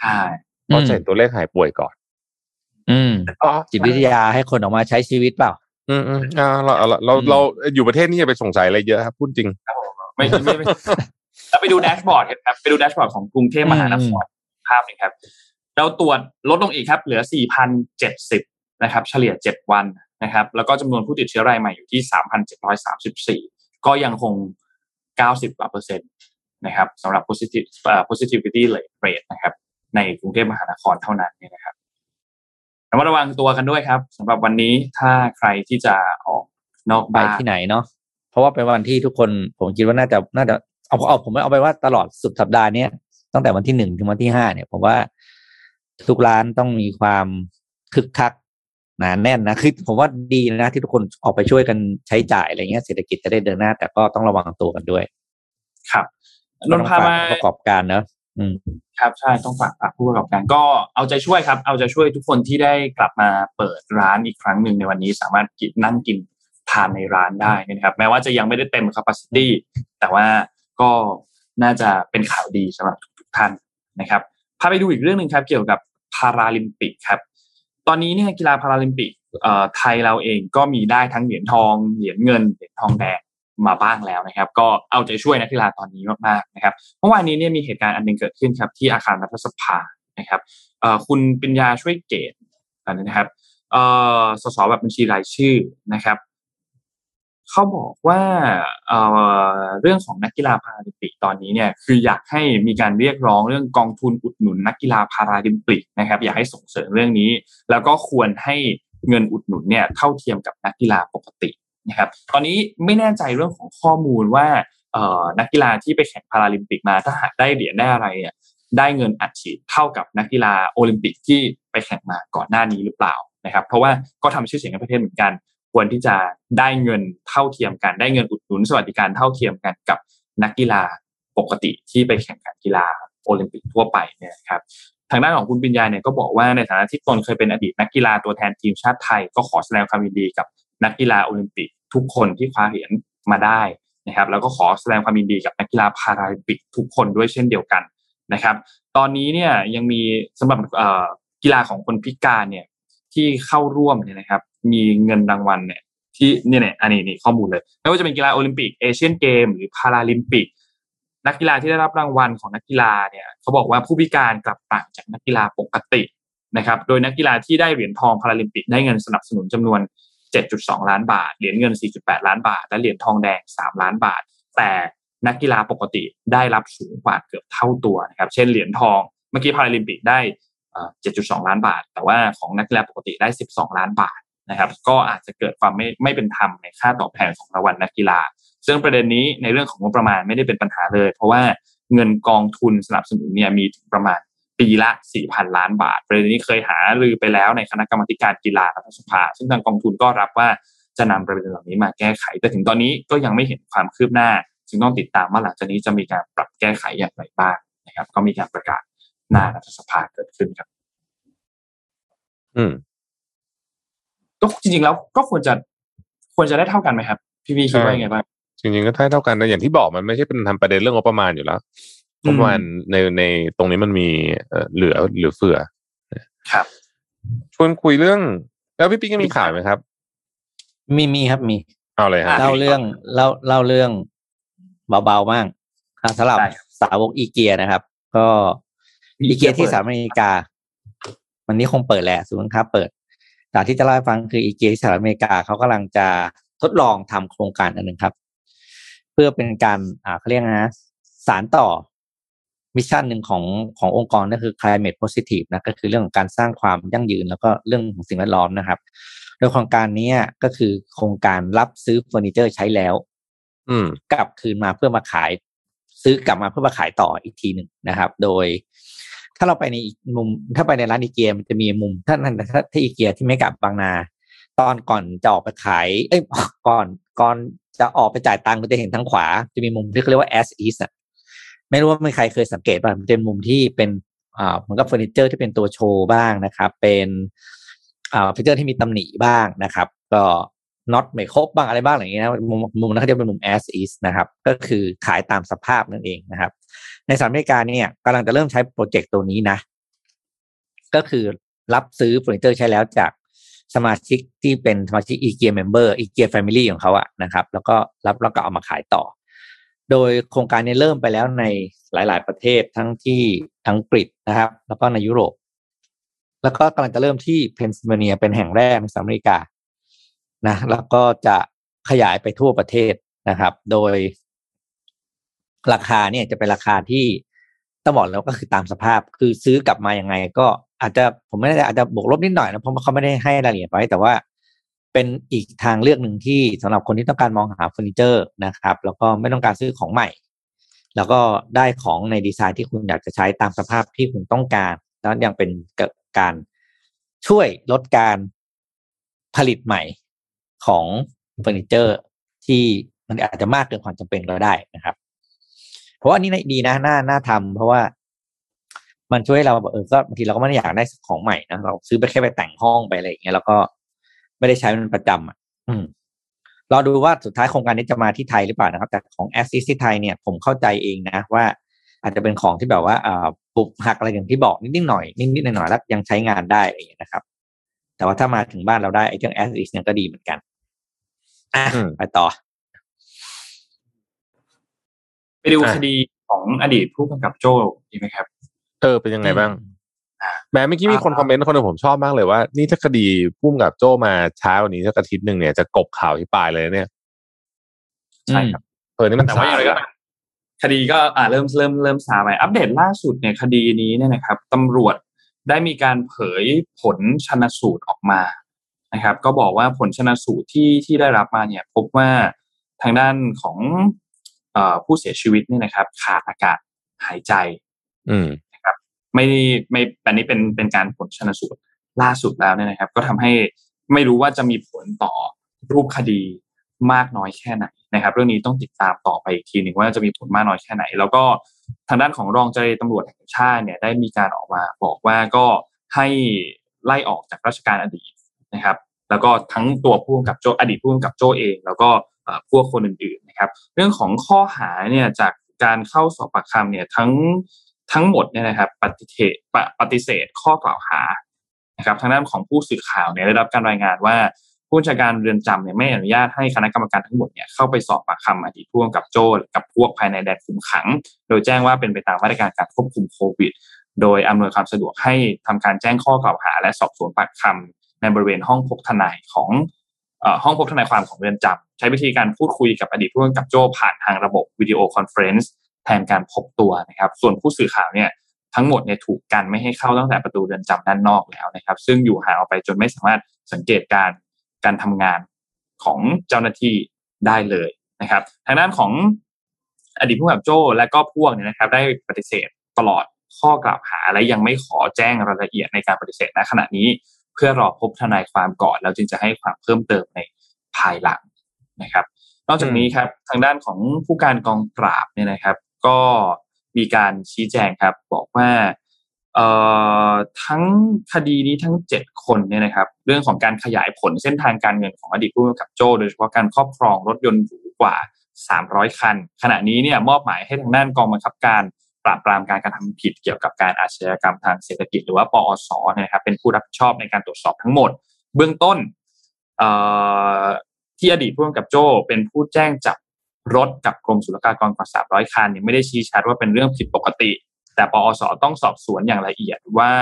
ใช่เพราะจะเห็นตัวเลขหายป่วยก่อน อืมอ๋อจิตวิทยาให้คนออกมาใช้ชีวิตเปล่า อืมอืมอ่าเราเราเราอืมเราอยู่ประเทศนี้อย่าไปสงสัยอะไรเยอะครับพูดจริงไม่ไม่ไม่แล้วไปดูแดชบอร์ดครับไปดูแดชบอร์ดของกรุงเทพมหานครภาพหนึ่งครับ เราตรวจลดลงอีกครับ เหลือ 4,070 นะครับ เฉลี่ย 7 วัน นะครับแล้วก็จำนวนผู้ติดเชื้อรายใหม่อยู่ที่ 3,734 ก็ยังคง 90กว่าเปอร์เซ็นต์นะครับสำหรับ positive เอ่อ positivity rate นะครับในกรุงเทพมหานครเท่านั้นเนี่ยนะครับระมัดระวังตัวกันด้วยครับสำหรับวันนี้ถ้าใครที่จะออกนอกไปบ้านที่ไหนเนาะเพราะว่าเป็นวันที่ทุกคนผมคิดว่าน่าจะน่าจะเอาเอาผมเอาไปว่าตลอดสุดสัปดาห์เนี้ยตั้งแต่วันที่หนึ่งถึงวันที่ห้าเนี่ยผมว่าทุกร้านต้องมีความคึกคัก หนาแน่นนะคือผมว่าดีนะที่ทุกคนออกไปช่วยกันใช้จ่ายอะไรเงี้ยเศรษฐกิจจะได้เดินหน้า แต่ก็ต้องระวังตัวกันด้วย ครับนก็นต้องท์พาฝากมาผู้ประกอบการเนอะอืมครับใช่ต้องฝากฝากผู้ประกอบการก็เอาใจช่วยครับ เอาใจช่วยทุกคนที่ได้กลับมาเปิดร้านอีกครั้งหนึ่งในวันนี้สามารถกินนั่งกินทานในร้านได้นะครับ แม้ว่าจะยังไม่ได้เต็ม capacity แต่ว่าก็น่าจะเป็นข่าวดีสำหรับทุกๆท่านนะครับพาไปดูอีกเรื่องหนึ่งครับ เกี่ยวกับพาราลิมปิกครับ ตอนนี้เนี่ยกีฬาพาราลิมปิกไทยเราเองก็มีได้ทั้งเหรียญทอง เหรียญเงิน เหรียญทองแดงมาบ้างแล้วนะครับ ก็เอาใจช่วยนักกีฬาตอนนี้มากๆนะครับเมื่อวานนี้เนี่ยมีเหตุการณ์อันหนึงเกิดขึ้นครับ ที่อาคารรัฐสภานะครับคุณปัญญาช่วยเกตนะครับสสแบบบัญชีรายชื่อนะครับ เขาบอกว่าเเรื่องของนักกีฬาพาราลิมปิกตอนนี้เนี่ยคืออยากให้มีการเรียกร้องเรื่องกองทุนอุดหนุนนักกีฬาพาราลิมปิกนะครับ อยากให้ส่งเสริมเรื่องนี้ แล้วก็ควรให้เงินอุดหนุนเนี่ยเท่าเทียมกับนักกีฬาปกตินะครับ ตอนนี้ไม่แน่ใจเรื่องของข้อมูลว่านักกีฬาที่ไปแข่งพาราลิมปิกมาถ้าหากได้เหรียญได้อะไรเนี่ยได้เงินอัดฉีดเท่ากับนักกีฬาโอลิมปิกที่ไปแข่งมาก่อนหน้านี้หรือเปล่านะครับ เพราะว่าก็ทำชื่อเสียงให้ประเทศเหมือนกัน ควรที่จะได้เงินเท่าเทียมกัน ได้เงินอุดหนุนสวัสดิการเท่าเทียมกันกับนักกีฬาปกติที่ไปแข่งขันกีฬาโอลิมปิกทั่วไปเนี่ยครับทางด้านของคุณปิญญาเนี่ยก็บอกว่าในฐานะที่ตนเคยเป็นอดีตนักกีฬาตัวแทนทีมชาติไทย ก็ขอแสดงความยินดีกับนักกีฬาโอลิมปิกทุกคนที่คว้าเหรียญมาได้นะครับ แล้วก็ขอแสดงความยินดีกับนักกีฬาพาราลิมปิกทุกคนด้วยเช่นเดียวกันนะครับ ตอนนี้เนี่ยยังมีสำหรับกีฬาของคนพิการเนี่ยที่เข้าร่วมเนี่ยนะครับ มีเงินรางวัลเนี่ยที่เนี่ยเนี่ยอันนี้นี่ข้อมูลเลยไม่ว่าจะเป็นกีฬาโอลิมปิกเอเชียนเกมส์หรือพาราลิมปิก นักกีฬาที่ได้รับรางวัลของนักกีฬาเนี่ยเขาบอกว่าผู้พิการกลับต่างจากนักกีฬาปกตินะครับ โดยนักกีฬาที่ได้เหรียญทองพาราลิมปิกได้เงินสนับสนุนจำนวน 7.2 ล้านบาท เหรียญเงิน 4.8 ล้านบาท และเหรียญทองแดง 3 ล้านบาท แต่นักกีฬาปกติได้รับสูงกว่าเกือบเท่าตัวนะครับ เช่นเหรียญทองเมื่อกี้พาราลิมปิกได้เอ่อ7.2 ล้านบาท แต่ว่าของนักกีฬาปกติได้ 12 ล้านบาท นะครับ ก็อาจจะเกิดความไม่ไม่เป็นธรรมในค่าตอบแทนของรางวัลนักกีฬา ซึ่งประเด็นนี้ในเรื่องของงบประมาณไม่ได้เป็นปัญหาเลย เพราะว่าเงินกองทุนสนับสนุนเนี่ยมีถึงประมาณปีละ 4,000 ล้านบาท ประเด็นนี้เคยหารือไปแล้วในคณะกรรมการกีฬารัฐสภา ซึ่งทางกองทุนก็รับว่าจะนำประเด็นเหล่านี้มาแก้ไข แต่ถึงตอนนี้ก็ยังไม่เห็นความคืบหน้า จึงต้องติดตามว่าหลังจากนี้จะมีการปรับแก้ไขอย่างไรบ้างนะครับ ก็มีการประกาศหน้ารัฐสภาเกิดขึ้นครับ อืม ก็จริง ๆ แล้วก็ควรจะควรจะได้เท่ากันไหมครับ พี่วีคิดว่ายังไงบ้างจริงๆก็เท่าเท่ากันนะอย่างที่บอกมันไม่ใช่เป็นทำประเด็นเรื่องงบประมาณอยู่แล้วงบประมาณในในตรงนี้มันมีเอ่อเหลือเหลือเฟือครับชวนคุยเรื่อง แล้วพี่ปิ๊กยังมีข่าวไหมครับ มีมีครับมีเอาเลยฮะเล่าเรื่องเล่าเล่าเรื่องเบาๆมากอะสำหรับได้ครับสาวกอีเกียนะครับ ก็อีอีเกีเกียยที่เปิดสหรัฐอเมริกา วันนี้คงเปิดแหละศูนย์การค้าเปิด แต่ที่จะเล่าให้ฟังคืออีเกียที่สหรัฐอเมริกาเขากำลังจะทดลองทำโครงการอันหนึ่งครับ เพื่อเป็นการอ่าเขาเรียกนะสารต่อ mission หนึ่งของขององค์กรนั่นคือ climate positive นะก็คือเรื่องของการสร้างความยั่งยืนแล้วก็เรื่องของสิ่งแวดล้อมนะครับ โดยโครงการนี้ก็คือโครงการรับซื้อเฟอร์นิเจอร์ใช้แล้ว อืมกลับคืนมาเพื่อมาขาย ซื้อกลับมาเพื่อมาขายต่ออีกทีหนึ่งนะครับ โดย ถ้าเราไปในอีกมุม ถ้าไปในร้านอีเกียมันจะมีมุม ถ้าถ้าถ้าอีเกียที่ไม่กลับบางนา ตอนก่อนจะออกไปขาย เอ้ยก่อนก่อนจะออกไปจ่ายตังค์มันจะเห็นทางขวา จะมีมุมที่เขาเรียกว่า as is อะไม่รู้ว่ามีใครเคยสังเกตป่ะมันเป็นมุมที่เป็นอ่าเหมือนกับเฟอร์นิเจอร์ที่เป็นตัวโชว์บ้างนะครับ เป็นอ่าเฟอร์นิเจอร์ที่มีตำหนิบ้างนะครับ ก็ น็อตไม่ครบบ้างอะไรบ้างอย่างเงี้ยนะมุมมุมนั้นเขาจะเป็นมุม as is นะครับ ก็คือขายตามสภาพนั่นเองนะครับ ในสหรัฐอเมริกาเนี่ยกำลังจะเริ่มใช้โปรเจกต์ตัวนี้นะ ก็คือรับซื้อเฟอร์นิเจอร์ใช้แล้วจากสมาชิกที่เป็นสมาชิกอีเกีย member อีเกีย Family ของเขาอะนะครับ แล้วก็รับแล้วก็เอามาขายต่อ โดยโครงการนี้เริ่มไปแล้วในหลาย ๆ ประเทศทั้งที่อังกฤษนะครับ แล้วก็ในยุโรป แล้วก็กำลังจะเริ่มที่เพนซิลเวเนียเป็นแห่งแรกในสหรัฐอเมริกา นะแล้วก็จะขยายไปทั่วประเทศนะครับ โดยราคาเนี่ยจะเป็นราคาที่ต้องบอกแล้วก็คือตามสภาพ คือซื้อกลับมายังไง ก็อาจจะผมไม่แน่ใจอาจจะบวกลบนิดหน่อยนะเพราะเขาไม่ได้ให้รายละเอียดไว้แต่ว่าเป็นอีกทางเลือกหนึ่งที่สำหรับคนที่ต้องการมองหาเฟอร์นิเจอร์นะครับ แล้วก็ไม่ต้องการซื้อของใหม่ แล้วก็ได้ของในดีไซน์ที่คุณอยากจะใช้ตามสภาพที่คุณต้องการ แล้วยังเป็นการช่วยลดการผลิตใหม่ ของเฟอร์นิเจอร์ที่มันอาจจะมากเกินความจำเป็นก็ได้นะครับ เพราะว่านี่ดีนะน่าน่าทำเพราะว่ามันช่วยเราเออก็บางทีเราก็ไม่ได้อยากได้ของใหม่นะเราซื้อไปแค่ไปแต่งห้องไปอะไรอย่างเงี้ยแล้วก็ไม่ได้ใช้มันประจำอะ อืมรอดูว่าสุดท้ายโครงการนี้จะมาที่ไทยหรือเปล่านะครับ แต่ของแอสซิสที่ไทยเนี่ยผมเข้าใจเองนะว่า อาจจะเป็นของที่แบบว่าอ่าบุบหักอะไรอย่างที่บอกนิดๆหน่อยๆนิดๆหน่อยๆแล้วยังใช้งานได้อะไรอย่างเงี้ยนะครับ แต่ว่าถ้ามาถึงบ้านเราได้ไอ้เรื่องแอสซิสเนี่ยก็ดีเหมือนกัน อะไปต่อ ไปดูคดีของอดีตผู้กำกับโจ้ดีไหมครับเออเป็นยังไงบ้างแม้เมื่อกี้มีคนคอมเมนต์คนหนึ่งผมชอบมากเลยว่า นี่ถ้าคดีผู้กำกับโจ้มาช้ากว่านี้สักอาทิตย์หนึ่งเนี่ยจะกลบข่าวที่ปลายเลยเนี่ยใช่ครับเออนี่มันแต่ว่าอย่างไรก็คดีก็อ่าเริ่มเริ่มเริ่มซาไปอัปเดตล่าสุดเนี่ยคดีนี้เนี่ยนะครับตำรวจได้มีการเผยผลชนสูตรออกมา นะครับ ก็บอกว่าผลชนสูตรที่ที่ได้รับมาเนี่ยพบว่าทางด้านของเอ่อผู้เสียชีวิตเนี่ยนะครับ ขาดอากาศหายใจ อืมนะครับไม่ไม่อันนี้เป็นเป็นการผลชนสูตรล่าสุดแล้วเนี่ยนะครับ ก็ทำให้ไม่รู้ว่าจะมีผลต่อรูปคดีมากน้อยแค่ไหนนะครับ เรื่องนี้ต้องติดตามต่อไปอีกทีหนึ่งว่าจะมีผลมากน้อยแค่ไหน แล้วก็ทางด้านของรองเจรตำรวจแห่งชาติเนี่ยได้มีการออกมาบอกว่าก็ให้ไล่ออกจากราชการอดีตนะครับ แล้วก็ทั้งตัวผู้กำกับโจอดีตผู้กำกับโจเอง แล้วก็พวกคนอื่นๆนะครับ เรื่องของข้อหาเนี่ยจากการเข้าสอบปากคำเนี่ยทั้งทั้งหมดเนี่ยนะครับปฏิเสธปฏิเสธข้อกล่าวหานะครับทางด้านของผู้สื่อข่าวเนี่ยได้รับการรายงานว่าผู้จัดการเรือนจำเนี่ยไม่อนุญาตให้คณะกรรมการทั้งหมดเนี่ยเข้าไปสอบปากคำอดีตผู้กำกับโจ้กับพวกภายในแดนคุมขัง โดยแจ้งว่าเป็นไปตามมาตรการการควบคุมโควิด โดยอำนวยความสะดวกให้ทำการแจ้งข้อกล่าวหา และสอบสวนปากคำ ในบริเวณห้องพบทนายของห้องพบทนายความของเรือนจำใช้วิธีการพูดคุยกับอดีตผู้กำกับโจ้ผ่านทางระบบ video conference แทนการพบตัวนะครับ ส่วนผู้สื่อข่าวเนี่ยทั้งหมดเนี่ยถูกกันไม่ให้เข้าตั้งแต่ประตูเรือนจำด้านนอกแล้วนะครับ ซึ่งอยู่ห่างออกไปจนไม่สามารถสังเกตการการทำงานของเจ้าหน้าที่ได้เลยนะครับ ทางด้านของอดีตผู้กำกับโจ้และก็พวกเนี่ยนะครับ ได้ปฏิเสธตลอดข้อกล่าวหาและยังไม่ขอแจ้งรายละเอียดในการปฏิเสธณขณะนี้ เพื่อรอพบทนายความก่อน แล้วจึงจะให้ความเพิ่มเติมในภายหลังนะครับ นอกจากนี้ครับทางด้านของผู้การกองปราบเนี่ยนะครับ ก็มีการชี้แจงครับ บอกว่าเอ่อทั้งคดีนี้ทั้งเจ็ดคนเนี่ยนะครับ เรื่องของการขยายผลเส้นทางการเงินของอดีตผู้กำกับโจ้โดยเฉพาะการครอบครองรถยนต์หรูกว่า 300 คัน ขณะนี้เนี่ยมอบหมายให้ทางด้านกองบังคับการ ปราบปรามการกระทำผิดเกี่ยวกับการอาชญากรรมทางเศรษฐกิจหรือว่าปอสนะครับเป็นผู้รับผิดชอบในการตรวจสอบทั้งหมด เบื้องต้นที่อดีตผู้กำกับโจ้เป็นผู้แจ้งจับรถกับกรมศุลกากรกว่า300 คันเนี่ยไม่ได้ชี้ชัดว่าเป็นเรื่องผิดปกติ แต่ปอสต้องสอบสวนอย่างละเอียดว่า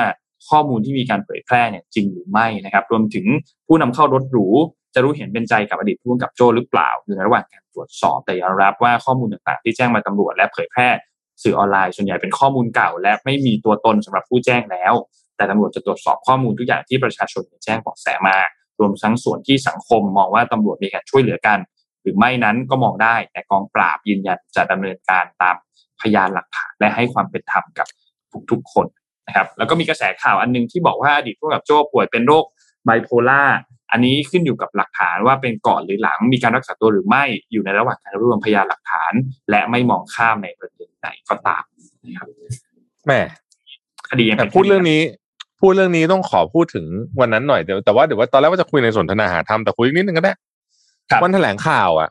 ข้อมูลที่มีการเผยแพร่เนี่ยจริงหรือไม่นะครับ รวมถึงผู้นำเข้ารถหรูจะรู้เห็นเป็นใจกับอดีตผู้กำกับโจ้หรือเปล่าอยู่ในระหว่างการตรวจสอบแต่ยอมรับว่าข้อมูลต่างๆ ที่แจ้งมาตำรวจและเผยแพร่ สื่อออนไลน์ส่วนใหญ่เป็นข้อมูลเก่า และไม่มีตัวตนสำหรับผู้แจ้งแล้ว แต่ตำรวจจะตรวจสอบข้อมูลทุกอย่างที่ประชาชนแจ้งบอกแสมารวมทั้งส่วนที่สังคมมองว่าตำรวจมีการช่วยเหลือกัน หรือไม่นั้นก็มองได้ แต่กองปราบยืนยันจะดำเนินการตามพยานหลักฐานและให้ความเป็นธรรมกับทุกๆคนนะครับแล้วก็มีกระแสข่าวอันหนึงที่บอกว่าอดีตผู้กับโจ้ป่วยเป็นโรค ไบโพล่าอันนี้ขึ้นอยู่กับหลักฐานว่าเป็นก่อนหรือหลังมีการรักษาตัวหรือไม่อยู่ในระหว่างการรวบรวมพยานหลักฐาน และไม่มองข้ามในประเด็นไหนก็ตามนะครับแหม่คดียังแต่เป็นพูดเรื่องนี้พูดเรื่องนี้ต้องขอพูดถึงวันนั้นหน่อยเดี๋ยวแต่ว่าเดี๋ยวว่าตอนแรกว่าจะคุยในสนทนาหาธรรมแต่คุยอีกนิดนึงก็ได้ครับวันแถลงข่าวอะ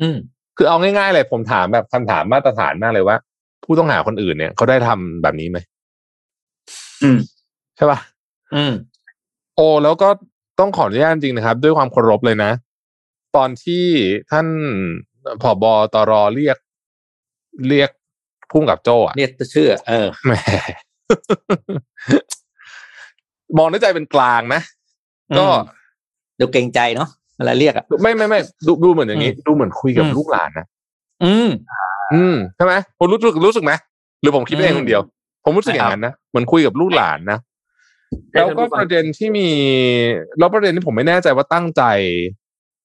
อืมคือเอาง่ายๆเลยผมถามแบบคำถามมาตรฐานมากเลยว่า ผู้ต้องหาคนอื่นเนี่ยเขาได้ทำแบบนี้ไหมอืมใช่ป่ะอืม โอ้แล้วก็ต้องขออนุญาตจริงๆนะครับ ด้วยความเคารพเลยนะ ตอนที่ท่านผอบอตรเรียกเรียกพุ่มกับโจ้อะเรียกชื่อ เออแหมมองในใจเป็นกลางนะ ก็อืมดูเกรงใจเนาะเวลาเรียกอะไม่ไม่ไม่ดูดูเหมือนอย่างนี้ ดูเหมือนคุยกับอืมลูกหลานนะอืม อืมใช่ไหมผมรู้สึกรู้สึกไหมหรือผมคิดเองอืมคนเดียว ผมรู้สึกอย่างนั้นนะเหมือนคุยกับลูกหลานนะใช่ แล้วก็ประเด็นที่มีแล้วประเด็นที่ผมไม่แน่ใจว่าตั้งใจ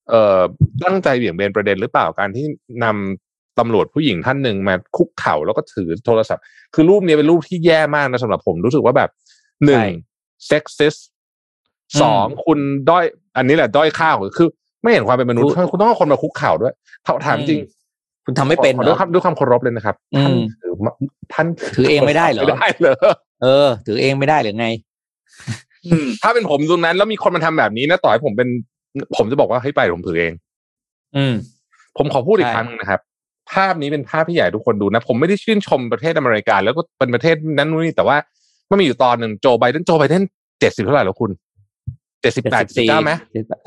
เอ่อตั้งใจเบี่ยงเบนประเด็นหรือเปล่าการที่นำตำรวจผู้หญิงท่านหนึ่งมาคุกเข่าแล้วก็ถือโทรศัพท์ คือรูปนี้เป็นรูปที่แย่มากนะสำหรับผมรู้สึกว่าแบบหนึ่งใช่เซ็กซิสสองคุณด้อย อันนี้แหละด้อยค่าของคือ ไม่เห็นความเป็นมนุษย์คุณคุณต้องเอาคนมาคุกเข่าด้วยถามถามจริง คุณทำไม่เป็นขอเหรด้วยอความด้วยความเคารพเลยนะครับอืมท่านถือมาท่านถือเองไม่ได้เหรอไม่ได้เหรอเออ ถือเองไม่ได้หรือไงอืม ถ้าเป็นผมตรงนั้นแล้วมีคนมาทำแบบนี้นะต่อให้ผมเป็น ผมจะบอกว่าให้ยไปผมถือเอง อืม ผมขอพูดอีกใช่ครั้งหนึ่งนะครับ ภาพนี้เป็นภาพที่อยากให้ทุกคนดูนะ ผมไม่ได้ชื่นชมประเทศอเมริกา แล้วก็เป็นประเทศนั้นนู่นนี่แต่ว่ามันมีอยู่ตอนหนึ่งโจไบเดนโจไบเดนเจ็ดสิบเท่าไหร่แล้วคุณเจ็ดสิบแปดสิบเก้าไหม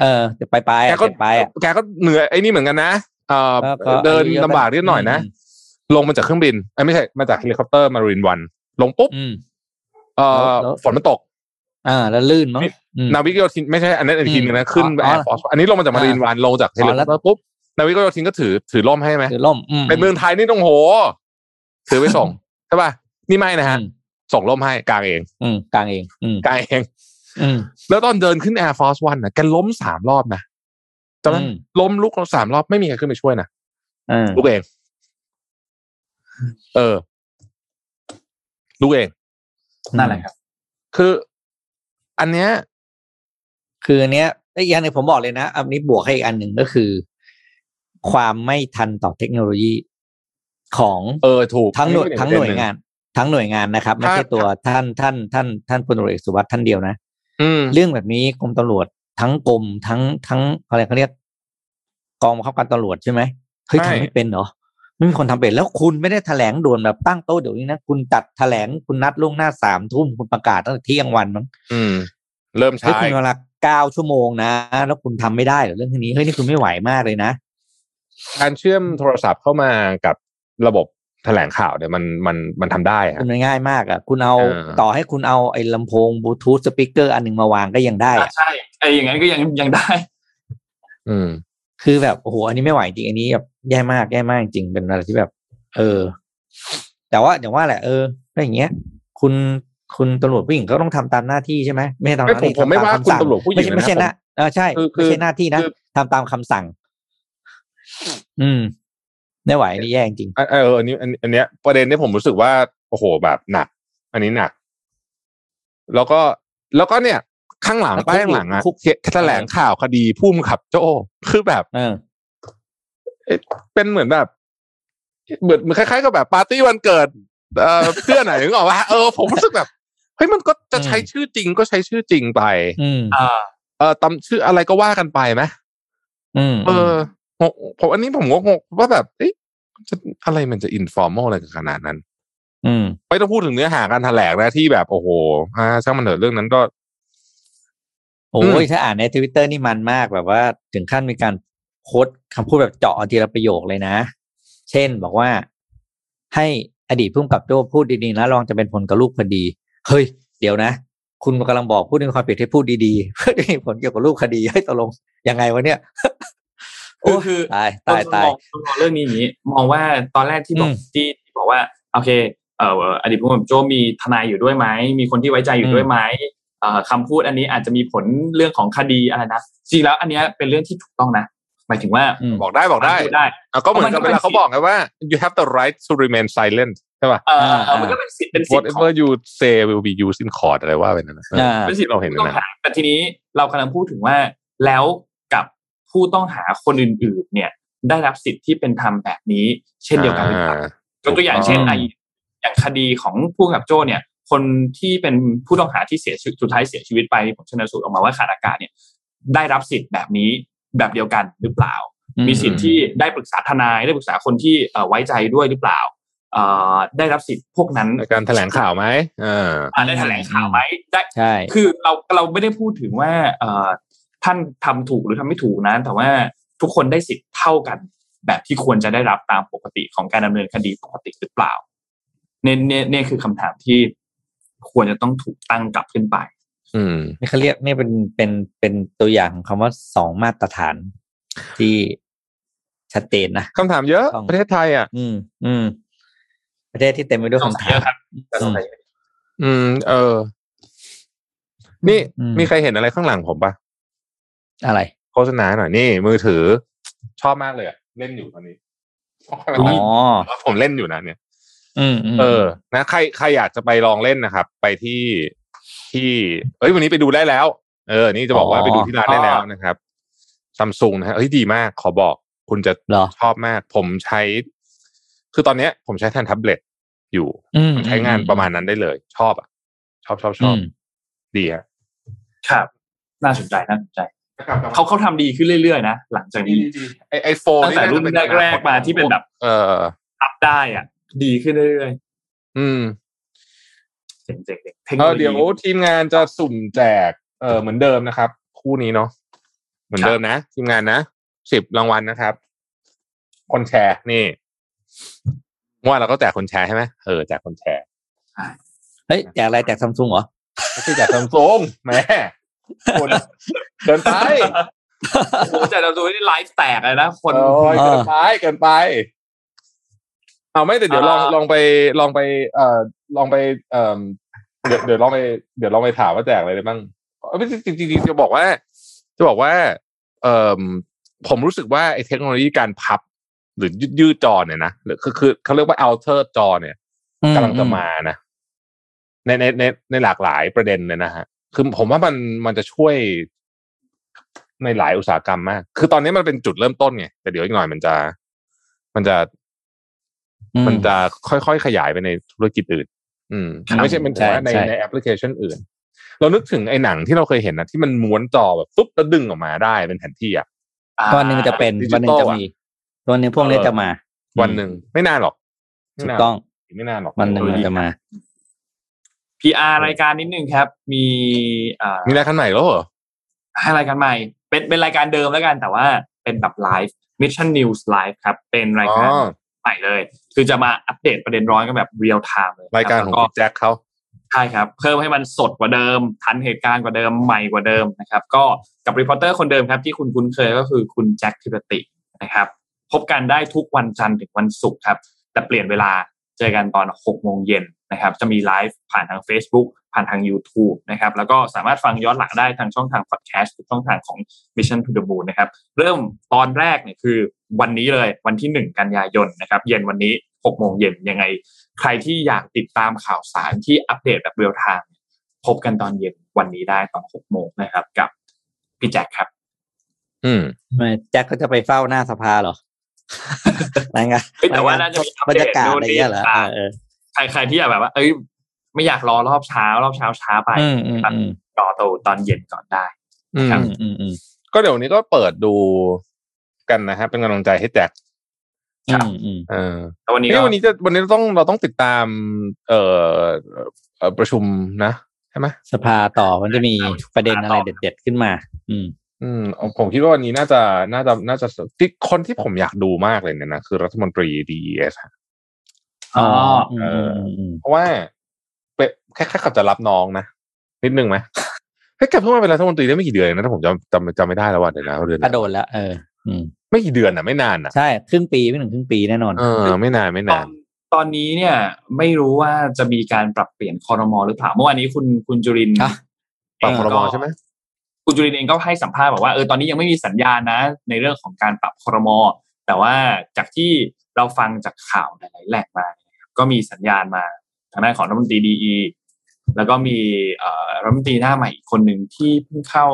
เออจะไปไปแกอะก็ไปอะแกก็เหนื่อยไอ้นี่เหมือนกันนะเอ่อก็ก็เดินอายุเยอะลำบากนิดหน่อยนะอืมลงมาจากเครื่องบินเอ้ยไม่ใช่มาจากเฮลิคอปเตอร์ Marine One ลงปุ๊บอืมเอ่อแล้วฝนมันตก อ่าแล้วลื่นมั้งนี่อืมนาวิกโยธินไม่ใช่อันนั้นอีกทีหนึ่งนะขึ้นอ๋อ Air Force อันนี้ลงมาจาก Marine One ลงจากเฮลิคอปเตอร์ปุ๊บนาวิกโยธินก็ถือถือร่มให้ไหมคือล่มอืมเป็นเมืองไทยนี่ต้องโห ถือไปส่งใช่ป่ะนี่ไม่นะฮะอืมส่งร่มให้กลางเอง อืมกลางเอง อืมกลางเอง อืมแล้วตอนเดินขึ้น Air Force One นะแกล้มสามรอบนะจำได้อืมล้มลุกสามรอบไม่มีใครขึ้นไปช่วยนะอ่าลุกเอง เออลุกเองนั่นแหละครับ คือ อันเนี้ย คืออันเนี้ยไอ้อีกอันหนึงผมบอกเลยนะ อันนี้บวกให้อีกอันหนึ่งก็คือ ความไม่ทันต่อเทคโนโลยีของเออถูกทั้งหน่วยอัทั้งเป็หน่วยประเด็งาน ทั้งหน่วยงานนะครับ ไม่ใช่ถ้าตัวท่านท่านท่านท่านพลตำรวจเอกสุวัสด์ท่านเดียวนะอืมเรื่องแบบนี้กรมตำรวจทั้งกรมทั้งทั้งอะไรเขาเรียก กองบังคับการตำรวจใช่ไหมเฮ้ยใช่ทำไม่เป็นเหรอ ไม่มีคนทำเป็นแล้วคุณไม่ได้แถลงด่วนแบบตั้งโต๊ะเดี๋ยวนี้นะคุณจัดแถลงคุณนัดล่วงหน้าสามทุ่มคุณประกาศตั้งแต่เที่ยงวันมั้งอืมเริ่มเฮ้ยใช้คุณมีเวลาเก้าชั่วโมงนะ แล้วคุณทำไม่ได้เหรอเรื่องแค่นี้เฮ้ยนี่คุณไม่ไหวมากเลยนะ การเชื่อมโทรศัพท์เข้ามากับระบบแถลงข่าวเนี่ยมันมันมันทำได้อะมันง่ายมากอะ คุณเอาเออต่อให้คุณเอาไอ้ลำโพงบลูทูธสปีกเกอร์อันหนึ่งมาวางก็ยังได้อะใช่ไอ้อย่างนั้นก็ยังยังได้ อืม คือแบบโอ้โหอันนี้ไม่ไหวจริงอันนี้แบบแย่มากแย่มากจริงเป็นอะไรที่แบบ เออ แต่ว่าอย่างว่าแหละเออก็อย่างเงี้ย คุณคุณตำรวจผู้หญิงก็ต้องทำตามหน้าที่ใช่ไหมไม่ใช่ตามหไม่น้าผมที่ผมไม่ทำตว่าคำคุณสั่งตำรวจผู้หญิไม่งใช่นะไม่ใช่ผมนะเออใช่คือคือไม่ใช่หน้าที่นะคือทำตามคำสั่ง อืมไม่ไหวนี่แย่จริงเออเอออันนี้อันอันเนี้ยประเด็นที่ผมรู้สึกว่าโอ้โหแบบหนัก อันนี้หนัก แล้วก็แล้วก็เนี่ย ข้างหลังแล้วคุกป้ายข้างหลังอะคุกแถลงข่าวคดีพุ่มขับโจ้คือแบบเออเป็นเหมือนแบบเหมือนเหมือนคล้ายๆกับแบบปาร์ตี้วันเกิดเอ่อเพื่อนไหนนึกออกว่าเออผมรู้สึกแบบเฮ้ยมันก็จะใช้ชื่อจริงก็ใช้ชื่อจริงไปอืมอ่า เออตำชื่ออะไรก็ว่ากันไปไหมอืมเออผมผมอันนี้ผมก็งงว่าแบบเอ๊ะจะอะไรมันจะ informal อะไรกันขนาดนั้น อืมไม่ต้องพูดถึงเนื้อหาการแถลงนะที่แบบโอ้โหอ่าช่างมันเถอะเรื่องนั้นก็ โอ้ยถ้าอ่านในทวิตเตอร์นี่มันมากแบบว่าถึงขั้นมีการโค้ดคำพูดแบบเจาะเอาทีละประโยคเลยนะ เช่นบอกว่า ให้อดีตผู้กำกับโจ้พูดดีๆนะลองจะเป็นผลกับลูกคดี เฮ้ย เดี๋ยวนะ คุณกำลังบอกพูดในความผิดให้พูดดีๆเพื่อจะมีผลเกี่ยวกับรูปคดีให้ยตกลงยังไงวะเนี่ยคือคือตายตายต้ตาอยงมองมองเรื่องนี้อย่างนี้ มองว่าตอนแรกที่บอกอืมที่ที่บอกว่า โอเค เอ่ออดีตผู้กำกับโจมีทนายอยู่ด้วยไหมมีคนที่ไว้ใจอยู่ด้วยไหมเอ่อ คำพูดอันนี้อาจจะมีผลเรื่องของคดีอะไรนะจริงแล้วอันเนี้ยเป็นเรื่องที่ถูกต้องนะหมายถึงว่าอืมบอกได้บอกได้พูดได้อะก็เหมือนกับเพราะมันก็เวลาเขาบอกไงว่า you have the right to remain silent ช่ป่ะเอออ่าเออมันก็เป็นสิทธิ์เป็นสิทธิ์ของ whatever you say will be used in court อะไรว่าไปนั่นนะอ่าเป็นสิทธิ์เราเห็นผู้ต้องนะหาแต่ทีนี้เรากำลังพูดถึงว่าแล้วกับผู้ต้องหาคนอื่น ๆ เนี่ย ได้รับสิทธิ์ที่เป็นธรรมแบบนี้ เช่นเดียวกันหรือเปล่ายกตัวอย่างเช่นอืมไออย่างคดีของผู้กำกับโจ้เนี่ย คนที่เป็นผู้ต้องหาที่เสียชีวิตสุดท้ายเสียชีวิตไปผมชนสูตรออกมาว่าขาดอากาศเนี่ย ได้รับสิทธิ์แบบนี้แบบเดียวกันหรือเปล่า มีสิทธิ์ที่ได้ปรึกษาทนายได้ปรึกษาคนที่เอ่อไว้ใจด้วยหรือเปล่าเอ่อได้รับสิทธิ์พวกนั้นในการแถลงข่าวไหมเอออ่าได้แถลงข่าวไหมได้ใช่คือเราเราไม่ได้พูดถึงว่าเอ่อท่านทำถูกหรือทำไม่ถูกนะแต่ว่าทุกคนได้สิทธิ์เท่ากัน แบบที่ควรจะได้รับตามปกติของการดำเนินคดีปกติหรือเปล่าเนี่ยเนี่ยเนี่ยคือคำถามที่ ควรจะต้องถูกตั้งกลับขึ้นไป อืมนี่เขาเรียกนี่เป็นเป็นเป็นตัวอย่างของคำว่าสองมาตรฐาน ที่ชัดเจนนะคำถามเยอะต้องประเทศไทยอะ อืม อืม ประเทศที่เต็มไปด้วยสงคำสัยถาเยมอะครับแต่สงสัยเยอะอืม เออ นี่อืมมีใครเห็นอะไรข้างหลังผมปะอะไร โฆษณาหน่อยนี่ มือถือ ชอบมากเลยอะเล่นอยู่ตอนนี้อ๋อผมเล่นอยู่นะเนี่ยอืมม เออ นะ ใครใครอยากจะไปลองเล่นนะครับ ไปที่ที่ เอ้ยวันนี้ไปดูได้แล้ว เออ นี่จะบอกว่าอ๋อไปดูที่ร้านได้แล้วนะครับซัมซุงนะฮะเฮ้ยดีมาก ขอบอกคุณจะเหรอชอบมาก ผมใช้ คือตอนเนี้ย ผมใช้แทนแท็บเล็ตอยู่อืมใช้งานประมาณนั้นได้เลย ชอบอะ ชอบชอบชอบมดีฮะครับ น่าสนใจน่าสนใจเขาเขาทำดีขึ้นเรื่อยๆนะหลังจากนี้ไอไอโฟนตั้งแต่รุ่นแรกๆมาที่เป็นแบบเอออัพได้อะ ดีขึ้นเรื่อยอืมๆเจ๋งๆเจ๋งๆเทคโนเอโลอยีเดี๋ยวทีมงานจะสุ่มแจกเออเหมือนเดิมนะครับ คู่นี้เนาะเหมือนเดิมนะทีมงานนะสิบรางวัลนะครับ คนแชร์นี่เมื่อวานเราก็แจกคนแชร์ใช่ไหมเออแจกคนแชร์เฮ้ยแจกอะไรแจกซัมซุงเหรอไม่ใช่แจกซัมซุงแหมคนเกินไปโอ้โหแต่เราดูนี่ไลฟ์แตกเลยนะคนโอ้ยเออเกินไปเกินไป เอาไม่แต่เดี๋ยวลองอ่าลองไปลองไปเอ่อลองไปเอ่อเดี๋ยวเดี๋ยวลองไปเดี๋ยวลองไปถามว่าแจกอะไรได้บ้างเอ้ยไม่จริงจริงๆจะบอกว่า จะบอกว่า เอ่อผมรู้สึกว่าไอ้เทคโนโลยีการพับ หรือยืดยืดจอเนี่ยนะหรือคือคือเขาเรียกว่า alter จอเนี่ยอืกำลังจะมานะในในในในหลากหลายประเด็นเลยนะฮะคือผมว่ามันมันจะช่วยในหลายอุตสาหกรรมมาก คือตอนนี้มันเป็นจุดเริ่มต้นไงแต่เดี๋ยวอีกหน่อยมันจะ มันจะอื มันจะค่อยๆขยายไปในธุรกิจอื่น อืมครับไม่ใช่มันถึงว่าในใช่ใช่ในแอปพลิเคชันอื่น เรานึกถึงไอ้หนังที่เราเคยเห็นนะที่มันม้วนจอแบบปุ๊บแล้วดึงออกมาได้เป็นแผนที่อะอ่าวันหนึ่งจะเป็นดิจิทัลวันหนึ่งจะอะมีวันหนึ่งพวกนี้เออจะมา วันหนึ่งไม่นานหรอกไม่ถูกนานต้องไม่นานหรอกวันหนึ่งมันจะมา PR รายการนิดนึงครับ มีอ่ามีรายการใหม่แล้วเหรอให้รายการใหม่ เป็นเป็นรายการเดิมแล้วกันแต่ว่าเป็นแบบ live Mission News Live ครับ เป็นรายการอ๋อใหม่เลย คือจะมาอัปเดตประเด็นร้อนกันแบบ real-time เลยคบรายการของแล้วพี่แจ็คเขาใช่ครับ เพิ่มให้มันสดกว่าเดิม ทันเหตุการณ์กว่าเดิมใหม่กว่าเดิมนะครับ ก็กับ reporter คนเดิมครับ ที่คุณคุ้นเคยก็คือคุณแจ็คทิปตินะครับ พบกันได้ทุกวันจันทร์ถึงวันศุกร์ครับ แต่เปลี่ยนเวลาเจอกันตอน6โมงเย็นนะครับ จะมีไลฟ์ผ่านทาง Facebook ผ่านทาง YouTube นะครับแล้วก็สามารถฟังย้อนหลังได้ทางช่องทางพอดแคสต์ทุกช่องทางของ Mission to the Moon นะครับเริ่มตอนแรกเนี่ยคือวันนี้เลยวันที่ 1 กันยายนนะครับเย็นวันนี้6โมงเย็นยังไง ใครที่อยากติดตามข่าวสารที่อัปเดตแบบ real-timeพบกันตอนเย็นวันนี้ได้ตอน6โมงนะครับกับพี่แจ็คครับ อืมไม่แจ็คก็จะไปเฝ้าหน้าสภาเหรออะไรไงเฮ้ยแต่ว่าน่าจะมีอัปบรเดรตยากาศอะไรอย่างเงี้ยเหรออ่าเออใครใครที่อยากแบบว่า เอ้ย ไม่อยากรอรอบเช้ารอบเช้าช้าไปอืมอืมอืมรอตัวตอนเย็นก่อนได้อืมครับอืมอืมอืมก็เดี๋ยวนี้ก็เปิดดูกันนะฮะเป็นกำลังใจให้แจ็คครับอืมอืมเออแต่วันนี้นี่ก็วันนี้จะวันนี้เราต้องเราต้องติดตามเอ่อเอ่อประชุมนะใช่ไหมสภาต่อมันจะมีประเด็นอะไรเด็ดๆขึ้นมา อืม อืมผมคิดว่าวันนี้น่าจะน่าจะน่าจะที่คนที่ผมอยากดูมากเลยเนี่ยนะคือรัฐมนตรี DES ฮะอ๋ออืมเอออืมอืมเพราะว่าเปะ แค่แค่เขาจะรับน้องนะนิดนึงไหมเฮ้ยแกเพิ่งมาเป็นรัฐมนตรีได้ไม่กี่เดือนเองนะถ้าผมจำจำจำไม่ได้แล้วว่าเดี๋ยวนะเดือนกระโดดแล้วเอออืมไม่กี่เดือนอะไม่นานอะใช่ครึ่งปีไม่ถึงครึ่งปีแน่นอนเออไม่นานไม่ตนาอนนตอนนี้เนี่ยไม่รู้ว่าจะมีการปรับเปลี่ยนคอรมอหรือเปล่าเมื่อวานนี้คุณคุณจุรินทร์อะปรับคเงรมก็ใช่ไหมคุณจุรินทร์เองก็ให้สัมภาษณ์บอกว่าเออตอนนี้ยังไม่มีสัญญาณนะ ในเรื่องของการปรับคอรมอแต่ว่าจากที่เราฟังจากข่าวหลายๆแหล่งมาเนี่ยนะครับก็มีสัญญาณมาทางด้านของรัฐมนตรีดี แล้วก็มีเอ่อรัฐมนตรีหน้าใหม่อีกคนหนึ่งที่เพิ่งเข้า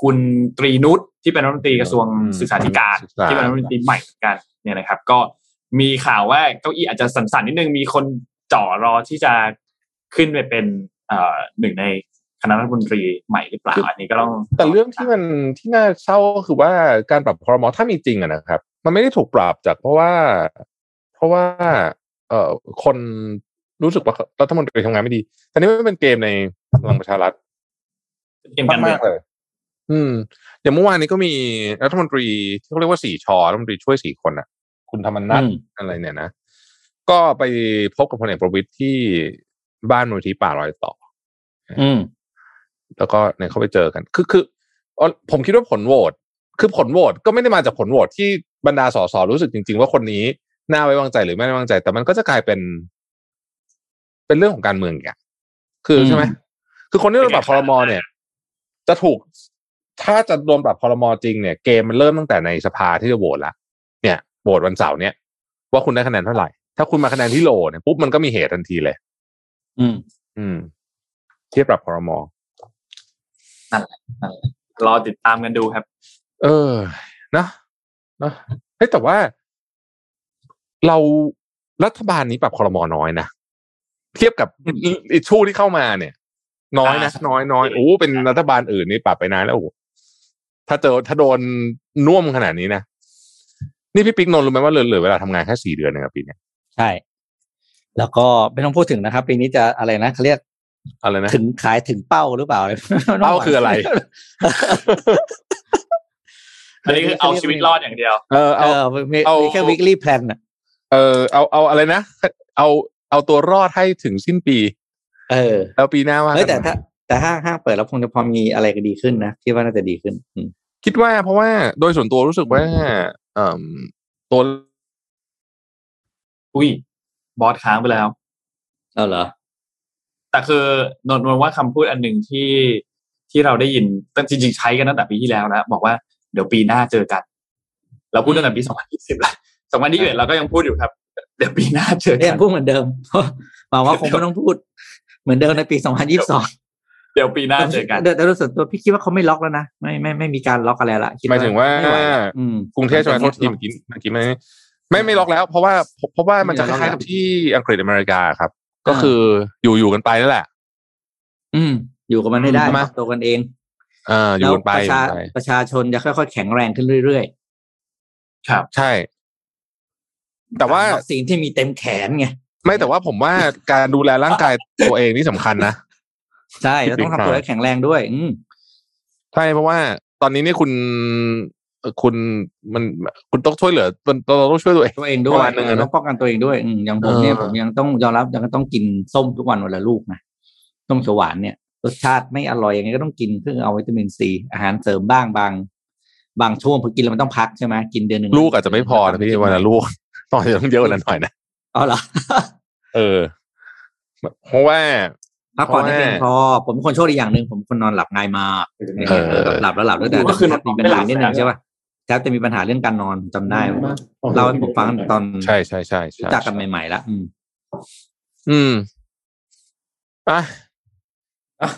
คุณตรีนุชที่เป็นรัฐมนตรีกระทรวงอืมศึกษาธิการศึกษาที่เป็นรัฐมนตรีใหม่เหมือนกันเนี่ยนะครับ ก็มีข่าวว่าเก้าอี้อาจจะสั่นๆนิดนึงมีคนจ่อรอที่จะขึ้นไปเป็นเอ่อหนึ่งในคณะรัฐมนตรีใหม่หรือเปล่าอันนี้ก็ต้อง แต่เรื่องที่มันที่น่าเศร้าก็คือว่าการปรับครมถ้ามีจริงอะนะครับ มันไม่ได้ถูกปรับจากเพราะว่า เพราะว่า เอ่อคน รู้สึกว่ารัฐมนตรีทำงานไม่ดีแต่นี่ไม่เป็นเกมในพลังประชารัฐเกมการเมืมาองกๆเลย อืมอย่างเมื่อวานนี้ก็มีรัฐมนตรีที่เขาเรียกว่าสี่ชอรัฐมนตรีช่วยสี่คนอะ คุณธรรมนัฐอืมอะไรเนี่ยนะก็ไปพบกับพลเอกประวิตยที่บ้านมูลที่ป่ารอยต่อ อืม แล้วก็เนี่ยเขาไปเจอกัน คือคืออ๋อผมคิดว่าผลโหวตคือผลโหวตก็ไม่ได้มาจากผลโหวตที่บรรดาสสรู้สึกจริง ๆ ว่าคนนี้น่าไว้วางใจหรือไม่ไว้วางใจ แต่มันก็จะกลายเป็น เป็นเรื่องของการเมืองอีกอะคือใช่ไหมคือคนที่โดนปรับพรมเนี่ย จะถูกถ้าจะโดนปรับพรมจริงเนี่ยเกมมันเริ่มตั้งแต่ในสภาที่จะโหวตละเนี่ยโหวตวันเสาร์เนี่ย ว่าคุณได้คะแนนเท่าไหร่ ถ้าคุณมาคะแนนที่โหลเนี่ยปุ๊บมันก็มีเหตุทันทีเลย อืม อืมที่ปรับพรมรอติดตามกันดูครับ เออนะนะเฮ้ยแต่ว่า เรารัฐบาลนี้ปรับคอรมอน้อยนะ เทียบกับอิชูที่เข้ามาเนี่ย น้อยนะอ่าน้อยน้อยโอ้เป็นรัฐบาลอื่นนี่ปรับไปนานแล้วโอ้ถ้าเจอถ้าโดนน่วมขนาดนี้นะนี่พี่ปิ๊กนนท์รู้ไหมว่าเหลือเหลือเวลาทำงานแค่สี่เดือนเองครับปีเนี้ยใช่ แล้วก็ไม่ต้องพูดถึงนะครับ ปีนี้จะอะไรนะเขาเรียกอะไรนะถึงขายถึงเป้าหรือเปล่าเป้าคืออะไร อันนี้คือเอาชีวิตรอดอย่างเดียว เออเอเอาอมีเอามีมีแค่ weekly plan อะเออเอาเอาอะไรนะ เอา เอาตัวรอดให้ถึงสิ้นปี เออ แล้วปีหน้าว่าเฮ้ยกันแต่ถ้า แต่ห้างห้างเปิดแล้วคงจะพอมีอะไรก็ดีขึ้นนะคิดว่าน่าจะดีขึ้นอืมคิดว่าเพราะว่าโดยส่วนตัวรู้สึกว่าเอ่มตัวอุ้ยบอสค้างไปแล้วเอาเหรอแต่คือนนท์นนท์ว่าคำพูดอันหนึ่งที่ที่เราได้ยินตั้งจริง ๆ ใช้กันตั้งแต่ปีที่แล้วนะบอกว่าเดี๋ยวปีหน้าเจอกัน เราพูดตั้งแต่ปี2020แล้ว2021เราก็ยังพูดอยู่ครับ เดี๋ยวปีหน้าเจอเนี่กัยนพูดเหมือนเดิมหวังว่าคงไม่ต้องพูด เหมือนเดิมในปี2022เดี๋ยวปีหน้าเจอกันแต่แต่โดยส่วนตัวพี่คิดว่าเขาไม่ล็อกแล้วนะไม่ไม่ไม่มีการล็อกอะไรละคิดหมายถึงว่าไไหละอืมกรุงเทพใช่ไหมโทษทีเมื่อกี้เมื่อกี้ไม่ไม่ไม่ล็อกแล้ว เพราะว่าเพราะว่ามันจะคล้ายๆกับที่อังกฤษอเมริกาครับ ก็คืออยู่อยู่กันไปนั่นแหละ อืม อยู่กับมันให้ได้ใช่ไหมปรับตัวกันเองอ่าอยู่แล้วกันไปประอยู่ชากันไปประชาชนจะค่อยๆแข็งแรงขึ้นเรื่อยครับ ใช่ๆ แต่ว่าวัคซีนที่มีเต็มแขนไงไม่แต่ว่าผมว่าการดูแลร่างกายตัวเองนี่สำคัญนะใช่แล้วต้องทำตัวให้แข็งแรงด้วย อืมใช่เพราะว่าตอนนี้นี่คุณเอ่อคุณมันคุณต้องช่วยเหลือเราต้องช่วยตัวเองตัวเองด้ปวยระมาณนึงอะนะต้องป้องกันตัวเองด้วยอืมอย่างผมเนี่ยเออผมยังต้องยอมรับยังต้องกินส้มทุกวันวันละลูกนะส้มเขียวหวานเนี่ยรสชาติไม่อร่อยยังไงก็ต้องกินเพื่อเอาวิตามินซีอาหารเสริมบ้างบาง บางช่วงพอกินแล้วมันต้องพักใช่ไหมกินเดือนหนึ่งลูกอาจจะไม่พอนะพี่วันละลูก ต้องจะต้องเยอะกว่านั้นหน่อยนะอ๋อเหรอเออ เพราะว่าพักผ่อนให้เพราะว่าเพียงพอผมเป็นคนโชคดีอย่างหนึ่งผมเป็นคนนอนหลับง่ายมากเออหลับแล้วหลับแล้วแต่ก็คือนอนมีปัญหานิดนึงใช่ป่ะแทบจะมีปัญหาเรื่องการนอนจำได้เล่าให้ผมฟังตอนใช่ใช่ใช่ใช่รู้จักกันใหม่ๆแล้วอืม อืมอะอะ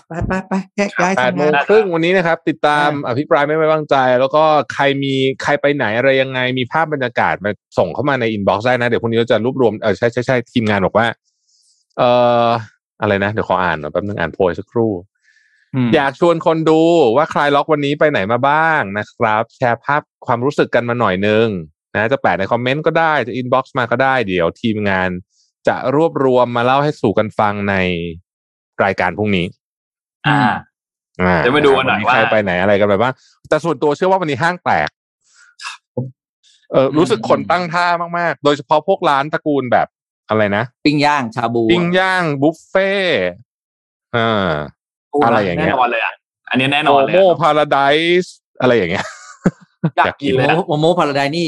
ไปไปไปแยกย้ายแปดทำโมงางนครึ่งวันนี้นะครับ ติดตามอ่าอภิปรายไม่ไว้วางใจ แล้วก็ใครมีใครไปไหนอะไรยังไงมีภาพบรรยากาศมาส่งเข้ามาในอินบ็อกซ์ได้นะ เดี๋ยวพรุ่งนี้เราจะรวบรวมเออใช่ใช่ใช่ทีมงานบอกว่า เอ่ออะไรนะ เดี๋ยวขออ่านหน่อยแป๊บนึงอ่านโพยสักครู่อืมอยากชวนคนดูว่าคลายล็อกวันนี้ไปไหนมาบ้างนะครับ แชร์ภาพความรู้สึกกันมาหน่อยนึงนะจะแปะในคอมเมนต์ก็ได้จะ inbox มาก็ได้เดี๋ยวทีมงานจะรวบรวมมาเล่าให้สู่กันฟังในรายการพรุ่งนี้ อ่าอ่าเดี๋ยวมาดูกันหน่อยวัว่าใครไปไหนอะไรกันไปบ้างแต่ส่วนตัวเชื่อว่าวันนี้ห้างแตก เออรู้สึกคนตั้งท่ามากๆ โดยเฉพาะพวกร้านตระกูลแบบอะไรนะปิ้งย่างชาบูปิ้งย่างบุฟเฟ่อ่าอะไรอย่างเงี้ยแน่นอนเลยอะอันนี้แน่นโมอนเลยโมอะพาราไดส์อะไรอย่างเงี้ยอยากกินเลยอะโมโมพาราไดนี่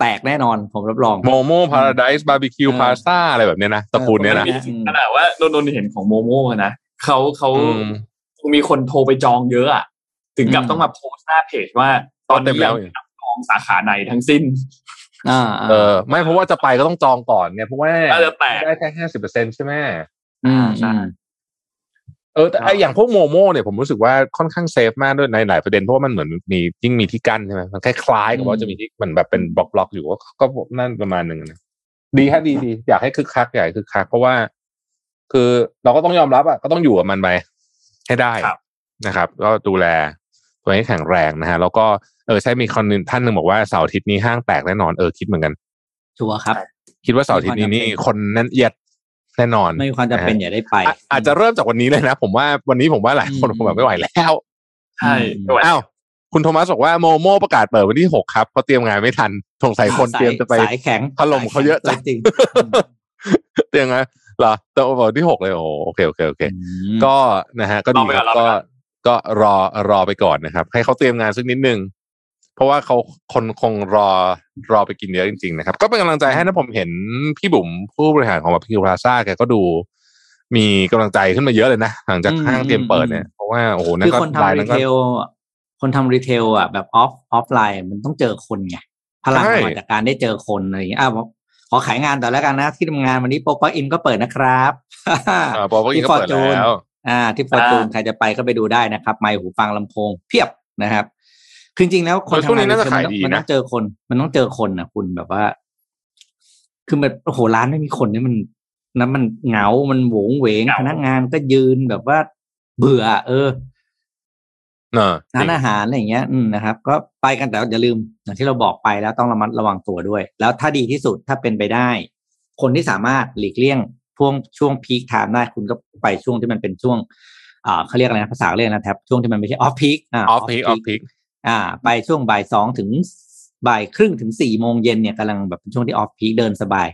แตกแน่นอนผมรับรองโมโมพาราไดส์บาร์บีคิวเออพาสต้าอะไรแบบเนี้ยนะตระกูลเนี้ยนะออขนาดว่านนท์เห็นของโมโม่นะเขาเขาอื มมีคนโทรไปจองเยอะอะถึงกับอืมต้องมาโพสต์หน้าเพจว่า ตอนเต็นี้มแล้ยัวงไม่รับจองสาขาไหนทั้งสิ้นอ่าเออ ไม่เพราะว่าจะไปก็ต้องจองก่อนไงเพราะว่าเออแปลกได้แค่ห้าสิบเปอร์เซ็นใช่ไหมอืมใช่เออแต่ไออย่างพวกโมโม่เนี่ยผมรู้สึกว่าค่อนข้างเซฟมากด้วยในหลายประเด็นเพราะว่ามันเหมือนมียิ่งมีที่กั้นใช่ไหมมันคล้ายๆกับว่าจะมีที่มันแบบเป็นบล็อกบล็อกๆอยู่ก็ก็นั่นประมาณหนึ่งนะดีฮะดีดีอยากให้คึกคักอยากให้คึกคัก เพราะว่า คือเราก็ต้องยอมรับอะก็ต้องอยู่กับมันไป ให้ได้ครับนะครับ ก็ดูแลตัวเองให้แข็งแรงนะฮะแล้วก็เออใช่มีคนหนึงท่านหนึ่งบอกว่าเสาร์อาทิตย์นี้ห้างแตกแน่นอนเออคิดเหมือนกันชัวร์ครับ คิดว่าเสาร์อาทิตย์นี้นี่คนแน่นเอียดแน่นอน ไม่มีความจำเป็นอย่าได้ไปอะอาจจะเริ่มจากวันนี้เลยนะ ผมว่าวันนี้ผมว่าหลายคนอืมคงแบบไม่ไหวแล้วใช่อืมไม่ไหวอ้าวคุณโทมัสบอกว่าโมโมประกาศเปิดวันที่หกครับเพราะเตรียมงานไม่ทันสงสัยคนเตรียมจะไปสายแข็งถล่มเขาเยอะจังจริงเตรียมไงเหรอแต่บอกวันที่หกเลยโอ้โอเคโอเคโอเคอืมก็นะฮะ ก็ดีครับก็ก็รอรอไปก่อนนะครับ ให้เขาเตรียมงานสักนิดนึง เพราะว่าเขาคนคงรอรอไปกินเยอะจริง ๆ นะครับ ก็เป็นกำลังใจให้นะผมเห็นพี่บุ๋มผู้บริหารของพิวพลาซ่าแกก็ดูมีกำลังใจขึ้นมาเยอะเลยนะหลังจากอืมห้างเตรียมเปิดเนี่ยเพราะว่าโอ้โหนั่คืนอก็คนรายทำรีนั้นเทก็ลคนทำรีเทลอะแบบออฟออฟไลน์มันต้องเจอคนไงพลังใช่มันมาจากการได้เจอคนอะไรอย่างเงี้ยอะข อขายงานแต่แล้วกันนะ ที่ทำงานวันนี้โปรปักอินก็เปิดนะครับอ่าบอกว่าอีกก็เปิดแล้วอ่าที่ฟอร์จูนใครจะไปก็ไปดูได้นะครับ ไมค์หูฟังลำโพงเพียบนะครับคือจริงๆแล้วคนเออช่วงนี้ทำงน่าจะขายดีมันนะต้องเจอคน มันต้องเจอคนนะคุณแบบว่า คือแบบโอ้โหร้านไม่มีคนนี่มันนั้นมันเหงา มันโหวงเหวงเหงาพนักงานก็ยืนแบบว่า เบื่อ เออเนอะ ร้านอาหารอะไรอย่างเงี้ยอืมนะครับ ก็ไปกันแต่อย่าลืมอย่างที่เราบอกไปแล้วต้องระมัดระวังตัวด้วย แล้วถ้าดีที่สุดถ้าเป็นไปได้ คนที่สามารถหลีกเลี่ยงช่วงช่วงพีคไทม์ได้คุณก็ไปช่วงที่มันเป็นช่วงอ่าเขาเรียกอะไรนะภาษาเรียกนะแท็บช่วงที่มันไม่ใช่ off-peak อ่า off-peak off-peak อ่า ไปช่วงบ่ายสองถึงบ่ายครึ่งถึงสี่โมงเย็นเนี่ยกำลังแบบเป็นช่วงที่ off-peak เดินสบาย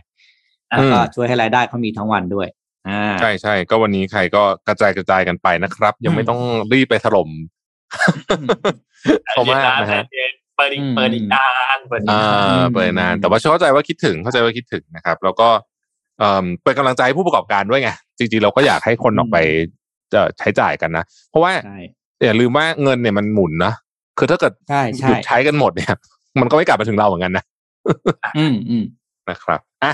แล้วก็ช่วยให้รายได้เขามีทั้งวันด้วยอ่าใช่ใช่ก็วันนี้ใครก็กระจายกระจายกันไปนะครับ ยังไม่ต้องรีบไปถล่ม เขามากนะฮะใจเย็นเปิดอีกอืมเปิดอีกนานเปิดอีกอ่นานาเปิดนาน แต่ว่าเข้าใจว่าคิดถึงเข้าใจว่าคิดถึงนะครับ แล้วก็เอ่อเป็นกำลังใจให้ผู้ประกอบการด้วยไงจริงๆเราก็อยากให้คนออกไปจะใช้จ่ายกันนะ เพราะว่าใช่อย่าลืมว่าเงินเนี่ยมันหมุนนะคือถ้าเกิดใช่หใช่ยุดใช้กันหมดเนี่ย มันก็ไม่กลับมาถึงเราเหมือนกันนะอืมอืมนะครับอะ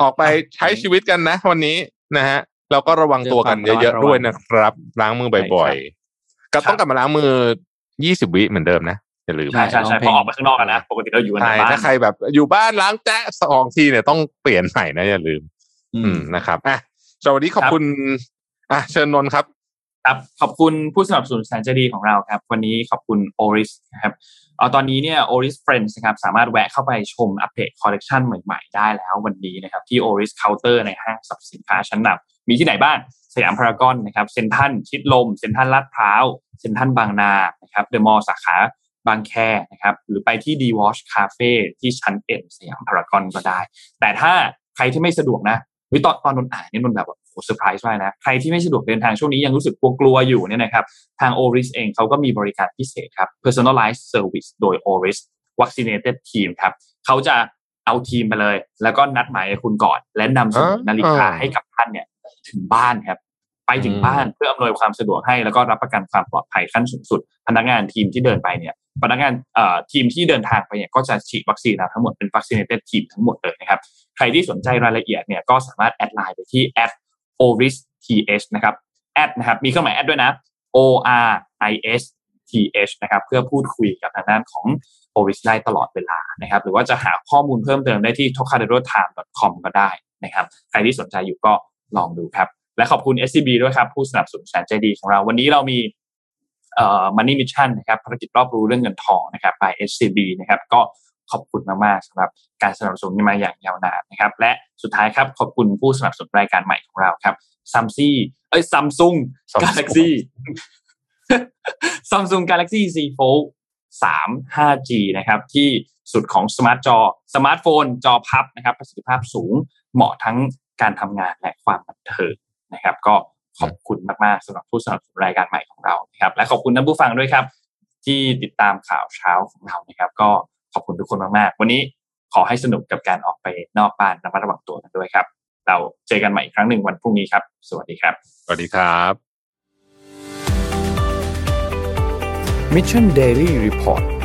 ออกไปอะใช้ชีวิตกันนะ วันนี้นะฮะเราก็ระวังตัวกันด้วยความเยอะระมัดระวังๆด้วยนะครับ ล้างมือบ่อยๆ ก็ต้องกลับมาล้างมือ20วิเหมือนเดิมนะอย่าลืมใช่ใช่ใช่พอออกไปข้างนอกกันนะปกติเราอยู่กันใช่ในบ้านถ้าใครแบบอยู่บ้านล้างแจ๊ะสองทีเนี่ยต้องเปลี่ยนใหม่นะอย่าลืม อืมมนะครับอะสวัสดีขอบคุณ อะเชิญนนท์ครับครับขอบคุณผู้สนับสนุนแสนใจดีของเราครับ วันนี้ขอบคุณ Oris นะครับเอาตอนนี้เนี่ย Oris Friends นะครับสามารถแวะเข้าไปชมอัปเดตคอลเลกชันใหม่ๆ ได้แล้ววันนี้นะครับที่ Oris Counter ในห้างสรรพสินค้าชั้นนำมีที่ไหนบ้าง สยามพารากอนนะครับเซ็นทรัลชิดลมเซ็นทรัลลาดพร้าวเซ็นทรัลบางนานะครับเดอะมอลล์สาขาบางแคนะครับหรือไปที่ D Watch Cafe ที่ชั้นเอ็มสยามพารากอนก็ได้ แต่ถ้าใครที่ไม่สะดวกนะเฮ้ยตอนตอนนนอ่านนี่นนแบบว่าโอ้เซอร์ไพรส์มากนะ ใครที่ไม่สะดวกเดินทางช่วงนี้ยังรู้สึกกลัวๆอยู่เนี่ยนะครับทาง Oris เองเขาก็มีบริการพิเศษครับ personalized service โดย Oris vaccinated team ครับเขาจะเอาทีมไปเลย แล้วก็นัดหมายกับคุณก่อน และนำเสนอนาฬิกาอ่าให้กับท่านเนี่ยถึงบ้านครับ ไปถึงบ้านเพื่ออำนวยความสะดวกให้แล้วก็รับประกันความปลอดภัยขั้นสูงสุด พนักงานทีมที่เดินไปเนี่ยพนักงานเอ่อทีมที่เดินทางไปเนี่ยก็จะฉีดวัคซีนนะทั้งหมดเป็น vaccinated team ทั้งหมดเลยนะครับ ใครที่สนใจรายละเอียดเนี่ยก็สามารถแอดไลน์ไปที่ oris th นะครับแอดนะครับมีเครื่องหมายแอดด้วยนะ o r i s t h นะครับเพื่อพูดคุยกับทางด้านของ oris ได้ตลอดเวลานะครับ หรือว่าจะหาข้อมูลเพิ่มเติมได้ที่ t o k a d e r o t i m e com ก็ได้นะครับ ใครที่สนใจอยู่ก็ลองดูครับ และขอบคุณ SCB ด้วยครับ ผู้สนับสนุนแสนใจดีของเรา วันนี้เรามีเอ่อ Money Mission นะครับภารกิจรอบรู้เรื่องเงินทองนะครับ by SCB นะครับ ก็ขอบคุณมากๆสำหรับการสนับสนุนมาอย่างยาวนานนะครับ และสุดท้ายครับขอบคุณผู้สนับสนุนรายการใหม่ของเราครับซัมซี่เอ้ยซัมซุง Samsung Galaxy Samsung Galaxy Z Fold 3 5G นะครับ ที่สุดของสมาร์ทจอสมาร์ทโฟน จอพับนะครับ ประสิทธิภาพสูงเหมาะทั้งการทำงานและความบันเทิง นะครับ ก็ขอบคุณมากๆสำหรับผู้สนับสนุนรายการใหม่ของเรานะครับ และขอบคุณท่านผู้ฟังด้วยครับ ที่ติดตามข่าวเช้าของเรานะครับ ก็ขอบคุณทุกคนมากๆ วันนี้ขอให้สนุกกับการออกไปนอกบ้านระมัดระวังตัวกันด้วยครับ เราเจอกันใหม่อีกครั้งหนึ่งวันพรุ่งนี้ครับ สวัสดีครับ สวัสดีครับ Mission Daily Report